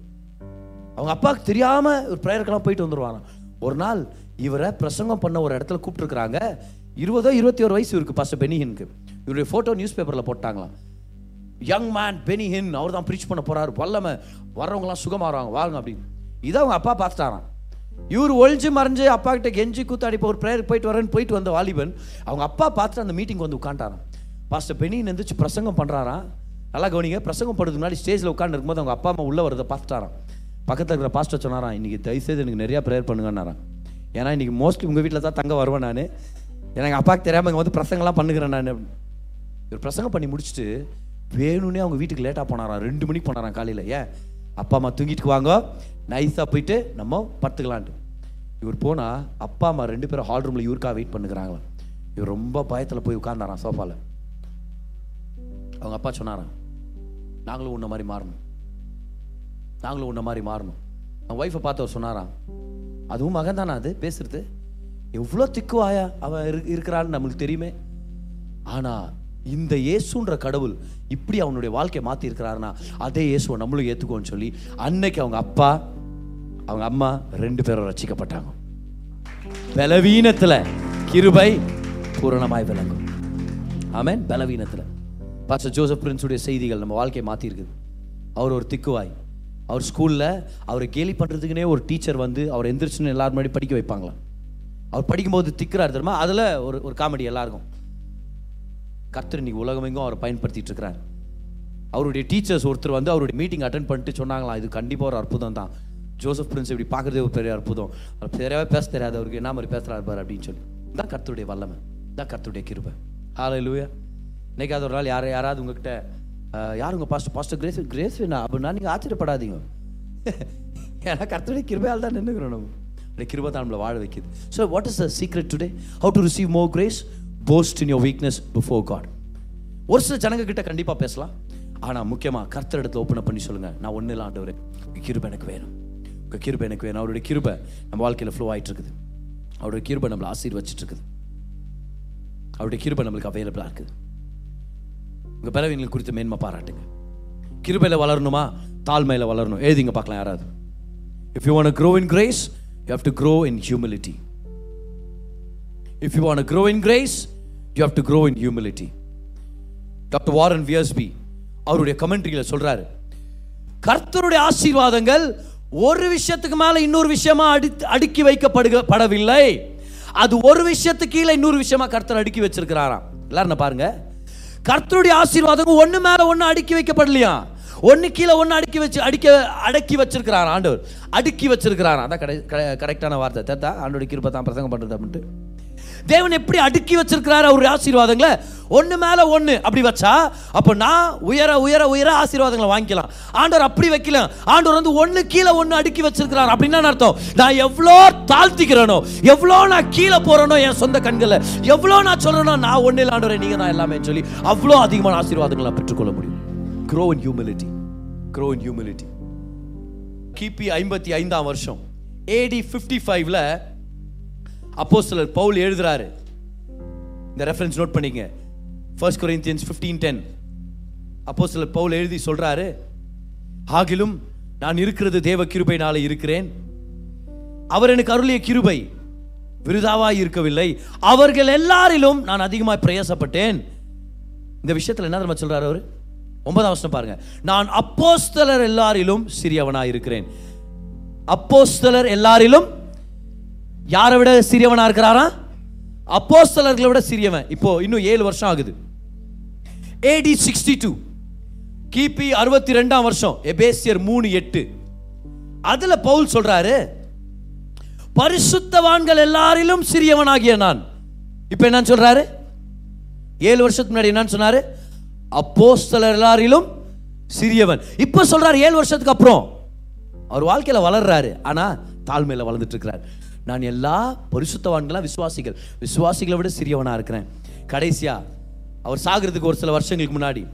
அவங்க அப்பாவுக்கு தெரியாமல் ஒரு ப்ரேயருக்கெல்லாம் போயிட்டு வந்துருவாங்க ஒரு நாள் இவரை பிரசங்கம் பண்ண ஒரு இடத்துல கூப்பிட்டுருக்குறாங்க. இருபதோ இருபத்தி ஒரு வயசு இருக்கு பாஸ்டர் பெனிஹின்க்கு இவருடைய ஃபோட்டோ நியூஸ் பேப்பரில் போட்டாங்களாம். யங் மேன் பெனிஹின் அவர் தான் ப்ரீச் பண்ண போகிறாரு வல்லமை. வர்றவங்களாம் சுகமாகறாங்க வாங்க அப்படின்னு இதை அவங்க அப்பா பார்த்துட்டாராம். இவர் ஒழிஞ்சு மறைஞ்சு அப்பா கிட்ட கெஞ்சி கூத்தாடி இப்போ ஒரு ப்ரேயர் போயிட்டு வரேன்னு போயிட்டு வந்த வாலிபன் அவங்க அப்பா பார்த்துட்டு அந்த மீட்டிங் வந்து உட்காண்டாராம் பாஸ்டர் பெனிஹின் எந்திரிச்சு பிரசங்கம் பண்ணுறாராம் நல்லா கவனிங்க. பிரசங்கம் பண்ணுறதுக்கு முன்னாடி ஸ்டேஜில் உட்காந்து இருக்கும்போது அவங்க அப்பா அம்மா உள்ளே வரதை பார்த்துட்டாராம். பக்கத்தில் இருக்கிற பாஸ்டர் சொன்னாராம் இன்றைக்கி தயவுசெய்து எனக்கு நிறையா ப்ரேயர் பண்ணுங்கன்னாராம். ஏன்னா இன்னைக்கு மோஸ்ட்லி உங்கள் வீட்டில் தான் தங்க வருவேன் நான். எனக்கு அப்பாவுக்கு தெரியாமல் இங்கே வந்து பிரசங்கெல்லாம் பண்ணுகிறேன் நான். இவர் பிரசங்கம் பண்ணி முடிச்சுட்டு வேணும்னே அவங்க வீட்டுக்கு லேட்டாக போனாராம். ரெண்டு மணிக்கு போனாராம் காலையில். ஏன்? அப்பா அம்மா தூங்கிட்டு வாங்க. நைஸாக போயிட்டு நம்ம படுத்துக்கலான்ட்டு. இவர் போனால் அப்பா அம்மா ரெண்டு பேரும் ஹால் ரூமில் இவருக்காக வெயிட் பண்ணுக்கிறாங்களா இவர் ரொம்ப பயத்தில் போய் உட்கார்ந்தாராம் சோஃபாவில் அவங்க அப்பா சொன்னாராம் நாங்களும் உன்ன மாதிரி மாறணும். நாங்களும் உன்ன மாதிரி மாறணும். அவன் ஒய்ஃபை பார்த்து அவர் சொன்னாராம் அதுவும் மகன் தானே அது? பேசுறது? எவ்வளோ திக்குவாயா அவன் இரு இருக்கிறான்னு நம்மளுக்கு தெரியுமே. ஆனால் இந்த இயேசுன்ற கடவுள் இப்படி அவனுடைய வாழ்க்கையை மாற்றி இருக்கிறாருன்னா அதே இயேசுவை நம்மளும் ஏற்றுக்கோன்னு சொல்லி அன்னைக்கு அவங்க அப்பா அவங்க அம்மா ரெண்டு பேரும் ரசிக்கப்பட்டாங்க. பலவீனத்தில் கிருபை பூரணமாய் விளங்கும். ஆமேன். பலவீனத்தில். பாஸ்டர் ஜோசப் பிரின்ஸுடைய செய்திகள் நம்ம வாழ்க்கையை மாற்றிருக்குது அவர் ஒரு திக்குவாய். அவர் ஸ்கூலில் அவரை கேலி பண்ணுறதுக்குனே ஒரு டீச்சர் வந்து அவர் எந்திரிச்சுன்னு எல்லாரும் முன்னாடி படிக்க வைப்பாங்களாம். அவர் படிக்கும்போது திக்கிறார் தெரியுமா? அதில் ஒரு ஒரு காமெடி எல்லாருக்கும். கர்த்தர் இன்னைக்கு உலகமெங்கும் அவரை பயன்படுத்திட்டு இருக்கிறார். அவருடைய டீச்சர்ஸ் ஒருத்தர் வந்து அவருடைய மீட்டிங் அட்டன் பண்ணிட்டு சொன்னாங்களாம் இது கண்டிப்பாக ஒரு அற்புதம் தான். ஜோசப் பிரின்ஸ் இப்படி பார்க்குறதே ஒரு பெரிய அற்புதம். அவர் சரியாகவே பேச தெரியாது அவருக்கு என்ன மாதிரி பேசுகிறாரு பார் அப்படின்னு சொல்லி. தான் கர்த்தருடைய வல்லமை. தான் கர்த்தருடைய கிருபை. ஹாலை லூயா இன்னைக்காவது ஒரு நாள் யாரை யாராவது உங்ககிட்ட யாருங்க பாஸ்டர் பாஸ்டர் கிரேஸ் கிரேஸ் வேணா. அப்படின்னா நீங்கள் ஆச்சரியப்படாதீங்க. ஏன்னா கர்த்தருடைய கிருபையால் தான் நின்றுக்கிறோம் நம்ம. அந்த கிருபை தான் நம்மளை வாழ வைக்கிது. So what is the secret today how to receive more grace boast in your weakness before God ஒரு சில ஜனங்க கிட்ட கண்டிப்பாக பேசலாம். ஆனால் முக்கியமாக கர்த்தர் இடத்துல ஓப்பன் பண்ணி சொல்லுங்கள் நான் ஒன்றும் இல்லை ஆண்டவரே. உங்கள் கிருபை எனக்கு வேணும். உங்கள் கிருபை எனக்கு வேணும். அவருடைய கிருபை நம்ம வாழ்க்கையில் ஃப்ளோ ஆகிட்டு இருக்குது அவருடைய கிருபை நம்மளை ஆசீர்வச்சிட்டு இருக்குது அவருடைய கிருபை நம்மளுக்கு அவைலபிளாக இருக்குது. உங்கள் பிறவிங்களை குறித்து மேன்மை பாராட்டுங்க. கிருபையில் வளரணுமா? தாழ்மையில் வளரணும். எழுதிங்க பார்க்கலாம் யாராவது. If you want grow in grace you have to grow in humility if you want grow in grace you have to grow in humility doctor Warren Wiersbe அவருடைய கமெண்ட்ரியில் சொல்கிறாரு கர்த்தருடைய ஆசீர்வாதங்கள் ஒரு விஷயத்துக்கு மேலே இன்னொரு விஷயமா அடி அடுக்கி வைக்கப்படுக படவில்லை. அது ஒரு விஷயத்துக்கு கீழே இன்னொரு விஷயமா கர்த்தர் அடுக்கி வச்சிருக்கிறாராம். எல்லாரும் பாருங்கள் பாருங்க. கர்த்தருடைய ஆசீர்வாதங்கள் ஒன்று மேலே ஒன்று அடுக்கி வைக்கப்படலையா? ஒன்று கீழே ஒன்று அடுக்கி வச்சு அடிக்க அடக்கி வச்சிருக்கிறார் ஆண்டவர். அடுக்கி வச்சிருக்கிறார் அதான் கரெக்டான வார்த்தை. தேத்தா ஆண்டோட கிருப்பை தான் பிரசங்கம் பண்ணுறது அப்படின்ட்டு. தேவன் எப்படி அடுக்கி வச்சிருக்கிறாரு அவருடைய ஆசீர்வாதங்களை? ஒன்று மேலே ஒன்று அப்படி வச்சா அப்போ நான் உயர உயர உயர ஆசீர்வாதங்களை வாங்கிக்கலாம். ஆண்டவர் அப்படி வைக்கல. ஆண்டவர் வந்து ஒன்று கீழே ஒன்று அடுக்கி வச்சிருக்கிறார். அப்படின்னா அர்த்தம்? நான் எவ்வளோ தாழ்த்திக்கிறேனோ எவ்வளோ நான் கீழே போகிறேனோ என் சொந்த கண்களில் எவ்வளோ நான் சொல்கிறேனோ நான் ஒன்று இல்லை ஆண்டவரை நீங்கள் தான் எல்லாமே சொல்லி அவ்வளோ அதிகமான ஆசீர்வாதங்களை நான் பெற்றுக்கொள்ள முடியும். Grow in humility grow in humility கிபி ஐம்பத்தி ஐந்தாம் வருஷம். ஏடி ஃபிஃப்டி ஃபைவ்ல அப்போஸ்தலர் பவுல் எழுதுறாரு. இந்த ரெஃபரன்ஸ் நோட் பண்ணிங்க ஃபர்ஸ்ட் கொரிந்தியன்ஸ் ஃபிஃப்டீன் டென் அப்போஸ்தலர் பவுல் எழுதி சொல்றாரு ஆகிலும் நான் இருக்கிறது தேவ கிருபையினால இருக்கிறேன். அவர் எனக்கு அருளிய கிருபை விருதாவாய் இருக்கவில்லை. அவர்கள் எல்லாரிலும் நான் அதிகமாக பிரயாசப்பட்டேன். இந்த விஷயத்தில் என்ன தெரியுமா சொல்றாரு அவர்? ஒன்பதாம் வருஷம் பாருங்க. நான் அப்போஸ்தலர் எல்லாரிலும் சிறியவனாக இருக்கிறேன். அப்போஸ்தலர் எல்லாரிலும் யாரை விட சிறியவனா இருக்கிறாரா? அப்போஸ்தலர்களை விட சிறியவன். இப்போ இன்னும் ஏழு வருஷம் ஆகுது. ஏடி சிக்ஸ்டி டூ கிபி அறுபத்தி ரெண்டாம் வருஷம். எபேசியர் மூணு எட்டு. அதுல பவுல் சொல்றாரு பரிசுத்தவான்கள் எல்லாரிலும் சிறியவனாகிய நான். இப்போ என்ன சொல்றாரு? ஏழு வருஷத்துக்கு முன்னாடி என்னன்னு சொன்னாரு? அப்போஸ்தலர் எல்லாரிலும் சிறியவன். இப்போ சொல்றாரு ஏழு வருஷத்துக்கு அப்புறம். அவர் வாழ்க்கையில வளர்றாரு ஆனா தாழ்மையில வளர்ந்துட்டு இருக்கிறார். நான் எல்லா பரிசுத்தவான்களா விசுவாசிகள் விசுவாசிகளை விட சிறியவனாக இருக்கிறேன். கடைசியா அவர் சாகிறதுக்கு ஒரு சில வருஷங்களுக்கு முன்னாடி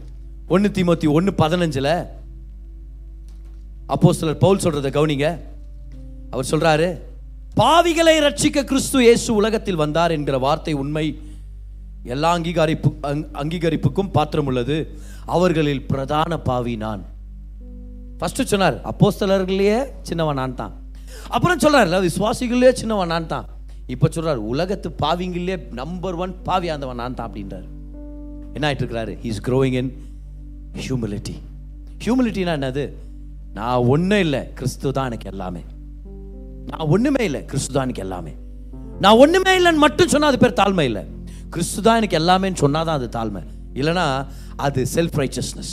ஒன்று தீமோத்தி ஒன்று பதினஞ்சில் அப்போ சிலர் பவுல் சொல்கிறத கவனிங்க. அவர் சொல்றாரு பாவிகளை ரட்சிக்க கிறிஸ்து இயேசு உலகத்தில் வந்தார் என்கிற வார்த்தை உண்மை. எல்லா அங்கீகரிப்பு அங்- அங்கீகரிப்புக்கும் பாத்திரம் உள்ளது. அவர்களில் பிரதான பாவி நான். ஃபஸ்ட்டு சொன்னார் அப்போஸ்தலர்களையே சின்னவன் நான் தான் அப்புறம் சொல்றாரு விசுவாசிகளே சின்னவன் நான் தான். இப்போ சொல்கிறார் உலகத்து பாவிங்களே நம்பர் ஒன் பாவி ஆந்தவன் நான் தான் அப்படின்றார். என்ன ஆகிட்டு இருக்கிறாரு இஸ் க்ரோயிங் இன் ஹியூமிலிட்டி ஹியூமிலிட்டினா என்னது? நான் ஒன்றும் இல்லை கிறிஸ்து தான் எனக்கு எல்லாமே. நான் ஒன்றுமே இல்லை கிறிஸ்து தான் எனக்கு எல்லாமே. நான் ஒன்றுமே இல்லைன்னு மட்டும் சொன்னால் அது பேர் தாழ்மை இல்லை. கிறிஸ்து தான் எனக்கு எல்லாமேன்னு சொன்னால் தான் அது தாழ்மை. இல்லைன்னா அது செல்ஃப் ரைச்சஸ்னஸ்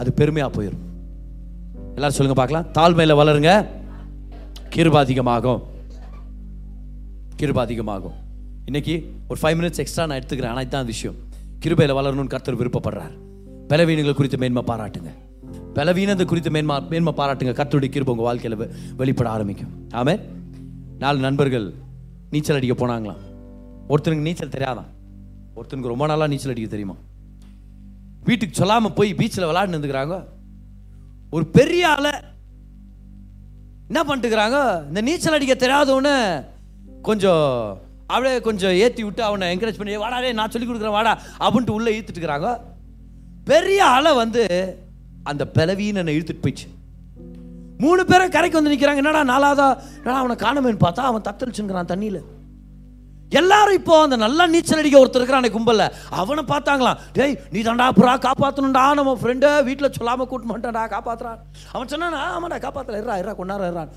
அது பெருமையாக போயிடும் எல்லாரும் சொல்லுங்க பார்க்கலாம். தாழ்மையில் வளருங்க. கிருபாதிகமாகும். கிருபாதிகமாகும். இன்னைக்கு ஒரு ஃபைவ் மினிட்ஸ் எக்ஸ்ட்ரா நான் எடுத்துக்கிறேன். ஆனால் இதுதான் விஷயம். கிருபையில் வளரணும்னு கர்த்தர் விருப்பப்படுறார். பலவீனங்கள் குறித்து மேன்மை பாராட்டுங்க. பலவீனத்தை குறித்து மேன்மா மேன்மை பாராட்டுங்க. கர்த்தருடைய கிருபை உங்கள் வாழ்க்கையில் வெளிப்பட ஆரம்பிக்கும். ஆமே நாலு நண்பர்கள் நீச்சல் அடிக்க போனாங்களாம். ஒருத்தனுக்கு நீச்சல் தெரியாதான். ஒருத்தனுக்கு ரொம்ப நாளாக நீச்சல் அடிக்க தெரியுமா? வீட்டுக்கு சொல்லாமல் போய் பீச்சில் விளையாண்டு இருந்துக்கிறாங்க. ஒரு பெரிய ஆளை என்ன பண்ணிட்டுக்கிறாங்க? இந்த நீச்சல் அடிக்க தெரியாதவனு கொஞ்சம் அப்படியே கொஞ்சம் ஏற்றி விட்டு அவனை என்கரேஜ் பண்ணி வாடாடே நான் சொல்லி கொடுக்குறேன் வாடா அப்படின்ட்டு உள்ளே இழுத்துட்டு இருக்கிறாங்க. பெரிய அலை வந்து அந்த பிளவீனனை இழுத்துட்டு போயிடுச்சு. மூணு பேரும் கரைக்கு வந்து நிற்கிறாங்க என்னடா நாலாவதா? என்னடா அவனை காணமேன்னு பார்த்தா அவன் தத்தளிச்சுங்கிறான் தண்ணியில். எல்லாரும் இப்போ அந்த நல்லா நீச்சல் அடிக்க ஒருத்தர் இருக்கிறான் கும்பலில். அவனை பார்த்தாங்களாம். டேய் நீ தாண்டா புறா காப்பாற்றணும்டா நம்ம ஃப்ரெண்டை வீட்டில் சொல்லாமல் கூட்டு மாட்டான்டா காப்பாற்றுறான் அவன் சொன்னானா ஆமாடா காப்பாற்றல இருறா இருறா கொஞ்ச நேரம் இருறான்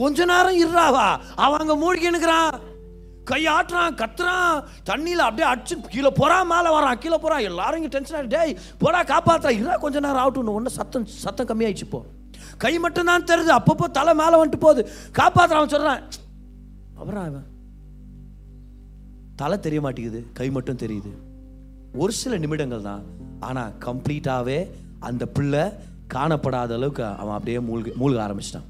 கொஞ்ச நேரம் இருறாவா அவன் அங்கே மூழ்கினுக்கிறான் கையாட்டுறான் கத்துறான். தண்ணியில் அப்படியே அடிச்சு கீழே போகிறான் மேலே வரான். கீழே போகிறான் எல்லாரும் இங்கே டென்ஷன் ஆகிட்டு டேய் போடா காப்பாற்றுறா இருறா கொஞ்ச நேரம் ஆகட்டும். ஒன்று சத்தம் சத்தம் கம்மியாயிடுச்சு இப்போ கை மட்டும்தான் தெரியுது. அப்பப்போ தலை மேலே வந்துட்டு போகுது. காப்பாற்றுறான் அவன் சொல்கிறான் அப்புறம் அவன் தலை தெரிய மாட்டேங்குது கை மட்டும் தெரியுது. ஒரு சில நிமிடங்கள் தான். ஆனால் கம்ப்ளீட்டாகவே அந்த பிள்ளை காணப்படாத அளவுக்கு அவன் அப்படியே மூழ்க மூழ்க ஆரம்பிச்சிட்டான்.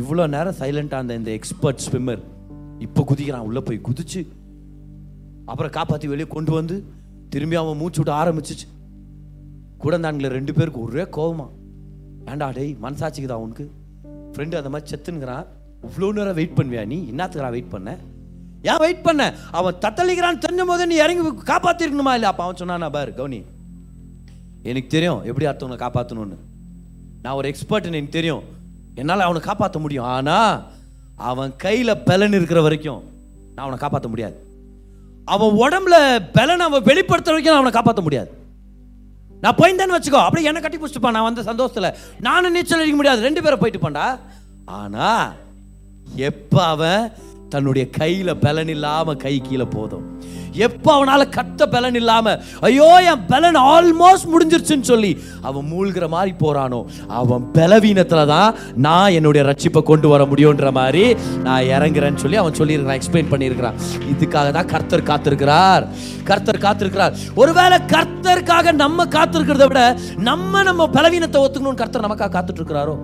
இவ்வளோ நேரம் சைலண்டாக அந்த இந்த எக்ஸ்பர்ட் ஸ்விம்மர் இப்போ குதிக்கிறான் உள்ளே போய் குதிச்சு அப்புறம் காப்பாற்றி வெளியே கொண்டு வந்து திரும்பி அவன் மூச்சு விட ஆரம்பிச்சிச்சு. கூட ரெண்டு பேருக்கு ஒரே கோபமா ஏண்டா டேய் மனசாட்சிக்குதா உனக்கு? ஃப்ரெண்டு அந்த மாதிரி செத்துனுங்கிறான் இவ்வளோ நேரம் வெயிட் பண்ணுவியா நீ? என்னத்துக்குறா வெயிட் பண்ண? ஏன் வெயிட் பண்ண. அவன் தத்தளிக்கிறான்னு தெரிஞ்சும் போது நீ இறங்கி காப்பாற்றிருக்கணுமா இல்லை அப்போ அவன் சொன்னானா பாரு கவுனி. எனக்கு தெரியும் எப்படி அடுத்தவனை காப்பாற்றணும்னு நான் ஒரு எக்ஸ்பர்ட்னு எனக்கு தெரியும். என்னால் அவனை காப்பாற்ற முடியும். ஆனால் அவன் கையில் பலன் இருக்கிற வரைக்கும் நான் அவனை காப்பாற்ற முடியாது. அவன் உடம்புல பலன் அவன் வெளிப்படுத்துற வரைக்கும் நான் அவனை காப்பாற்ற முடியாது. நான் போயிருந்தேன்னு வச்சுக்கோ அப்படியே என்ன கட்டி பிடிச்சிப்பான் நான் வந்த சந்தோஷத்தில் நானும் நீச்சல் அடிக்க முடியாது. ரெண்டு பேரும் போயிட்டு போண்டா. ஆனால் எப்போ அவன் தன்னுடைய கையில் பலன் இல்லாமல் கை கீழே போதும். எப்போ அவனால் கத்த பலன் இல்லாமல் ஐயோ என் பலன் ஆல்மோஸ்ட் முடிஞ்சிருச்சுன்னு சொல்லி அவன் மூழ்கிற மாதிரி போகிறானோ அவன் பலவீனத்தில் தான் நான் என்னுடைய ரட்சிப்பை கொண்டு வர முடியுன்ற மாதிரி நான் இறங்குறேன்னு சொல்லி அவன் சொல்லியிருக்கிறான் எக்ஸ்பிளைன் பண்ணியிருக்கிறான். இதுக்காக தான் கர்த்தர் காத்திருக்கிறார். கர்த்தர் காத்திருக்கிறார். ஒருவேளை கர்த்தருக்காக நம்ம காத்திருக்கிறத விட நம்ம நம்ம பலவீனத்தை ஒத்துக்கணும்னு கர்த்தர் நமக்காக காத்துட்டு இருக்கிறாரோ?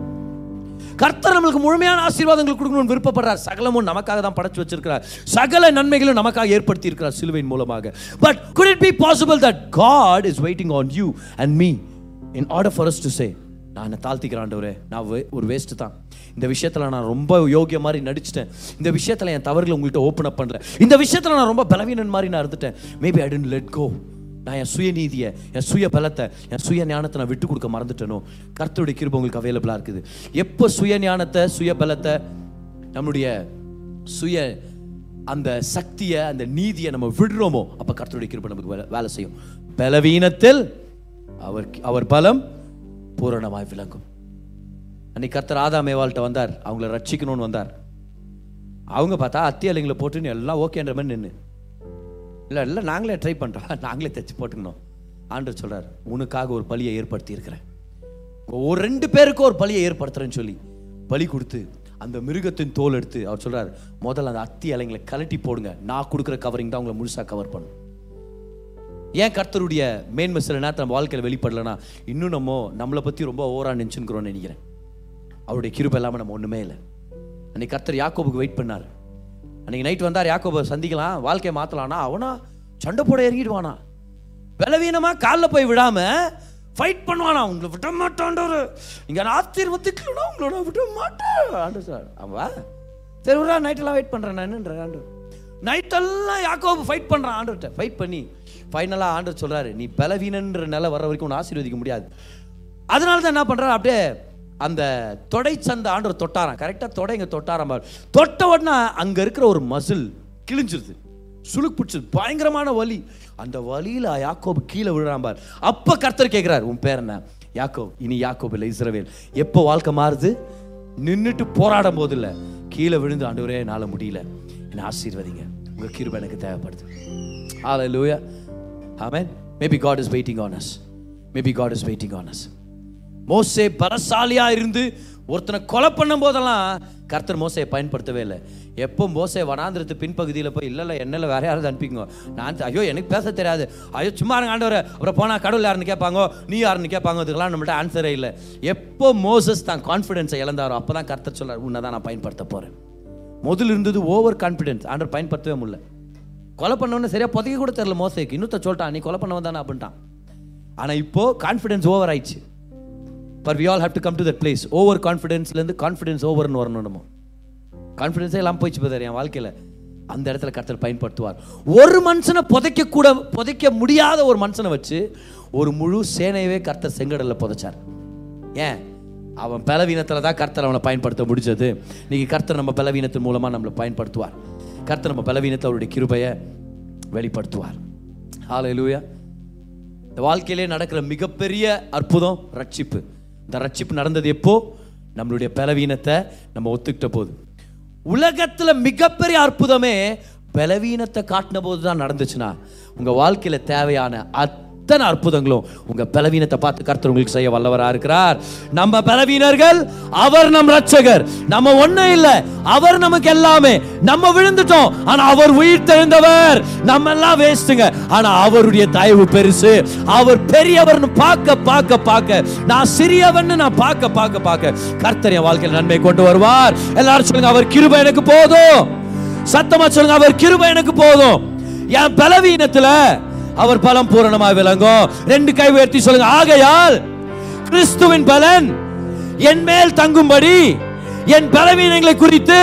கர்த்தர் நம்மளுக்கு முழுமையான ஆசீர்வாதங்கள் கொடுக்கணும்னு விருப்பப்படுறார். சகலமும் நமக்காக தான் படைச்சு வச்சிருக்கிறார். சகல நன்மைகளும் நமக்காக ஏற்படுத்தி இருக்கிறார் சிலுவையின் மூலமாக. But could it be possible that God is waiting on you and me in order for us to say நான் தாழ்த்திக்கிறேன் ஆண்டவரே நான் வே- ஒரு வேஸ்ட் தான். இந்த விஷயத்துல நான் ரொம்ப யோகிய மாதிரி நடிச்சிட்டேன். இந்த விஷயத்துல என் தவறுகளை உங்கள்கிட்ட ஓப்பன் அப் பண்றேன். இந்த விஷயத்துல நான் ரொம்ப பலவீனன் மாதிரி நான் இருந்துட்டேன். Maybe I didn't let go நான் என் சுயநீதியை என் சுய பலத்தை என் சுய ஞானத்தை நான் விட்டு கொடுக்க மறந்துட்டேனோ? கர்த்தருடைய கிருபை உங்களுக்கு அவைலபிளாக இருக்குது. எப்போ சுய ஞானத்தை சுய பலத்தை நம்முடைய சுய அந்த சக்தியை அந்த நீதியை நம்ம விடுறோமோ அப்போ கர்த்தருடைய கிருப்பை நமக்கு வேலை- வேலை செய்யும். பலவீனத்தில் அவர் அவர் பலம் பூரணமாய் விளங்கும். அன்னைக்கு கர்த்தர் ஆதாமேவாள்கிட்ட வந்தார். அவங்கள ரட்சிக்கணும்னு வந்தார். அவங்க பார்த்தா அத்தியாலைங்களை போட்டுன்னு எல்லாம் ஓகேன்ற மாதிரி நின்று இல்லை இல்லை நாங்களே ட்ரை பண்ணுறோம் நாங்களே தைச்சு போட்டுக்கணும். ஆண்டு சொல்கிறார் உனக்காக ஒரு பலியை ஏற்படுத்தி இருக்கிறேன் ஒரு ரெண்டு பேருக்கு ஒரு பலியை ஏற்படுத்துறேன்னு சொல்லி பலி கொடுத்து அந்த மிருகத்தின் தோல் எடுத்து அவர் சொல்கிறார் முதல்ல அந்த அத்தி இலைங்களை கலட்டி போடுங்க. நான் கொடுக்குற கவரிங் தான் உங்களை முழுசாக கவர் பண்ணும். ஏன் கர்த்தருடைய மேன்மை சில நேரத்தில் நம்ம வாழ்க்கையில் வெளிப்படலைன்னா இன்னும் நம்ம நம்மளை பற்றி ரொம்ப ஓவரா நினச்சுக்கிறோம்னு நினைக்கிறேன். அவருடைய கிருப்பை இல்லாமல் நம்ம ஒன்றுமே இல்லை. அன்னைக்கு கர்த்தர் யாக்கோபுக்கு வெயிட் பண்ணார். அன்றைக்கி நைட் வந்தார் யாக்கோபை சந்திக்கலாம் வாழ்க்கையை மாற்றலாம்னா அவனா சண்டை போட இறங்கிடுவானா? பலவீனமாக காலில் போய் விடாமல் ஃபைட் பண்ணுவானா? உங்களை விட மாட்டான்டவர் நீங்கள் நான் ஆசீர்வதிக்கலனா உங்களை விட மாட்டேன் ஆண்டு சார் அவ்வா சரி விடா நைட்டெல்லாம் வெயிட் பண்ணுறேன் நானுன்ற ஆண்டு நைட்டெல்லாம் யாக்கோபு ஃபைட் பண்ணுறான் ஆண்டுகிட்ட ஃபைட் பண்ணி ஃபைனலாக ஆண்டு சொல்கிறாரு நீ பலவீனன்ற நிலை வர வரைக்கும் உன்னை ஆசீர்வதிக்க முடியாது. அதனால தான் என்ன பண்ணுறாரு அப்படியே அந்த தொடை சந்த ஆண்டவர் தொட்டாராம். கரெக்டாக தொடை இங்கே தொட்டாராம் பாரு. தொட்ட உடனே அங்கே இருக்கிற ஒரு மசில் கிழிஞ்சிருது. சுளுக்கு பிடிச்சது பயங்கரமான வலி. அந்த வலியில் யாக்கோபு கீழே விழுறான் பார். கர்த்தர் கேட்குறாரு உன் பேர் என்ன? யாக்கோப் இனி யாக்கோப் இல்லை இஸ்ரவேல். எப்போ வாழ்க்கை மாறுது? நின்றுட்டு போராடும் போது இல்லை கீழே விழுந்து ஆண்டவரே என்னால் முடியல. என்னை ஆசீர்வதிங்க. உங்கள் கிருபை எனக்கு தேவைப்படுது. Hallelujah amen maybe God is waiting on us maybe God is waiting on us மோசே பரசாலியாக இருந்து ஒருத்தனை கொலை பண்ணும் போதெல்லாம் கர்த்தர் மோசையை பயன்படுத்தவே இல்லை. எப்போ மோசே வனாந்திரத்து பின்பகுதியில் போய் இல்லை இல்லை என்னல வேற யாராவது அனுப்பிங்க நான் ஐயோ எனக்கு பேச தெரியாது. ஐயோ சும்மா இருங்க அப்புறம் போனால் கடவுள் யாருன்னு கேட்பாங்க? நீ யாருன்னு கேட்பாங்க? இதுக்கெல்லாம் நம்மள்ட்ட ஆன்சரே இல்லை. எப்போ மோசஸ் தான் கான்ஃபிடென்ஸை இழந்தாரோ அப்போ தான் கர்த்தர் சொல்றார் உன்னை தான் நான் பயன்படுத்த போகிறேன் முதல் இருந்தது ஓவர் கான்ஃபிடென்ஸ் ஆண்டவர் பயன்படுத்தவே முடியல. கொலை பண்ணவொன்னே சரியாக புதைக்க கூட தெரியல மோசைக்கு. இன்னொருத்த சொல்லிட்டான் நீ கொலை பண்ணவன் தானே அப்படின்ட்டான். ஆனால் இப்போது கான்ஃபிடென்ஸ் ஓவர் ஆயிடுச்சு. But we all have to come to that place over கான்ஃபிடென்ஸ்லேருந்து confidence ஓவர்னு வரணும் நம்ம கான்ஃபிடென்ஸே எல்லாம் போயிடுச்சு போதார் என் வாழ்க்கையில். அந்த இடத்துல கர்த்தர் பயன்படுத்துவார். ஒரு மனுஷனை புதைக்க கூட புதைக்க முடியாத ஒரு மனுஷனை வச்சு ஒரு முழு சேனையவே கர்த்தர் செங்கடலில் புதைச்சார். ஏன்? அவன் பலவீனத்தில் தான் கர்த்தர் அவனை பயன்படுத்த முடிஞ்சது. இன்றைக்கி கர்த்தர் நம்ம பலவீனத்தின் மூலமாக நம்மளை பயன்படுத்துவார். கர்த்தர் நம்ம பலவீனத்தை அவருடைய கிருபையை வெளிப்படுத்துவார். ஹalleluya இந்த வாழ்க்கையிலே நடக்கிற மிகப்பெரிய அற்புதம் ரட்சிப்பு. இந்த ரட்சிப்பு நடந்தது எப்போ? நம்மளுடைய பலவீனத்தை நம்ம ஒத்துக்கிட்ட போது. உலகத்தில் மிகப்பெரிய அற்புதமே பலவீனத்தை காட்டின போது தான் நடந்துச்சுன்னா உங்கள் வாழ்க்கையில் தேவையான அத் அத்தனை அற்புதங்களும் உங்க பலவீனத்தை பார்த்து கர்த்தர் உங்களுக்கு செய்ய வல்லவரா இருக்கிறார். நம்ம பலவீனர்கள் அவர் நம் ரட்சகர் நம்ம ஒண்ணும் இல்லை அவர் நமக்கு எல்லாமே. நம்ம விழுந்துட்டோம் ஆனா அவர் உயிர் தெழுந்தவர். நம்ம எல்லாம் வேஸ்ட்டுங்க. ஆனா அவருடைய தயவு பெருசு. அவர் பெரியவர்னு பார்க்க பார்க்க பார்க்க. நான் சிறியவன் நான் பார்க்க பார்க்க பார்க்க. கர்த்தர் என் வாழ்க்கையில் நன்மை கொண்டு வருவார். எல்லாரும் சொல்லுங்க அவர் கிருப எனக்கு போதும். சத்தமா சொல்லுங்க அவர் கிருப எனக்கு போதும். என் பலவீனத்துல அவர் பலம் பூரணமாய் விளங்கும் ரெண்டு கை உயர்த்தி சொல்லுங்க. ஆகையால் கிறிஸ்துவின் பலன் என் மேல் தங்கும்படி என் பலவீனங்களை குறித்து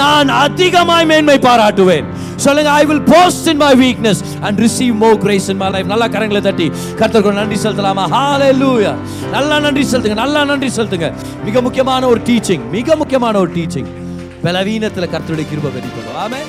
நான் அதிகமாய் மேன்மை பாராட்டுவேன். சொல்லுங்க I will boast in my weakness and receive more grace in my life நல்லா கரங்களை தட்டி கர்த்தருக்கு நன்றி செலுத்தலாமா? ஹalleluya நல்லா நன்றி செலுத்துங்க நல்லா நன்றி செலுத்துங்க. மிக முக்கியமான ஒரு டீச்சிங் மிக முக்கியமான ஒரு டீச்சிங் பலவீனத்தில் கர்த்தருடைய கிருபை வெளிப்படும் ஆமென்